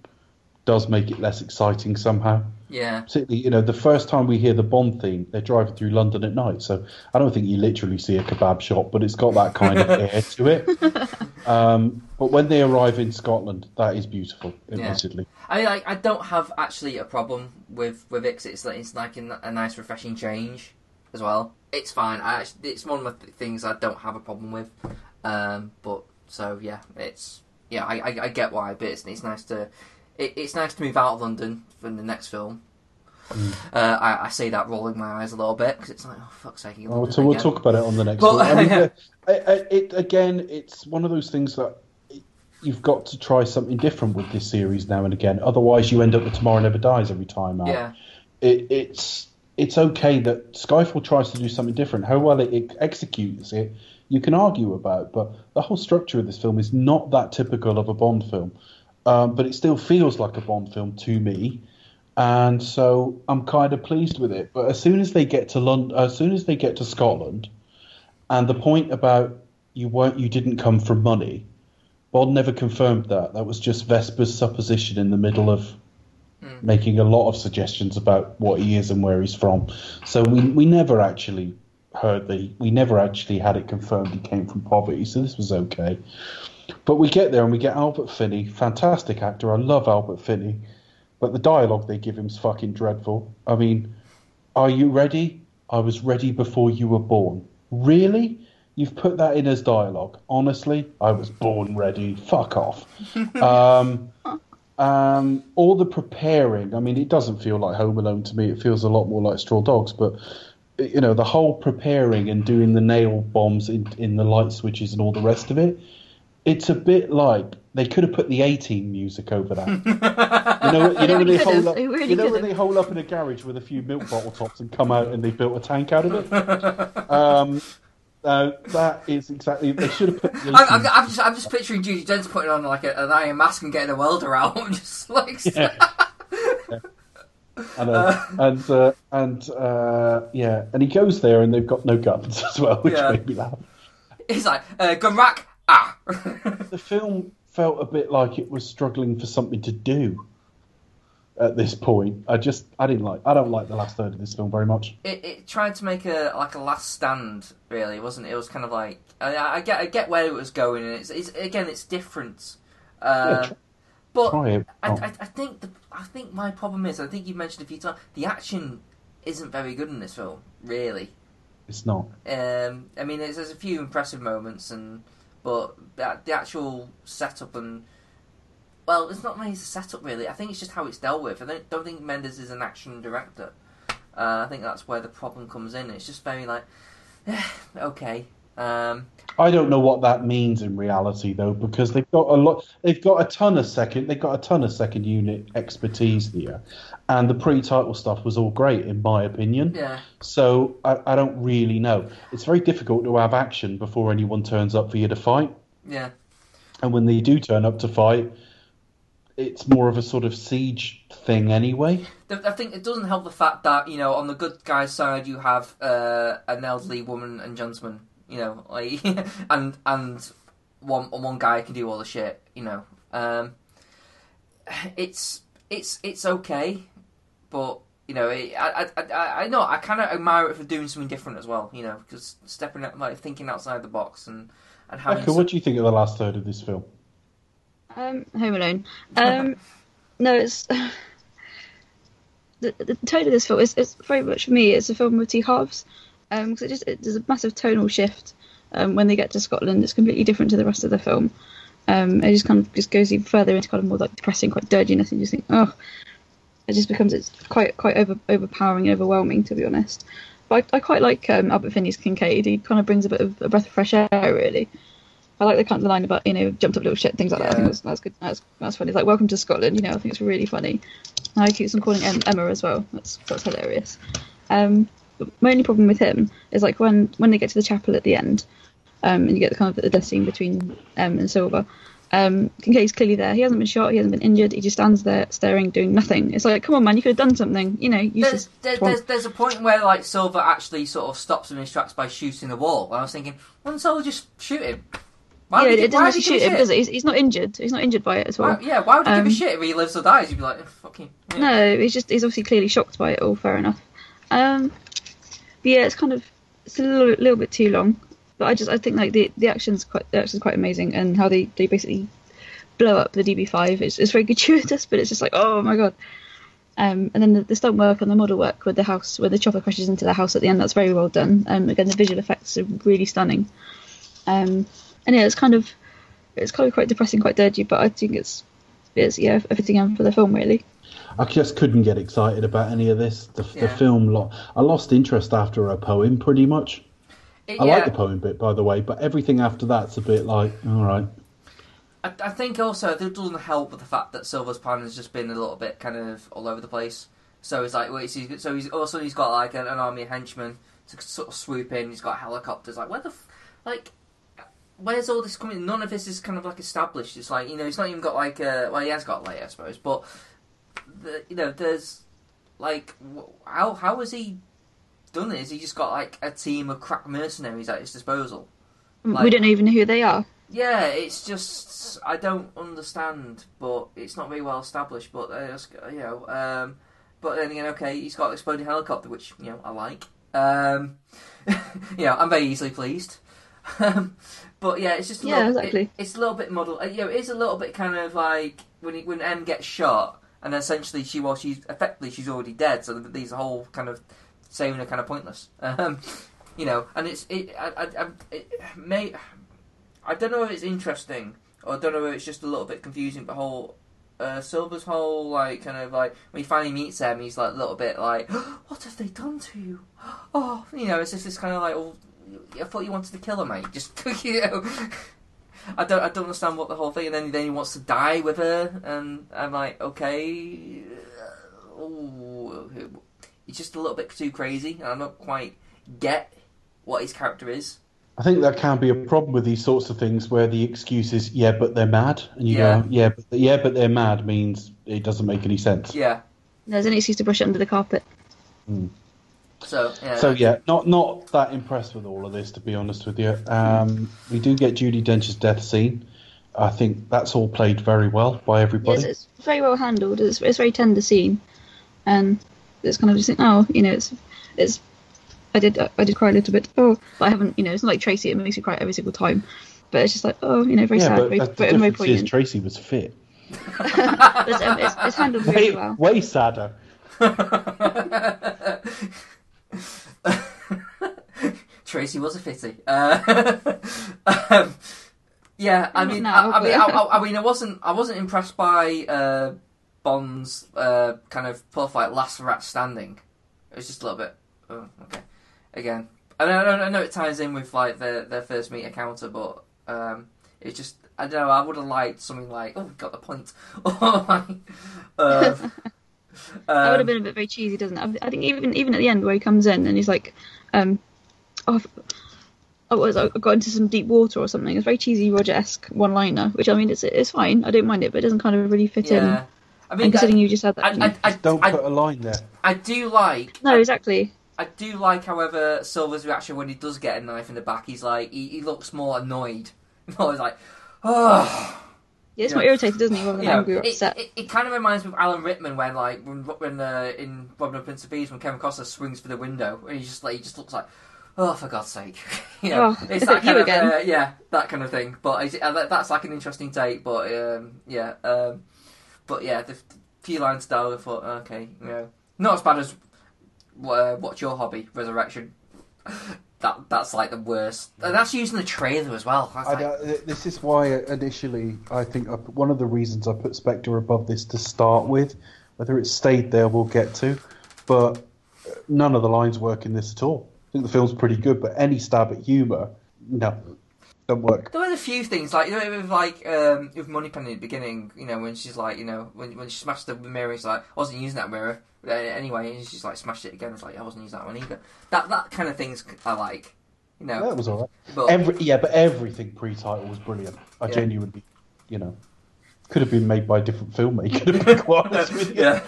does make it less exciting somehow yeah. particularly, you know, the first time we hear the Bond theme, they're driving through London at night. So I don't think you literally see a kebab shop, but it's got that kind of air to it. Um, but when they arrive in Scotland, that is beautiful, admittedly. I mean, like, I don't have actually a problem with with it 'cause it's like it's like a, a nice refreshing change. as well. It's fine. I actually, it's one of the things I don't have a problem with. Um, but so yeah, it's yeah, I, I, I get why, but it's, it's nice to it, it's nice to move out of London for the next film. Uh, I, I say that rolling my eyes a little bit because it's like, oh fuck's sake! London so we'll talk about it on the next one. I mean, yeah. I- it, again, it's one of those things that you've got to try something different with this series now and again. Otherwise, you end up with Tomorrow Never Dies every time out. Yeah, It, it's it's okay that Skyfall tries to do something different. How well it, it executes it, you can argue about. But the whole structure of this film is not that typical of a Bond film. Um, but it still feels like a Bond film to me, and so I'm kind of pleased with it. But as soon as they get to London, as soon as they get to Scotland, and the point about you weren't, you didn't come from money, Bond never confirmed that. That was just Vesper's supposition in the middle of hmm. making a lot of suggestions about what he is and where he's from. So we we never actually heard that he, we never actually had it confirmed he came from poverty. So this was okay. But we get there and we get Albert Finney, fantastic actor. I love Albert Finney, but the dialogue they give him is fucking dreadful. I mean, are you ready? I was ready before you were born. Really? You've put that in as dialogue. Honestly, I was born ready. Fuck off. um, um, all the preparing. I mean, it doesn't feel like Home Alone to me. It feels a lot more like Straw Dogs. But you know, the whole preparing and doing the nail bombs in, in the light switches and all the rest of it. It's a bit like they could have put the A Team music over that. you know, you know when they could hold up, really you know when they hold up in a garage with a few milk bottle tops and come out and they built a tank out of it. Um, uh, that is exactly. They should have put. The I'm, I'm, I'm just I'm just picturing Judi Dench putting on like a, an iron mask and getting a welder out. I'm just like, I know. and uh, and uh, yeah, and he goes there, and they've got no guns as well, which Yeah. made me laugh. he's like, uh, gun rack, ah. The film felt a bit like it was struggling for something to do at this point. I just, I didn't like, I don't like the last third of this film very much. it, it tried to make a like a last stand, really, wasn't it? It was kind of like I, I get I get where it was going, and it's, it's again it's different. Uh, Yeah, tr- but try it. I, Oh. I, I think the I think my problem is I think you mentioned a few times the action isn't very good in this film, really. It's not. Um, I mean, there's, there's a few impressive moments, and but the, actual setup and well, it's not really the setup really. I think it's just how it's dealt with. I don't, don't think Mendes is an action director. Uh, I think that's where the problem comes in. It's just very like, okay. Um, I don't know what that means in reality though, because they've got a lot. They've got a ton of second. They've got a ton of second unit expertise here, and the pre-title stuff was all great in my opinion. yeah, So I, I don't really know. It's very difficult to have action before anyone turns up for you to fight, yeah, and when they do turn up to fight, it's more of a sort of siege thing anyway. I think it doesn't help the fact that you know on the good guy's side you have uh, an elderly woman and gentleman, you know, like and and one one guy can do all the shit, you know. Um, it's it's it's okay, but you know, it, I, I I I know I kind of admire it for doing something different as well, you know, because stepping out, like thinking outside the box and and having Becca, what do you think of the last third of this film? Um, Home Alone. Um, no, it's the, the tone of this film is, is very much for me. It's a film with two halves. Um, 'cause it just it, there's a massive tonal shift um, when they get to Scotland. It's completely different to the rest of the film. Um, it just kind of just goes even further into kind of more like depressing, quite dirginess, and you just think, oh, it just becomes it's quite quite over, overpowering and overwhelming to be honest. But I, I quite like um, Albert Finney's Kincaid. He kind of brings a bit of a breath of fresh air, really. I like the kind of line about you know jumped up little shit things like that. I think that's, that's good. That's that's funny. It's like welcome to Scotland. You know, I think it's really funny. And I keep on calling Emma as well. That's that's hilarious. Um, but my only problem with him is like when when they get to the chapel at the end, um, and you get the kind of the death scene between M and Silva. Um, Kincaid's clearly there. He hasn't been shot. He hasn't been injured. He just stands there staring, doing nothing. It's like, come on, man, you could have done something. You know, you There's, there, there's there's a point where like Silva actually sort of stops him in his tracks by shooting the wall. And I was thinking, why don't Silva just shoot him? Why yeah, would he- it doesn't actually shoot him, does it? He's, he's not injured. He's not injured by it as well. Why, yeah, why would he Um, give a shit if he lives or dies? You'd be like, fucking. Yeah. No, he's just he's obviously clearly shocked by it all. Fair enough. Um, yeah, it's kind of it's a little, little bit too long. But I just I think like the the action's quite the action's quite amazing, and how they, they basically blow up the DB5 is is very gratuitous. But it's just like oh my god. Um, and then the, the stunt work and the model work with the house, where the chopper crashes into the house at the end, that's very well done. Um, again, the visual effects are really stunning. Um, and yeah, it's kind of it's kind of quite depressing, quite dirty, but I think it's it's yeah everything in for the film really. I just couldn't get excited about any of this. The, the film, lo- I lost interest after a poem, pretty much. It- I yeah. like the poem bit, by the way, but everything after that's a bit like, all right. I, I think also it doesn't help with the fact that Silva's plan has just been a little bit kind of all over the place. So it's like, wait, so he's, so he's also he's got like an, an army of henchmen to sort of swoop in. He's got helicopters. Like, where the f- like, where's all this coming? None of this is kind of like established. It's like you know, he's not even got like a well, he has got later, I suppose, but the, you know, there's like how how has he done it? Has he just got like a team of crack mercenaries at his disposal? Like- we don't even know who they are. Yeah, it's just I don't understand, but it's not very well established. But uh, you know, um, but then again, okay, he's got an exploding helicopter, which you know I like. Um, you know, I'm very easily pleased. But yeah, it's just a Yeah, little, exactly. it- it's a little bit muddled. Uh, you know, it's a little bit kind of like when he, when M gets shot, and essentially she well, she's effectively she's already dead. So these whole kind of saving are kind of pointless. Um, you know, and it's it. I, I, it may. I don't know if it's interesting or I don't know if it's just a little bit confusing. But whole uh, Silva's whole like kind of like when he finally meets them, he's like a little bit like, "What have they done to you?" Oh, you know, it's just this kind of like, "Oh, I thought you wanted to kill her, mate." Just you know. I don't, I don't understand what the whole thing. And then, then he wants to die with her, and I'm like, okay, uh, oh, he's just a little bit too crazy, and I don't quite get what his character is. I think that can be a problem with these sorts of things where the excuse is, yeah, but they're mad. And you Yeah. go, yeah, but, yeah, but they're mad means it doesn't make any sense. Yeah. There's an excuse to brush it under the carpet. So yeah. So yeah, not not that impressed with all of this, to be honest with you. Um, we do get Judi Dench's death scene. I think that's all played very well by everybody. Yes, it's very well handled. It's it's a very tender scene, and it's kind of just think, oh, you know, it's it's. I did I did cry a little bit. Oh, but I haven't. You know, it's not like Tracy. It makes me cry every single time. But it's just like, oh, you know, very yeah, sad, but very, uh, the very, very difference is poignant. Tracy was fit. It's, it's, it's handled really Way, well. way sadder. Tracy was a fitty. Uh, um, yeah, I mean, now, I, I mean, I, I, I mean, I wasn't, I wasn't impressed by uh, Bond's uh, kind of pull fight last rat standing. It was just a little bit. Oh, okay. Again, I know, I know, it ties in with like their their first meet encounter, but um, it's just I don't know. I would have liked something like, oh, we got the point, or like, That would have um, been a bit very cheesy, doesn't it? I I think even even at the end where he comes in and he's like, um, oh, I've- I was I got into some deep water or something. It's very cheesy Roger-esque one-liner, which I mean, it's it's fine. I don't mind it, but it doesn't kind of really fit in. yeah. I And mean, considering I, you just had that, I, didn't I, you? I, Don't I, put a line there. I do like. no, exactly. I do like, however, Silva's reaction when he does get a knife in the back. He's like, he, he looks more annoyed. More he's like, oh. Yeah, it's Yeah. more irritated, doesn't he, rather than You know, angry or it, upset. it, it kind of reminds me of Alan Rickman when, like, when, when uh, in Robin Hood, Prince of Thieves, when Kevin Costner swings for the window, and he just like, he just looks like, oh, for God's sake, you know, Oh, it's is that it kind you of, again? Uh, yeah, that kind of thing. But it's, uh, that's like an interesting take. But um, yeah, um, but yeah, the few lines down, I thought, okay, you know, not as bad as uh, what's your hobby, Resurrection. That that's like the worst. And that's using the trailer as well. I, like- don't- this is why initially I think I, one of the reasons I put Spectre above this to start with. Whether it stayed there, we'll get to. But uh, none of the lines work in this at all. I think the film's pretty good, but any stab at humour, no, don't work. There were a few things like you know with like um, with Moneypenny at the beginning, you know when she's like you know when when she smashed the mirror, it's like I wasn't using that mirror uh, anyway, and she's like smashed it again. It's like I wasn't using that one either. That that kind of things I like, you know. That was all right. but Every yeah, but everything pre-title was brilliant. I Yeah. genuinely, you know, could have been made by a different filmmaker. To be quite honest with you. yeah,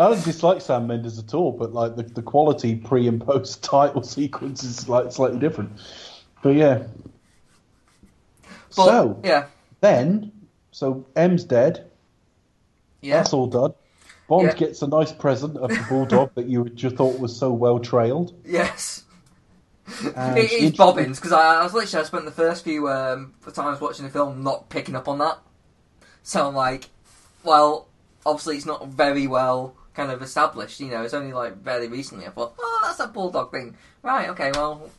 I don't dislike Sam Mendes at all, but like the, the quality pre and post title sequence is like slightly different. But yeah. but, so yeah, then, so M's dead. yeah, That's all done. Bond Yeah. gets a nice present of the bulldog that you just thought was so well trailed. yes. And it is bobbins because I, I was literally I spent the first few um, times watching the film not picking up on that. So I'm like, well, obviously it's not very well kind of established. You know, it's only like fairly recently. I thought, oh, that's a bulldog thing. Right, okay, well,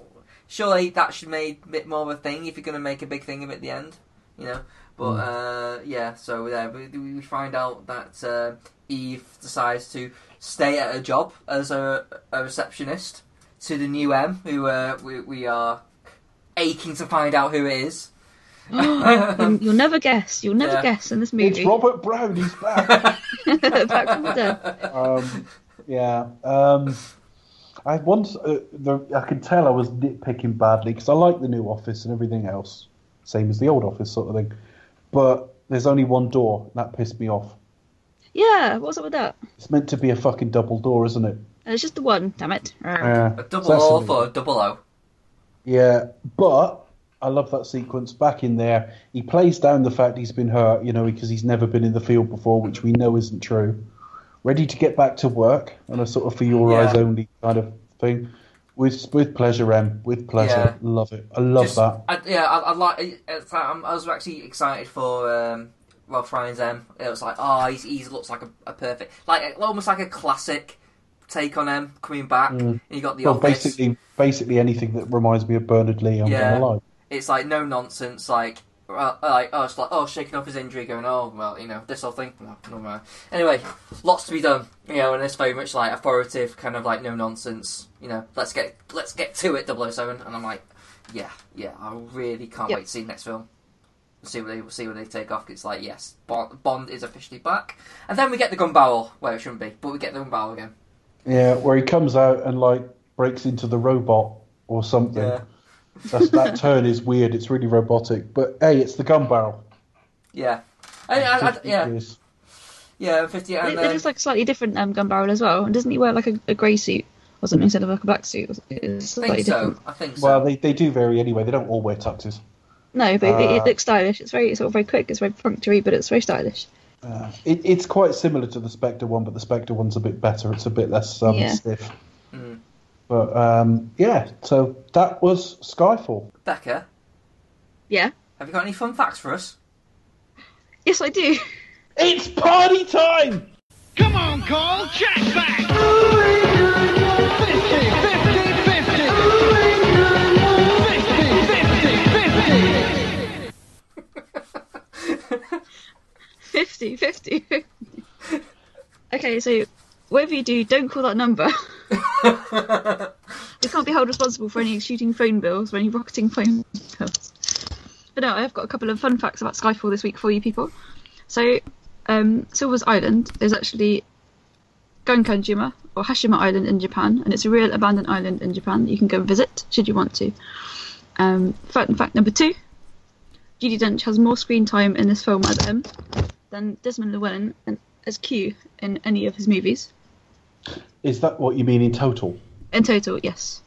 surely that should make a bit more of a thing if you're going to make a big thing of it at the end. You know, but uh, yeah. So yeah, we, we find out that uh, Eve decides to stay at her job as a, a receptionist to the new M, who uh, we, we are aching to find out who it is. You'll, you'll never guess. You'll never Yeah. guess in this movie. It's. Robert Brown. He's back. Back from the dead. um, yeah. Um, I once uh, the, I could tell I was nitpicking badly because I like the new office and everything else, same as the old office sort of thing. But there's only one door. and That pissed me off. Yeah, what's up with that? It's meant to be a fucking double door, isn't it? Uh, It's just the one. Damn it. Yeah. A double So O for a double O. Yeah, but I love that sequence back in there. He plays down the fact he's been hurt, you know, because he's never been in the field before, which we know isn't true. Ready to get back to work on a sort of for your Yeah. eyes only kind of thing. With with pleasure, M. With pleasure. Yeah. Love it. I love Just- that. I, yeah, I, I like. I'm, I was actually excited for um, Ralph Fiennes. M. It was like, oh, he's, he looks like a, a perfect, like almost like a classic take on M coming back. And you got the Mm. Well, office. basically, basically anything that reminds me of Bernard Lee, I'm Yeah. gonna like. It's like no nonsense. Like, uh, like oh, it's like oh, shaking off his injury, going oh well, you know this whole thing. No, no matter. Anyway, lots to be done. You know, and it's very much like authoritative, kind of like no nonsense. You know, let's get let's get to it, 007. And I'm like, yeah, yeah, I really can't Yep. wait to see next film. See what they see what they take off. It's like yes, Bond, Bond is officially back, and then we get the gun barrel where it shouldn't be, but we get the gun barrel again. Yeah, where he comes out and like breaks into the robot or something. Yeah. That's, that turn is weird. It's really robotic. But hey, it's the gun barrel. Yeah, I, I, I, yeah, years. yeah, fifty. It, And it um, looks like a slightly different um, gun barrel as well. And doesn't he wear like a, a grey suit or something instead of like a black suit? It's I slightly think so. different. I think so. Well, they, they do vary anyway. They don't all wear tuxes. No, but it, it Uh, looks stylish. It's very sort of very quick. It's very punctury, but it's very stylish. Uh, it, it's quite similar to the Spectre one, but the Spectre one's a bit better. It's a bit less um, Yeah. stiff. But um, yeah, so that was Skyfall. Becca, Yeah. have you got any fun facts for us? Yes, I do. It's party time! Come on, Cole, check back. 50, 50, 50, 50, 50. okay, so whatever you do, don't call that number. you can't be held responsible for any shooting phone bills or any rocketing phone bills. But no, I've got a couple of fun facts about Skyfall this week for you people. So, um, Silva's Island is actually Gunkanjima, or Hashima Island in Japan, and it's a real abandoned island in Japan that you can go and visit should you want to. Um, fact, fact number two Judi Dench has more screen time in this film as M than Desmond Llewellyn as Q in any of his movies. Is that what you mean in total? In total, yes.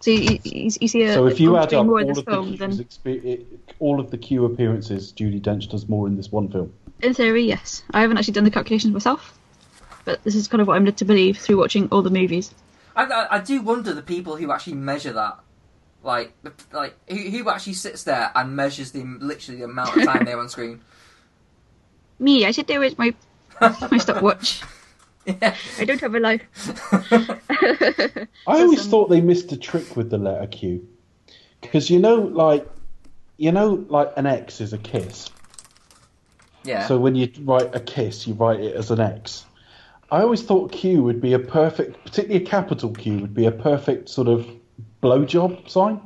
So you, you, you see a so if you add up more all of, this the film Q's than expe- it, all of the Q appearances, Judi Dench does more in this one film. in theory, yes. I haven't actually done the calculations myself, but this is kind of what I'm led to believe through watching all the movies. I, I, I do wonder the people who actually measure that. Like, like who, who actually sits there and measures the literally the amount of time they're on screen? Me, I sit there with my my stopwatch. Yeah. I don't have a life. I always some- thought they missed a trick with the letter Q, because you know, like, you know, like an X is a kiss. yeah. So when you write a kiss, you write it as an X. I always thought Q would be a perfect, particularly a capital Q, would be a perfect sort of blowjob sign.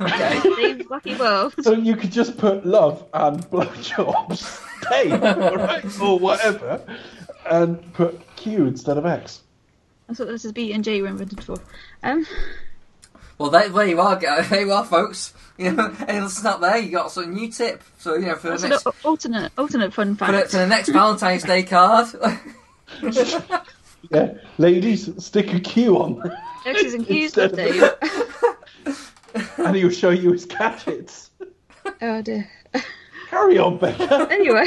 okay. Dave's World. So you could just put love and blowjobs, Dave, right, or whatever, and put Q instead of X. That's what this is B and J were invented for. Um, Well, there, there you are, guys. There you are, folks. You know, and it's not there. You got some new tip. So you know, for the that's an next al- alternate alternate fun for the, fact. for the next Valentine's Day card. Yeah, ladies, stick a Q on, X's and Q's Instead for of- Dave. and he'll show you his gadgets. Oh dear. Carry on, Becca. Anyway,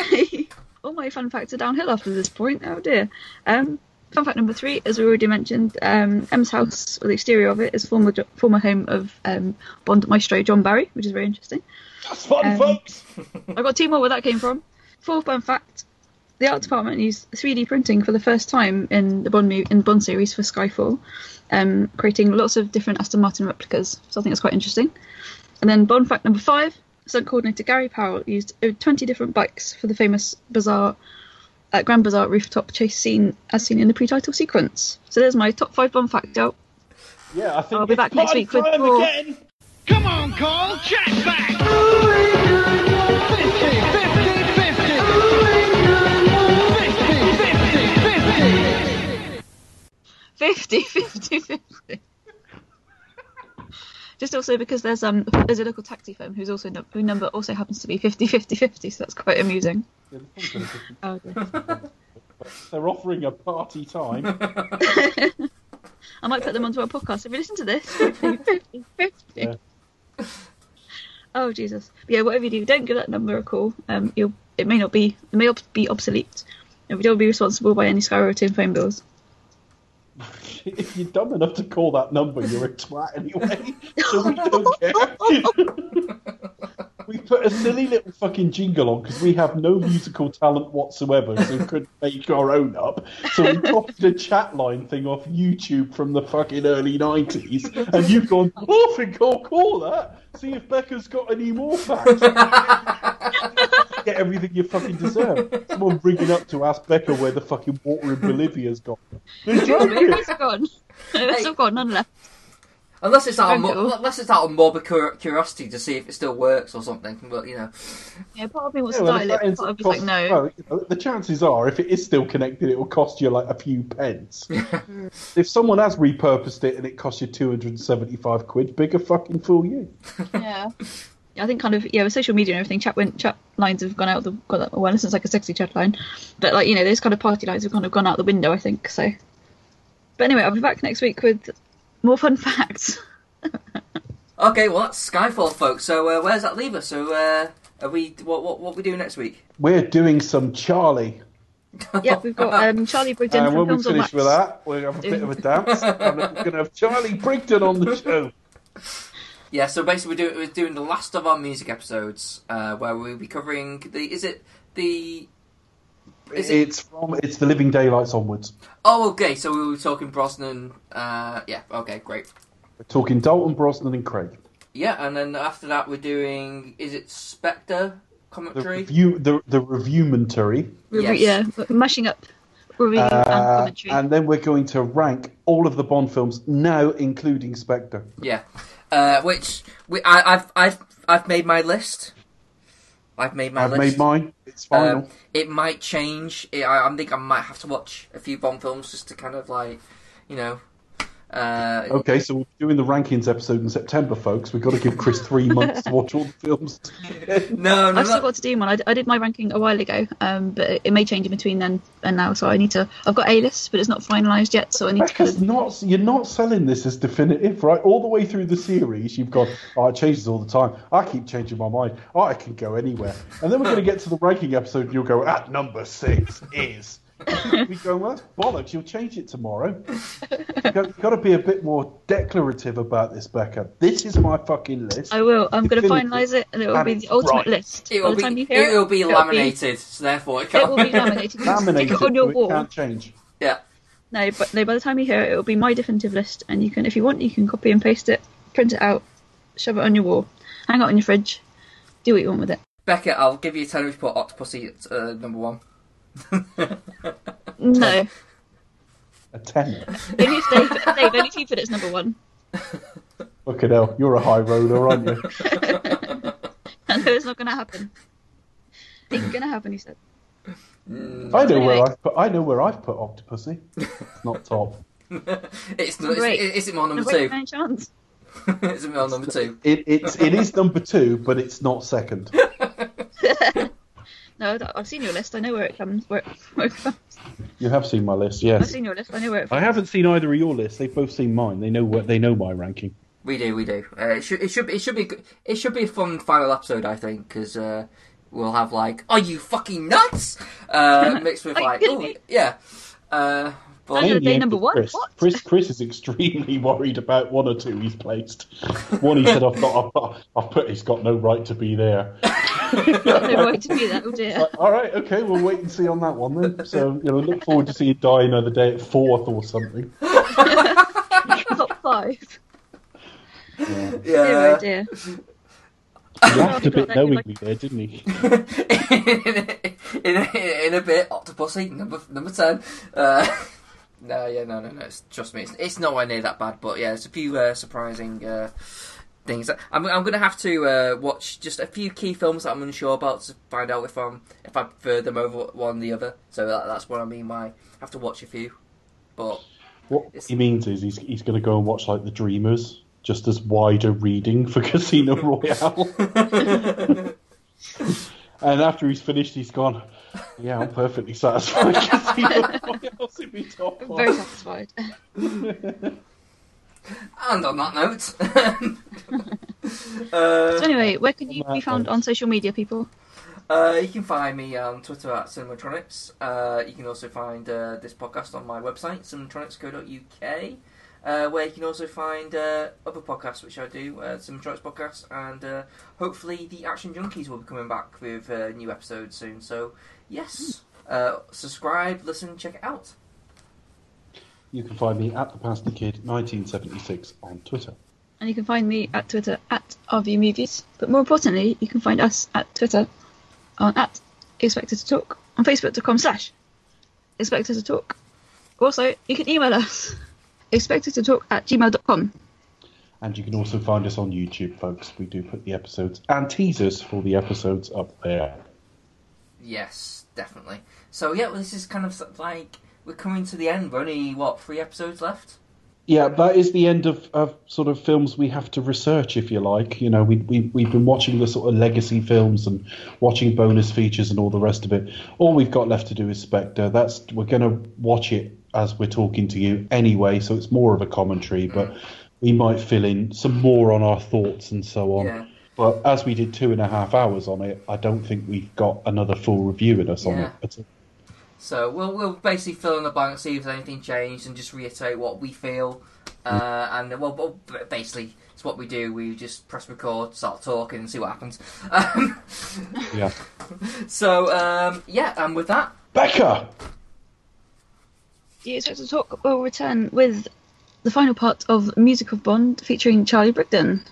all my fun facts are downhill after this point. Oh dear. Um, fun fact number three, as we already mentioned, um, M's house, or the exterior of it, is former former home of um, Bond maestro John Barry, which is very interesting. That's fun, Um, folks. I've got two more where that came from. Fourth fun fact: the art department used 3D printing for the first time in the Bond movie, in the Bond series for Skyfall, um, creating lots of different Aston Martin replicas. So I think that's quite interesting. And then Bond fact number five: stunt coordinator Gary Powell used 20 different bikes for the famous Bazaar, uh, Grand Bazaar rooftop chase scene as seen in the pre-title sequence. So there's my top five Bond fact out. Yeah, I think I'll be back next week with more. again. Come on, Carl, check back. 50, 50, 50. 50, 50, 50. 50, 50, 50. Just also because there's um there's a local taxi firm who's also num- whose number also happens to be 50, 50, 50, so that's quite amusing. Yeah, the phone's got a different- Oh. They're offering a party time. I might put them onto our podcast. If you listen to this? 50, 50, 50. Yeah. Oh Jesus! But yeah, whatever you do, don't give that number a call. Um, you'll it may not be it may ob- be obsolete. And we don't be responsible by any skyrocketing phone bills. if you're dumb enough to call that number, you're a twat anyway. So we don't care. we put a silly little fucking jingle on because we have no musical talent whatsoever, so we couldn't make our own up. So we copied a chat line thing off YouTube from the fucking early 90s, and you've gone, oh, I think I'll call that. See if Becca's got any more facts. Get everything you fucking deserve. Someone bringing up to ask Becca where the fucking water in Bolivia's gone. They're joking. Where's it gone? It's still got none left. Unless it's out of mo- unless it's out of morbid cur- curiosity to see if it still works or something. But you know, Yeah, part of me wants Yeah, to well, dial if it, that part of me's like no. well, you know, the chances are, if it is still connected, it will cost you like a few pence. if someone has repurposed it and it costs you 275 quid, bigger fucking fool you. Yeah. Yeah, I think kind of yeah, with social media and everything, chat went, chat lines have gone out the got that well, this is like a sexy chat line, but like you know those kind of party lines have kind of gone out the window, I think. So, but anyway, I'll be back next week with more fun facts. okay, well that's Skyfall, folks. So uh, where does that leave us? So uh, are we what what what we do next week? We're doing some Charlie. yeah, we've got um, Charlie Brigden And from when we Films on finish with that, we'll have a bit of a dance. and we're going to have Charlie Brigden on the show. Yeah, so basically we're doing, we're doing the last of our music episodes, uh, where we'll be covering the is it the is it It's from it's the Living Daylights onwards. oh okay so we were talking Brosnan uh yeah okay great We're talking Dalton, Brosnan, and Craig. yeah and then after that we're doing is it Spectre The commentary review, the the reviewmentary. Yes. Yeah, mashing up review and Uh, commentary. and then we're going to rank all of the Bond films now, including Spectre. yeah uh, which we, I, I've I've I've made my list I've made my list I've list made mine. It's final. Um, it might change. It, I, I think I might have to watch a few Bond films just to kind of like, you know. Uh, okay, so we're doing the rankings episode in September, folks. We've got to give Chris three months to watch all the films. No, no, I've still got to do one. I did my ranking a while ago, um, but it, it may change in between then and now. So I need to. I've got a list, but it's not finalised yet. So I need to. Kind Becca's of, not. You're not selling this as definitive, right? All the way through the series, you've gone. Oh, it changes all the time. I keep changing my mind. Oh, I can go anywhere. And then we're going to get to the ranking episode, and you'll go at number six is. we go, well, that's bollocks. You'll change it tomorrow. You've got, you've got to be a bit more declarative about this, Becca. This is my fucking list. I will. I'm going to finalise it, and it will And be the ultimate right. list. It By will the time be you hear it will be it'll laminated, so therefore it It can't. will be laminated. You can Laminate stick it on your so wall. It can't change. yeah. No, but no. By the time you hear it, it will be my definitive list, and you can, if you want, you can copy and paste it, print it out, shove it on your wall, hang it on your fridge, do what you want with it. Becca, I'll give you a ten if you put Octopussy at uh, number one. No, A tenner. only if Dave, Dave, only if you put it as number one. Fucking hell, you're a high roller, aren't you? I know it's not going to happen. It's going to happen, he said. I know where I've put. I know where I've put Octopussy. It's not top. It's not. Great. Is, is it my number No, wait, two? no chance. is it my number two? It, it's it is number two, but it's not second. No, I- I've seen your list. I know where it comes. Where, where it comes. You have seen my list, yes. I've yes. seen your list. I know where it. I haven't seen either of your lists. They've both seen mine. They know what they know my ranking. We do, we do. Uh, it should, it should, be, it should be, it should be a fun final episode, I think, because uh, we'll have like, "Are you fucking nuts?" Uh, mixed with like, "Oh, me?" yeah." But End day number one? Chris. What? Chris, Chris is extremely worried about one or two he's placed. One he said, "I've got, I've, got- I've put, he's got no right to be there." no right to be there, oh dear. All right, okay, we'll wait and see on that one then. So, you know, look forward to seeing Die another day at fourth or something. Top five. Yeah. Dear, oh dear. He laughed a bit that could, like- knowingly there, didn't he? in, a, in a bit, Octopussy number number ten. Uh, no, yeah, no, no, no. It's, trust me, it's, it's nowhere near that bad. But yeah, there's a few uh, surprising uh, things. I'm I'm gonna have to uh, watch just a few key films that I'm unsure about to find out if I'm if I prefer them over one or the other. So that, that's what I mean by have to watch a few. But What he means is he's, he's going to go and watch, like, The Dreamers, just as wider reading for Casino Royale. and after he's finished, he's gone, yeah, I'm perfectly satisfied. Casino Royale's in my top I'm five." very satisfied. and on that note, uh, So anyway, where can you be found note. on social media, people? Uh, you can find me on Twitter at Cinematronics. Uh, you can also find uh, this podcast on my website, cinematronics.co.uk, uh, where you can also find uh, other podcasts which I do, uh, Cinematronics podcast, and uh, hopefully the Action Junkies will be coming back with uh, new episodes soon. So, yes, uh, subscribe, listen, check it out. You can find me at the Pastor Kid 1976 on Twitter. And you can find me at Twitter at RVMovies. But more importantly, you can find us at Twitter on at Expected to Talk on Facebook.com slash Expected to Talk. Also, you can email us expected to talk at gmail.com. And you can also find us on YouTube, folks. We do put the episodes and teasers for the episodes up there. Yes, definitely. So, yeah, well, this is kind of like we're coming to the end. We're only, what, three episodes left? Yeah, that is the end of, of sort of films we have to research, if you like. You know, we, we, we've been watching the sort of legacy films and watching bonus features and all the rest of it. All we've got left to do is Spectre. That's We're going to watch it as we're talking to you anyway, so it's more of a commentary, but mm. we might fill in some more on our thoughts and so on. Yeah. But as we did two and a half hours on it, I don't think we've got another full review in us on Yeah. it. at all. So we'll we'll basically fill in the blanks, see if anything changed, and just reiterate what we feel. Uh, and well, well, basically, it's what we do. We just press record, start talking, and see what happens. Um, Yeah. so um, yeah, and with that, Becca! You expect to talk will return with the final part of Music of Bond featuring Charlie Brigden.